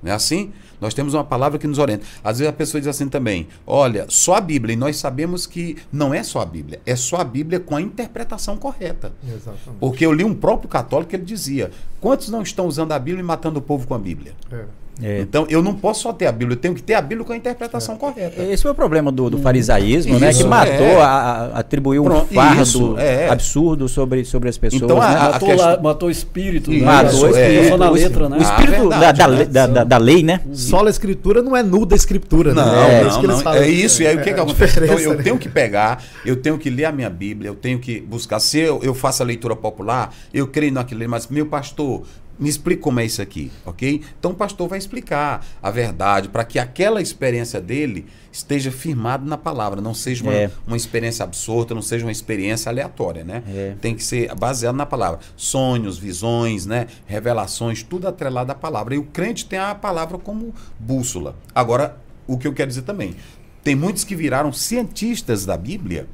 Não é assim? Nós temos uma palavra que nos orienta. Às vezes a pessoa diz assim também: olha, só a Bíblia, e nós sabemos que não é só a Bíblia, é só a Bíblia com a interpretação correta. Exatamente. Porque eu li um próprio católico que ele dizia: quantos não estão usando a Bíblia e matando o povo com a Bíblia? É. É. Então, eu não posso só ter a Bíblia, eu tenho que ter a Bíblia com a interpretação correta. Esse foi o problema do, do farisaísmo, né? Isso, Que matou, é. a- atribuiu um Pronto, fardo isso, é. absurdo sobre, sobre as pessoas. Então, a- né? a- Matou, questão- lá- matou o espírito. Né? Matou o é. espírito, Só na letra, né? O espírito Ah, da, da, verdade, le- da, da- da lei, né? Sola a escritura não é nuda a escritura, Não, né? É isso não, que eles não. falam. É isso. E aí o que, É que a acontece? Então, diferença, eu né? tenho que pegar, eu tenho que ler a minha Bíblia, eu tenho que buscar. Se eu, eu faço a leitura popular, eu creio naquilo, mas meu pastor, me explica como é isso aqui, ok? Então o pastor vai explicar a verdade para que aquela experiência dele esteja firmada na palavra, não seja uma, É. uma experiência absurda, não seja uma experiência aleatória, né? É. Tem que ser baseado na palavra. Sonhos, visões, né? revelações, tudo atrelado à palavra. E o crente tem a palavra como bússola. Agora, o que eu quero dizer também, tem muitos que viraram cientistas da Bíblia,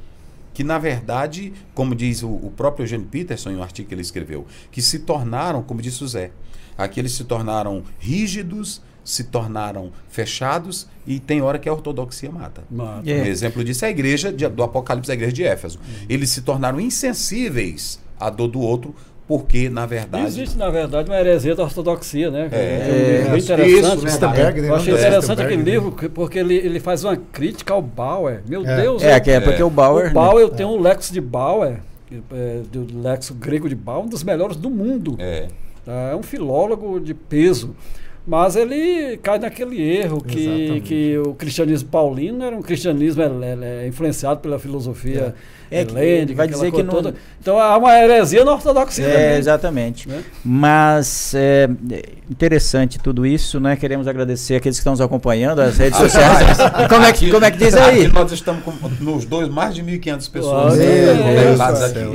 que na verdade, como diz o, o próprio Eugênio Peterson em um artigo que ele escreveu, que se tornaram, como disse o Zé, aqui eles se tornaram rígidos, se tornaram fechados e tem hora que a ortodoxia mata. Mata. É. Um exemplo disso é a igreja de- do Apocalipse, a igreja de Éfeso. Eles se tornaram insensíveis à dor do outro, porque, na verdade. Existe, na verdade, uma heresia da ortodoxia, né? É. um livro bem Isso, interessante. né? Stenberg, né? Eu achei É. interessante aquele né? livro, que- porque ele, ele faz uma crítica ao Bauer. Meu É. Deus, É, eu- que é porque o Bauer. o né? Bauer tem um Lexo de Bauer, é, do Lexo grego de Bauer, um dos melhores do mundo. É. tá? É um filólogo de peso. Mas ele cai naquele erro que, Exatamente. que o cristianismo paulino era um cristianismo ele é influenciado pela filosofia É. É que helênica, vai dizer que não- toda. Então há uma heresia na ortodoxia É, também. exatamente. né? Mas é é interessante tudo isso, né? Queremos agradecer aqueles que estão nos acompanhando, as redes sociais. Como, é que, como é que diz aí? Aqui nós estamos com, nos dois mais de 1.500 pessoas né.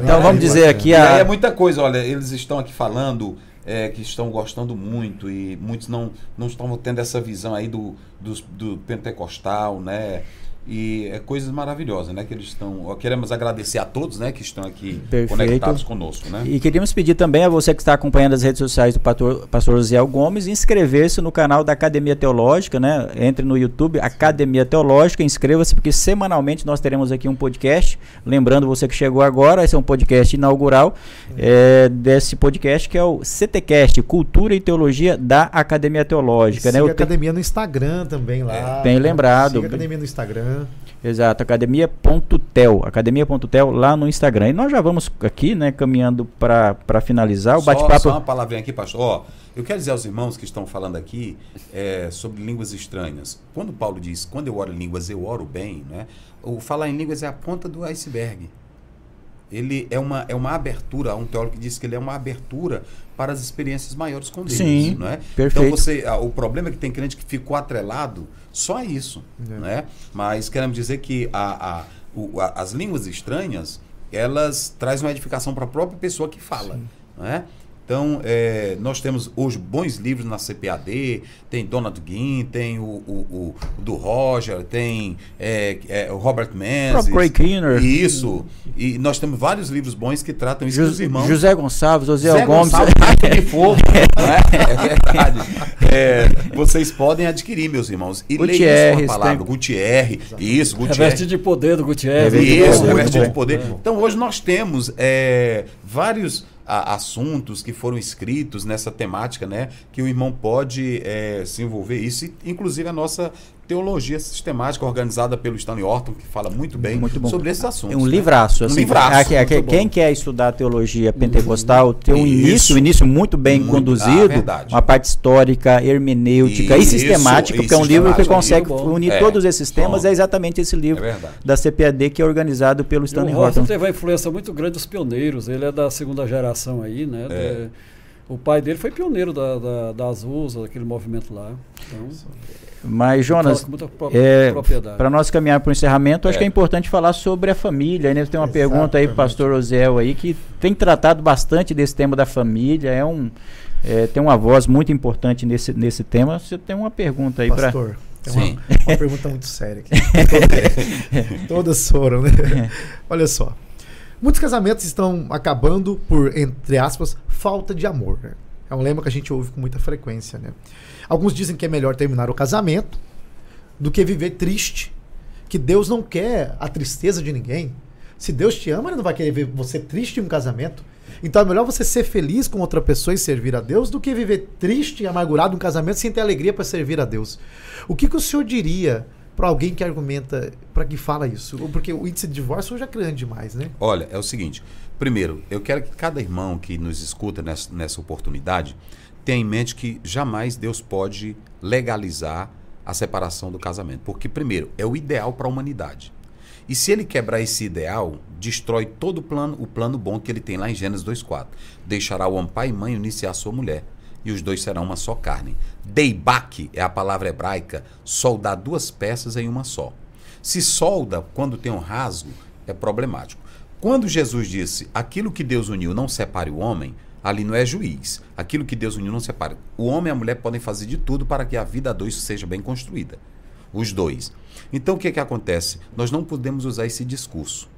Então vamos dizer aqui E aí é a. muita coisa, olha, eles estão aqui falando é, que estão gostando muito e muitos não, não estão tendo essa visão aí do, dos- do pentecostal, né? E é coisas maravilhosas, né? Que eles estão. Queremos agradecer a todos, né? Que estão aqui Perfeito. conectados conosco, né? E queríamos pedir também a você que está acompanhando as redes sociais do pastor, pastor Osiel Gomes, inscrever-se no canal da Academia Teológica, né? Entre no YouTube, Academia Teológica, inscreva-se, porque semanalmente nós teremos aqui um podcast. Lembrando você que chegou agora, esse é um podcast inaugural é, desse podcast que é o CTCast, Cultura e Teologia da Academia Teológica. né? Siga Eu a te- academia no Instagram também lá. Bem lembrado. Siga a academia no Instagram. Exato, academia.tel, academia.tel lá no Instagram. E nós já vamos aqui, né, caminhando para finalizar o bate-papo. Só uma palavrinha aqui, pastor. Ó, eu quero dizer aos irmãos que estão falando aqui é, sobre línguas estranhas. Quando Paulo diz, quando eu oro em línguas, eu oro bem, né? O falar em línguas é a ponta do iceberg. Ele é uma, é uma abertura, um teólogo que diz que ele é uma abertura para as experiências maiores com Deus. Sim, não é? perfeito. Então você, ah, o problema é que tem crente que ficou atrelado só isso. É. Né? Mas queremos dizer que a, a, o- a- as línguas estranhas, elas trazem uma edificação para a própria pessoa que fala. Né? Então, é, nós temos hoje bons livros na CPAD, tem Donald Guin, tem o, o, o do Roger, tem é, é, o Robert Menzies. Craig Keener. Isso. E nós temos vários livros bons que tratam isso dos irmãos. José Gonçalves, José Gomes. Gonçalves, de fogo. né? É verdade. É, vocês podem adquirir, meus irmãos. E leiam sua palavra. Tem... Gutierre. Isso, Gutierre. Reveste de poder do Gutierre. Isso, reveste de poder. Então, hoje nós temos é, vários a, assuntos que foram escritos nessa temática, né? Que o irmão pode é, se envolver isso, inclusive a nossa teologia sistemática organizada pelo Stanley Orton, que fala muito bem muito sobre esses assuntos. É um né? livraço. Assim, um livraço. É, quem quer estudar teologia pentecostal tem um início, um início muito bem muito, conduzido, ah, uma parte histórica, hermenêutica isso, e sistemática, porque é um livro que consegue unir é, todos esses temas, bom. é exatamente esse livro é da CPAD que é organizado pelo Stanley Orton. O teve uma influência muito grande dos pioneiros, ele é da segunda geração aí, né? É. De, o pai dele foi pioneiro da, da, das USA, daquele movimento lá. Então, mas, Jonas, é, para nós caminhar para o encerramento, é. acho que é importante falar sobre a família. Né? Tem uma Exatamente. pergunta aí para o pastor Osiel aí, que tem tratado bastante desse tema da família. É um, é, tem uma voz muito importante nesse, nesse tema. Você tem uma pergunta aí para. Pastor. Tem uma, uma, pergunta muito séria aqui. Todas foram, né? É. Olha só. Muitos casamentos estão acabando por, entre aspas, falta de amor. Né? É um lema que a gente ouve com muita frequência, né? Alguns dizem que é melhor terminar o casamento do que viver triste, que Deus não quer a tristeza de ninguém. Se Deus te ama, ele não vai querer ver você triste em um casamento. Então é melhor você ser feliz com outra pessoa e servir a Deus do que viver triste e amargurado em um casamento sem ter alegria para servir a Deus. O que, que o senhor diria para alguém que argumenta, para que fala isso? Porque o índice de divórcio hoje é grande demais, né? Olha, é o seguinte. Primeiro, eu quero que cada irmão que nos escuta nessa, nessa oportunidade tenha em mente que jamais Deus pode legalizar a separação do casamento. Porque, primeiro, é o ideal para a humanidade. E se ele quebrar esse ideal, destrói todo o plano, o plano bom que ele tem lá em Gênesis 2,4. Deixará o homem pai e mãe à sua mulher, e os dois serão uma só carne. Deibak é a palavra hebraica, soldar duas peças em uma só. Se solda, quando tem um rasgo, é problemático. Quando Jesus disse, aquilo que Deus uniu não separe o homem, ali não é juiz. Aquilo que Deus uniu não separa. O homem e a mulher podem fazer de tudo para que a vida a dois seja bem construída. Os dois. Então o que, é que acontece? Nós não podemos usar esse discurso.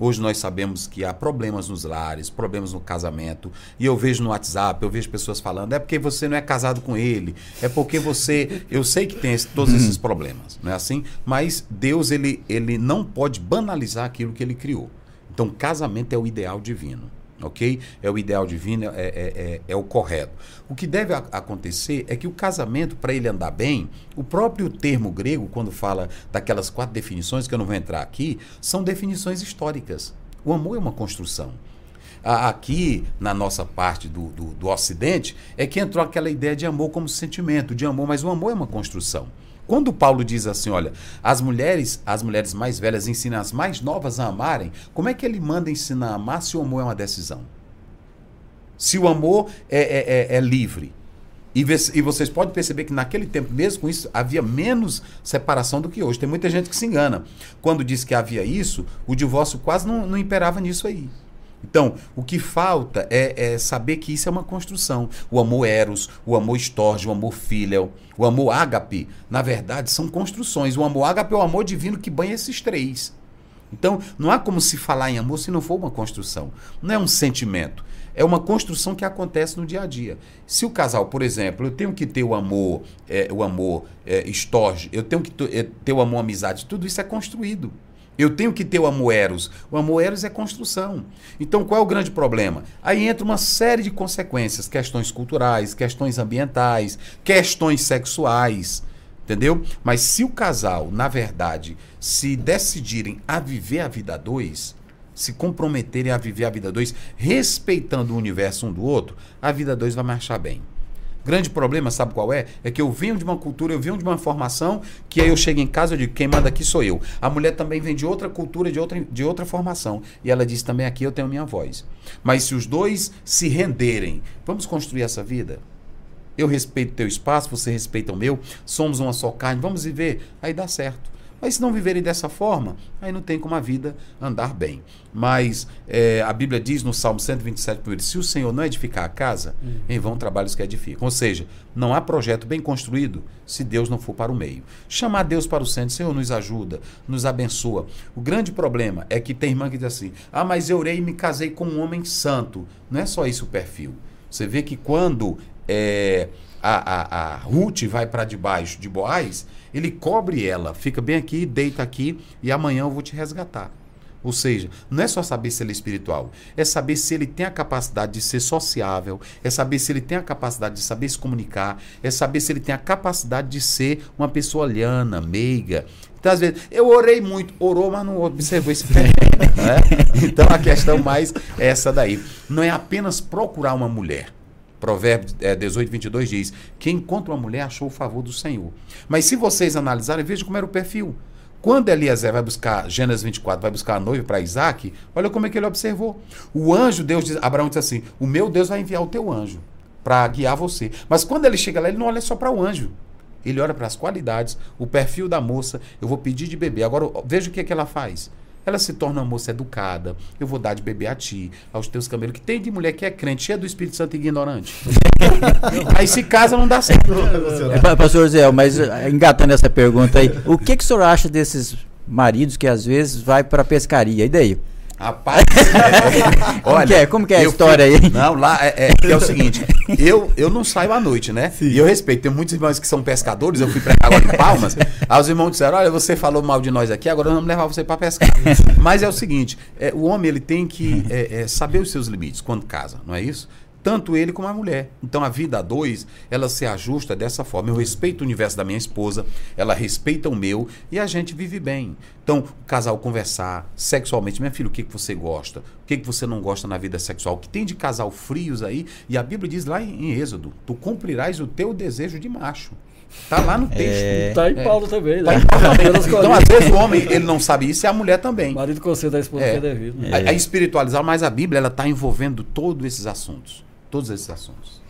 Hoje nós sabemos que há problemas nos lares, problemas no casamento. E eu vejo no WhatsApp, eu vejo pessoas falando, é porque você não é casado com ele, é porque você. Eu sei que tem esse, todos esses problemas, não é assim? Mas Deus, ele, ele não pode banalizar aquilo que ele criou. Então, casamento é o ideal divino ok? É o ideal divino, é, é, é, é o correto. O que deve a, acontecer é que o casamento, para ele andar bem, o próprio termo grego, quando fala daquelas quatro definições, que eu não vou entrar aqui, são definições históricas. O amor é uma construção. Aqui, na nossa parte do, do, do Ocidente, é que entrou aquela ideia de amor como sentimento, de amor, mas o amor é uma construção. Quando Paulo diz assim, olha, as mulheres, as mulheres mais velhas ensinam as mais novas a amarem, como é que ele manda ensinar a amar se o amor é uma decisão? Se o amor é, é, é, é livre. E, e, vocês podem perceber que naquele tempo, mesmo com isso, havia menos separação do que hoje. Tem muita gente que se engana. Quando diz que havia isso, o divórcio quase não, não imperava nisso aí. Então, o que falta é, é, saber que isso é uma construção. O amor eros, o amor estorge, o amor filial, o amor ágape, na verdade, são construções. O amor ágape é o amor divino que banha esses três. Então, não há como se falar em amor se não for uma construção. Não é um sentimento. É uma construção que acontece no dia a dia. Se o casal, por exemplo, eu tenho que ter o amor, é, o amor é, estorge, eu tenho que é, ter o amor amizade, tudo isso é construído. Eu tenho que ter o amoeros. O amoeros é construção. Então, qual é o grande problema? Aí entra uma série de consequências, questões culturais, questões ambientais, questões sexuais, entendeu? Mas se o casal, na verdade, se decidirem a viver a vida a dois, se comprometerem a viver a vida a dois, respeitando o universo um do outro, a vida a dois vai marchar bem. Grande problema, sabe qual é? É que eu venho de uma cultura, eu venho de uma formação, que aí eu chego em casa e digo, quem manda aqui sou eu. A mulher também vem de outra cultura, de outra, de outra formação. E ela diz também aqui eu tenho minha voz. Mas se os dois se renderem, vamos construir essa vida? Eu respeito teu espaço, você respeita o meu, somos uma só carne, vamos viver, aí dá certo. Mas se não viverem dessa forma, aí não tem como a vida andar bem. Mas é, a Bíblia diz no Salmo 127, por se o Senhor não edificar a casa, uhum. em vão trabalhos que edificam. Ou seja, não há projeto bem construído se Deus não for para o meio. Chamar Deus para o centro, Senhor, nos ajuda, nos abençoa. O grande problema é que tem irmã que diz assim: ah, mas eu orei e me casei com um homem santo. Não é só isso o perfil. Você vê que quando é, a, a, a Ruth vai para debaixo de Boaz, ele cobre ela, fica bem aqui, deita aqui e amanhã eu vou te resgatar. Ou seja, não é só saber se ele é espiritual, é saber se ele tem a capacidade de ser sociável, é saber se ele tem a capacidade de saber se comunicar, é saber se ele tem a capacidade de ser uma pessoa liana, meiga. Então, às vezes, eu orei muito, orou, mas não observou esse né? Então, a questão mais é essa daí. Não é apenas procurar uma mulher. Provérbios é, 18, 22 diz: Quem encontra uma mulher achou o favor do Senhor. Mas se vocês analisarem, vejam como era o perfil. Quando Eliezer vai buscar, Gênesis 24, vai buscar a noiva para Isaac, olha como é que ele observou. O anjo, Deus diz, Abraão diz assim: O meu Deus vai enviar o teu anjo para guiar você. Mas quando ele chega lá, ele não olha só para o anjo. Ele olha para as qualidades, o perfil da moça. Eu vou pedir de beber. Agora, veja o que, é que ela faz ela se torna uma moça educada. Eu vou dar de beber a ti, aos teus camelos. Que tem de mulher que é crente, cheia do Espírito Santo e ignorante. aí se casa, não dá certo. É, pastor Zé, mas eh, engatando essa pergunta aí, o que, que o senhor acha desses maridos que às vezes vai para pescaria? E daí? Rapaz, é, como que é, como que é a história aí? Não, lá é, é, é, o seguinte, eu, eu não saio à noite, né? Sim. E eu respeito, tem muitos irmãos que são pescadores, eu fui pregar agora em Palmas, aí os irmãos disseram, olha, você falou mal de nós aqui, agora vamos levar você para pescar. Mas é o seguinte, é, o homem ele tem que é, é, saber os seus limites quando casa, não é isso? Tanto ele como a mulher. Então a vida a dois, ela se ajusta dessa forma. Eu respeito o universo da minha esposa, ela respeita o meu e a gente vive bem. Então, o casal conversar sexualmente, minha filha, o que, que você gosta? O que, que você não gosta na vida sexual? O que tem de casal frios aí? E a Bíblia diz lá em, Êxodo: tu cumprirás o teu desejo de macho. Tá lá no texto. É... Tá em Paulo é. também, né? Tá em Paulo também. então, às vezes, o homem ele não sabe isso e a mulher também. O marido conselho da esposa é. que é devido. Né? A, a espiritualizar, mas a Bíblia ela está envolvendo todos esses assuntos todos esses assuntos.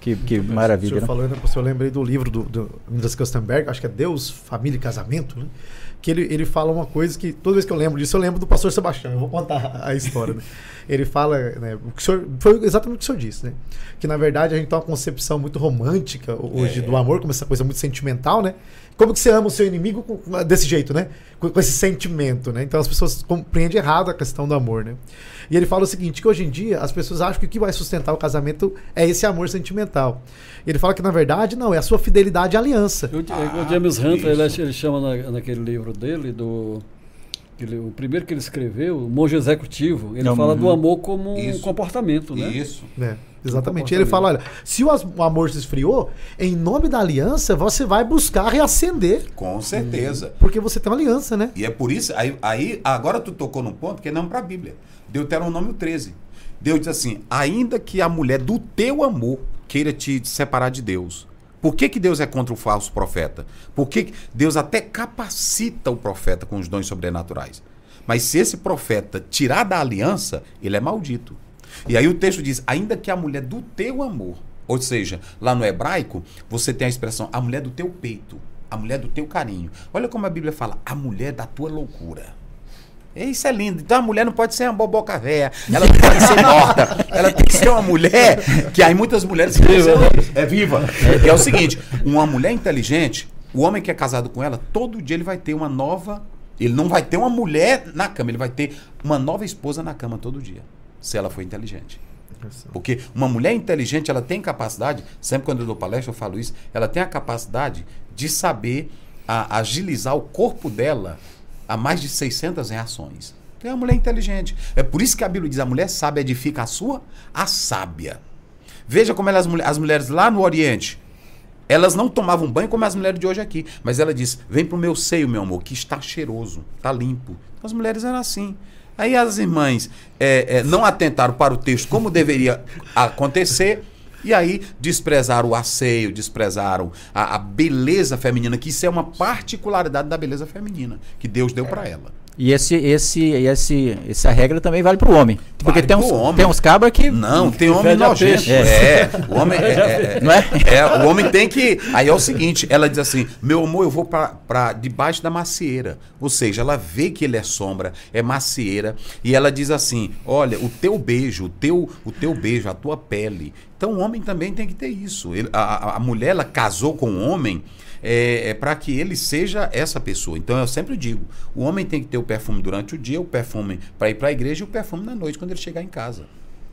Que, que maravilha. O senhor né? falando, eu lembrei do livro do, do Midas Kustenberg, acho que é Deus, Família e Casamento, né? que ele, ele fala uma coisa que toda vez que eu lembro disso, eu lembro do pastor Sebastião. Eu vou contar a história. Né? Ele fala, né, o que o senhor, foi exatamente o que o senhor disse, né? Que na verdade a gente tem uma concepção muito romântica hoje é. do amor, como essa coisa muito sentimental, né? Como que você ama o seu inimigo com, desse jeito, né? Com, com, esse sentimento, né? Então as pessoas compreendem errado a questão do amor, né? E ele fala o seguinte, que hoje em dia as pessoas acham que o que vai sustentar o casamento é esse amor sentimental. E ele fala que na verdade não, é a sua fidelidade à aliança. O, ah, o James Hunter, ele, ele, chama na, naquele livro dele do ele, o primeiro que ele escreveu, o Monge Executivo, ele fala do amor como Isso. um comportamento, né? Isso. É. Exatamente. Ele fala: olha, se o amor se esfriou, em nome da aliança, você vai buscar reacender. Com certeza. Porque você tem uma aliança, né? E é por isso, aí, aí agora tu tocou num ponto que é não para a Bíblia. Deuteronômio 13. Deus diz assim: ainda que a mulher do teu amor queira te separar de Deus. Por que, que Deus é contra o falso profeta? Por que Deus até capacita o profeta com os dons sobrenaturais? Mas se esse profeta tirar da aliança, ele é maldito. E aí o texto diz: ainda que a mulher do teu amor, ou seja, lá no hebraico, você tem a expressão a mulher do teu peito, a mulher do teu carinho. Olha como a Bíblia fala: a mulher da tua loucura. Isso é lindo. Então a mulher não pode ser uma boboca velha. Ela não pode ser morta. Ela tem que ser uma mulher que aí muitas mulheres viva, é viva. E é o seguinte: uma mulher inteligente, o homem que é casado com ela, todo dia ele vai ter uma nova. Ele não vai ter uma mulher na cama, ele vai ter uma nova esposa na cama todo dia se ela for inteligente. Porque uma mulher inteligente, ela tem capacidade, sempre quando eu dou palestra eu falo isso, ela tem a capacidade de saber a, agilizar o corpo dela a mais de 600 reações. É uma mulher inteligente. É por isso que a Bíblia diz: a mulher sábia edifica a sua, a sábia. Veja como elas, as mulheres lá no Oriente, elas não tomavam banho como as mulheres de hoje aqui. Mas ela diz: vem para o meu seio, meu amor, que está cheiroso, está limpo. As mulheres eram assim. Aí as irmãs é, é, não atentaram para o texto como deveria acontecer. E aí desprezaram o asseio, desprezaram a, a, beleza feminina, que isso é uma particularidade da beleza feminina que Deus deu para ela. E esse, esse, esse, essa regra também vale para o homem. Porque Vale tem uns, pro homem. tem uns cabras que. Não, tem homem nojento. peixe. É. o homem é, é, Não é? é, o homem tem que. Aí é o seguinte, ela diz assim: meu amor, eu vou pra debaixo da macieira. Ou seja, ela vê que ele é sombra, é macieira, e ela diz assim: olha, o teu beijo, o teu, o teu beijo, a tua pele. Então o homem também tem que ter isso. Ele- a, a- a mulher ela casou com o homem é, para que ele seja essa pessoa. Então eu sempre digo: o homem tem que ter o perfume durante o dia, o perfume para ir para a igreja e o perfume na noite quando ele chegar em casa.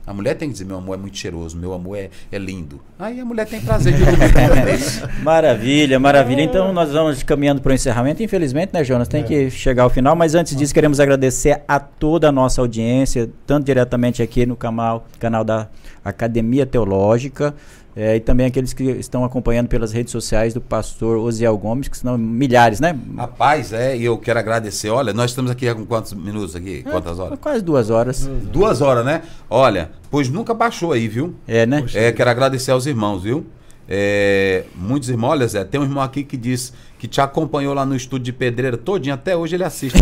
A mulher tem que dizer: meu amor é muito cheiroso, meu amor é, é lindo. Aí a mulher tem prazer de dormir com o homem desse. Maravilha, maravilha. Então nós vamos caminhando para o encerramento. Infelizmente, né, Jonas? Tem que chegar ao final. Mas antes disso, queremos agradecer a toda a nossa audiência, tanto diretamente aqui no canal, canal da Academia Teológica. Eh, e também aqueles que estão acompanhando pelas redes sociais do pastor Osiel Gomes, que são milhares, né? Rapaz, é, e eu quero agradecer. Olha, nós estamos aqui com quantos minutos aqui? Quantas horas? Quase duas horas. Duas horas, né? Olha, pois nunca baixou aí, viu? É, né? É, quero agradecer aos irmãos, viu? É, muitos irmãos, olha Zé, tem um irmão aqui que diz que te acompanhou lá no estúdio de pedreira todinho, até hoje ele assiste.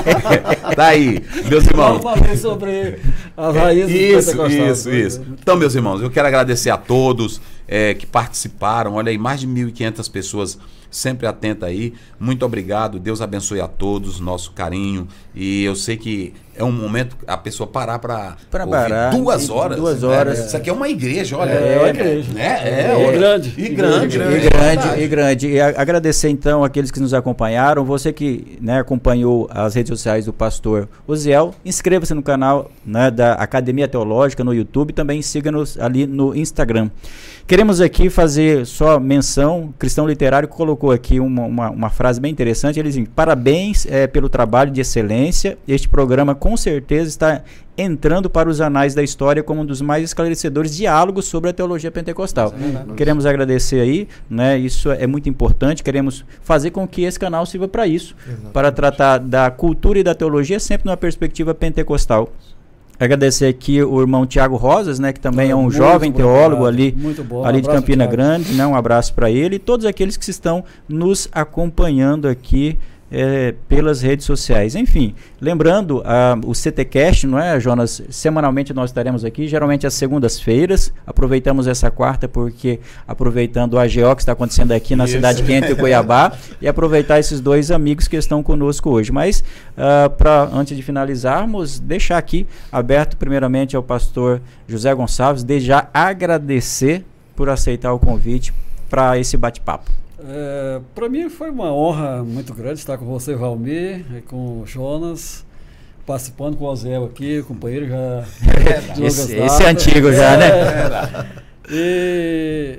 tá aí, meus irmãos. Sobre as raízes do Isso, pentecostal. isso, isso. Então, meus irmãos, eu quero agradecer a todos é, que participaram. Olha aí, mais de 1.500 pessoas sempre atentas aí. Muito obrigado. Deus abençoe a todos, nosso carinho. E eu sei que é um momento a pessoa parar para parar, duas e- horas. duas né? horas. Isso aqui é uma igreja, olha. É, uma igreja. Né? É, É, grande. E grande. E E é grande, e grande. E a- agradecer então aqueles que nos acompanharam, você que né, acompanhou as redes sociais do pastor Oziel, inscreva-se no canal né, da Academia Teológica no YouTube, também siga-nos ali no Instagram. Queremos aqui fazer só menção, Cristão Literário colocou aqui uma, uma, uma frase bem interessante, ele diz, parabéns eh, pelo trabalho de excelência, este programa com certeza está entrando para os anais da história como um dos mais esclarecedores diálogos sobre a teologia pentecostal. Queremos agradecer aí, né? Isso é muito importante. Queremos fazer com que esse canal sirva para isso, para tratar da cultura e da teologia sempre numa perspectiva pentecostal. Agradecer aqui o irmão Tiago Rosas, né, que também é um Muito jovem teólogo ali, bom. ali Um de Campina. Grande, né? Um abraço para ele e todos aqueles que estão nos acompanhando aqui eh, pelas redes sociais. Enfim, lembrando, ah, o CTcast, não é, Jonas? Semanalmente nós estaremos aqui, geralmente às segundas-feiras. Aproveitamos essa quarta porque aproveitando o AGO que está acontecendo aqui na Isso. cidade quente Cuiabá e aproveitar esses dois amigos que estão conosco hoje. Mas para antes de finalizarmos, deixar aqui aberto primeiramente ao pastor José Gonçalves, desde já agradecer por aceitar o convite para esse bate-papo. É, para mim foi uma honra muito grande estar com você, Valmir, e com o Jonas, participando com o Ozel aqui, companheiro já longas Esse, esse é antigo já, né? É, e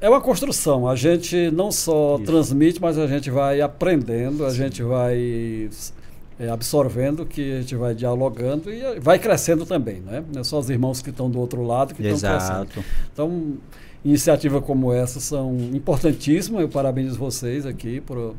é uma construção. A gente não só Isso. transmite, mas a gente vai aprendendo, a gente vai é, absorvendo, que a gente vai dialogando e vai crescendo também, né? Não é só os irmãos que estão do outro lado que estão crescendo. Então, iniciativas como essa são importantíssimas. Eu parabenizo vocês aqui por,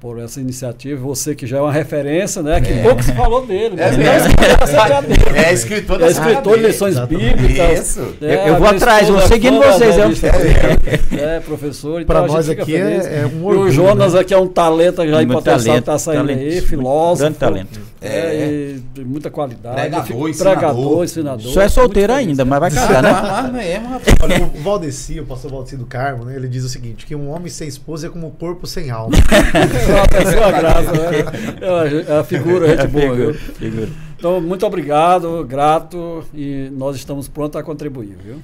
por essa iniciativa. Você que já é uma referência, né? Que pouco se falou dele. É mesmo? não se É escritor da é escritor de lições bíblicas. Isso. é, Eu- eu vou atrás, vou seguindo vocês, eu- revista também. É, professor. Então Pra a gente nós aqui é- feliz. é um E o orgulho, Jonas né? aqui é um talento já em potencial está saindo talento, aí, filósofo. grande talento. É, É. de muita qualidade. Pregador, ensinador. Pregador, ensinador. Só é solteiro ainda, mas vai casar, né? Mas mesmo, rapaz. Olha, o Valdeci, o pastor Valdeci do Carmo, né, ele diz o seguinte, que um homem sem esposa é como um corpo sem alma. É uma pessoa graça, né? É uma- É uma figura, gente boa, viu? Figura. Então, muito obrigado, grato, e nós estamos prontos a contribuir, viu?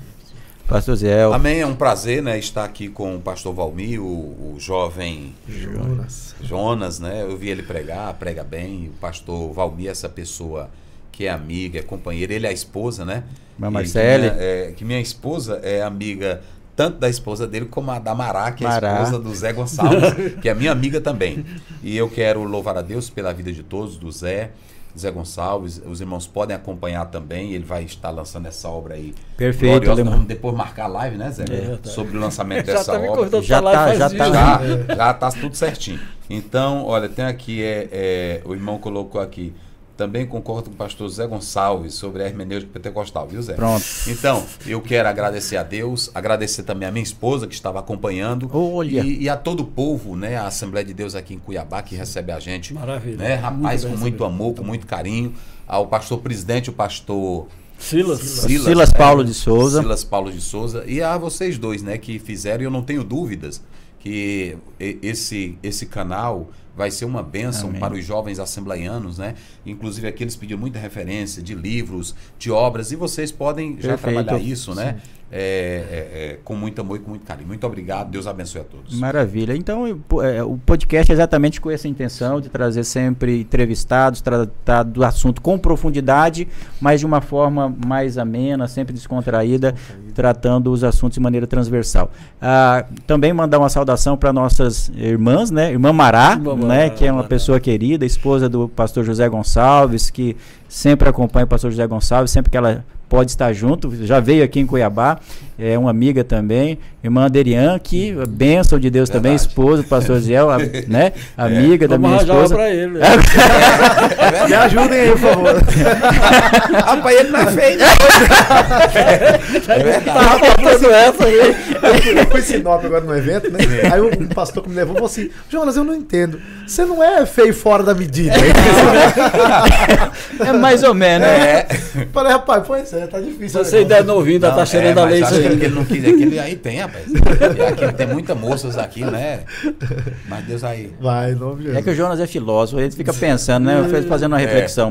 Pastor Zé, Amém, é um prazer né, estar aqui com o pastor Valmir, o, o jovem Jonas. Jonas, né? Eu vi ele pregar, prega bem. O pastor Valmir, essa pessoa que é amiga, é companheira, ele é a esposa, né? Mas E Marcele? Que minha, é, que minha esposa é amiga tanto da esposa dele como a da Mará, que é a esposa do Zé Gonçalves, que é minha amiga também. E eu quero louvar a Deus pela vida de todos, do Zé, Zé Gonçalves. Os irmãos podem acompanhar também, ele vai estar lançando essa obra aí. Perfeito, gloriosa. Nós vamos depois marcar a live, né, Zé? É, tá. Sobre o lançamento Já dessa tá obra. Já tá, já tá. Já, já tá tudo certinho. Então, olha, tem aqui, é, é, o irmão colocou aqui, também concordo com o pastor Zé Gonçalves sobre a hermenêutica pentecostal, viu, Zé? Pronto. Então, eu quero agradecer a Deus, agradecer também a minha esposa que estava acompanhando. Olha. E, e a todo o povo, né? A Assembleia de Deus aqui em Cuiabá, que recebe a gente. Maravilha. Né, rapaz, Muito com bem muito amor, com muito carinho. Ao pastor presidente, o pastor Silas. Silas né? Paulo de Souza. Silas Paulo de Souza. E a vocês dois, né, que fizeram, e eu não tenho dúvidas que esse, esse canal vai ser uma bênção Amém. para os jovens assembleianos, né? Inclusive aqui eles pediram muita referência de livros, de obras, e vocês podem já Perfeito. trabalhar isso, né? É, é, é, com muito amor e com muito carinho. Muito obrigado, Deus abençoe a todos. Maravilha. Então, é, o podcast é exatamente com essa intenção de trazer sempre entrevistados, tratar do assunto com profundidade, mas de uma forma mais amena, sempre descontraída, tratando os assuntos de maneira transversal. Ah, também mandar uma saudação para nossas irmãs, né? Irmã Mará, né? Que é uma pessoa querida, esposa do pastor José Gonçalves, que sempre acompanha o pastor José Gonçalves, sempre que ela pode estar junto, já veio aqui em Cuiabá, é uma amiga também, irmã Aderian, que bênção de Deus também, Verdade. esposa do pastor Ziel, a- né? Amiga da Vamos minha esposa. pra ele. Me ajudem aí, por favor. Rapaz, ele não é feio. é verdade. Tava faltando essa aí. Eu fui- Sinop agora no evento, né? Aí um pastor que me levou falou assim: Jonas, eu não entendo. Você não é feio fora da medida. É mais ou menos, né? É. Falei, rapaz, pois é, tá difícil. Você ainda é negócio. novinho, ainda tá cheirando é, a mas leite acho que ele não quis aquele aí tem, rapaz. E aqui tem muitas moças aqui, né? Mas Deus aí. Vai, nome de É que o. Jonas é filósofo, ele fica pensando, né? Fazendo uma reflexão.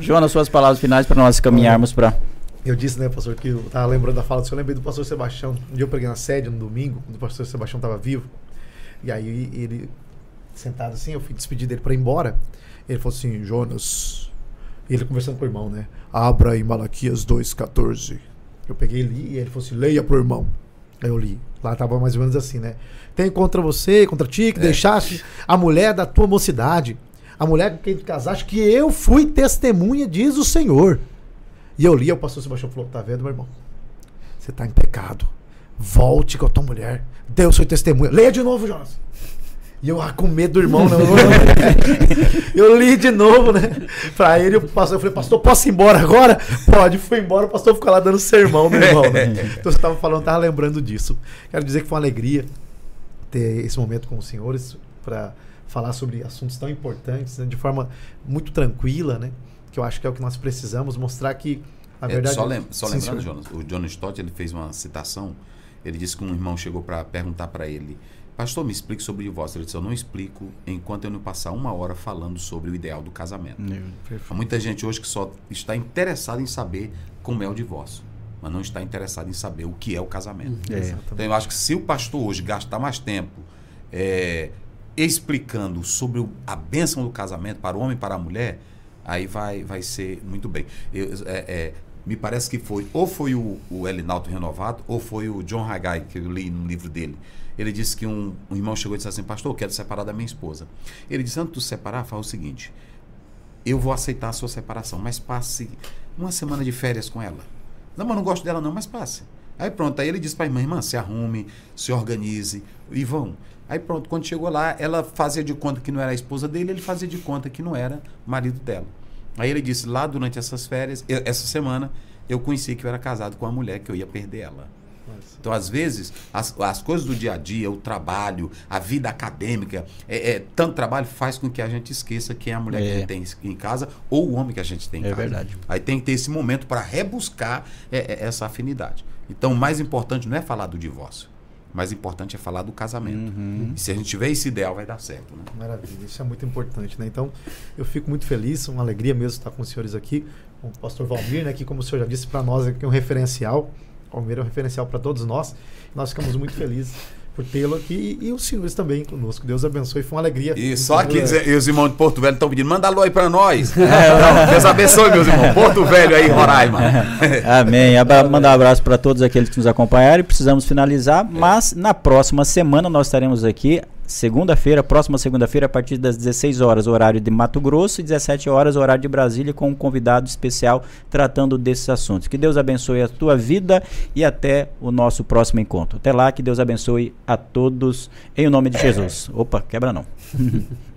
Jonas, suas palavras finais para nós caminharmos para. Eu disse, né, pastor, que eu tava lembrando da fala do senhor. Eu lembrei do pastor Sebastião. Um dia eu preguei na sede no domingo, quando o pastor Sebastião tava vivo. E aí ele, sentado assim, eu fui despedir dele pra ir embora. Ele falou assim: Jonas. E ele conversando com o irmão, né? Abra em Malaquias 2,14. Eu peguei e li e ele falou assim: leia pro irmão. Aí eu li. Lá tava mais ou menos assim, né? Tem contra você, contra ti, que deixaste a mulher da tua mocidade, a mulher com quem tu casaste, que eu fui testemunha, diz o Senhor. E eu li, o pastor Sebastião falou: tá vendo, meu irmão? Você tá em pecado. Volte com a tua mulher. Dê o seu testemunho. Leia de novo, Jonas. E eu ah, com medo do irmão, não. eu li de novo, né? Pra ele, o pastor, eu falei, pastor, posso ir embora agora? Pode, fui embora, o pastor ficou lá dando sermão no irmão, né? Então você tava falando, tava lembrando disso. Quero dizer que foi uma alegria ter esse momento com os senhores para falar sobre assuntos tão importantes, né? de forma muito tranquila, né? Que eu acho que é o que nós precisamos, mostrar que, na É, verdade. só lem- só lembrando. Jonas, o John Stott ele fez uma citação. Ele disse que um irmão chegou para perguntar para ele: Pastor, me explique sobre o divórcio. Ele disse: Eu não explico enquanto eu não passar uma hora falando sobre o ideal do casamento. Há muita gente hoje que só está interessada em saber como é o divórcio, mas não está interessada em saber o que é o casamento. É. Exatamente. Então eu acho que se o pastor hoje gastar mais tempo é, explicando sobre o- a bênção do casamento para o homem e para a mulher, aí vai, vai ser muito bem. Eu- é, é, me parece que foi, ou foi o, o Elinaldo Renovado, ou foi o John Haggai, que eu li no livro dele. Ele disse que um, um irmão chegou e disse assim, pastor, eu quero separar da minha esposa. Ele disse, antes de tu separar, faz o seguinte, eu vou aceitar a sua separação, mas passe uma semana de férias com ela. Não, mas não gosto dela não, mas passe. Aí pronto, aí ele disse para a irmã, irmã, se arrume, se organize e vão. Aí pronto, quando chegou lá, ela fazia de conta que não era a esposa dele, ele fazia de conta que não era marido dela. Aí ele disse, lá durante essas férias, essa semana, eu conheci que eu era casado com uma mulher, que eu ia perder ela. Então, às vezes, as, as coisas do dia a dia, o trabalho, a vida acadêmica, é, é, tanto trabalho faz com que a gente esqueça quem é a mulher que a É. gente tem em casa ou o homem que a gente tem em É casa. verdade. Aí tem que ter esse momento para rebuscar é, é, essa afinidade. Então, o mais importante não é falar do divórcio. O mais importante é falar do casamento. Uhum. E se a gente tiver esse ideal, vai dar certo. Né? Maravilha, isso é muito importante, né? Então, eu fico muito feliz, uma alegria mesmo estar com os senhores aqui, com o pastor Valmir, né, que como o senhor já disse para nós aqui é um referencial. Valmir é um referencial para todos nós. Nós ficamos muito felizes por tê-lo aqui e, e os senhores também conosco. Deus abençoe, foi uma alegria. E só aqui É. dizer- e os irmãos de Porto Velho estão pedindo, manda alô aí para nós. Não, Deus abençoe, meus irmãos. Porto Velho aí, Roraima. Amém. Abra- Mandar um abraço para todos aqueles que nos acompanharam e precisamos finalizar, mas na próxima semana nós estaremos aqui, segunda-feira, próxima segunda-feira, a partir das 16 horas, horário de Mato Grosso, e 17 horas, horário de Brasília, com um convidado especial tratando desses assuntos. Que Deus abençoe a tua vida e até o nosso próximo encontro. Até lá, que Deus abençoe a todos, em nome de Jesus. Opa, quebra não.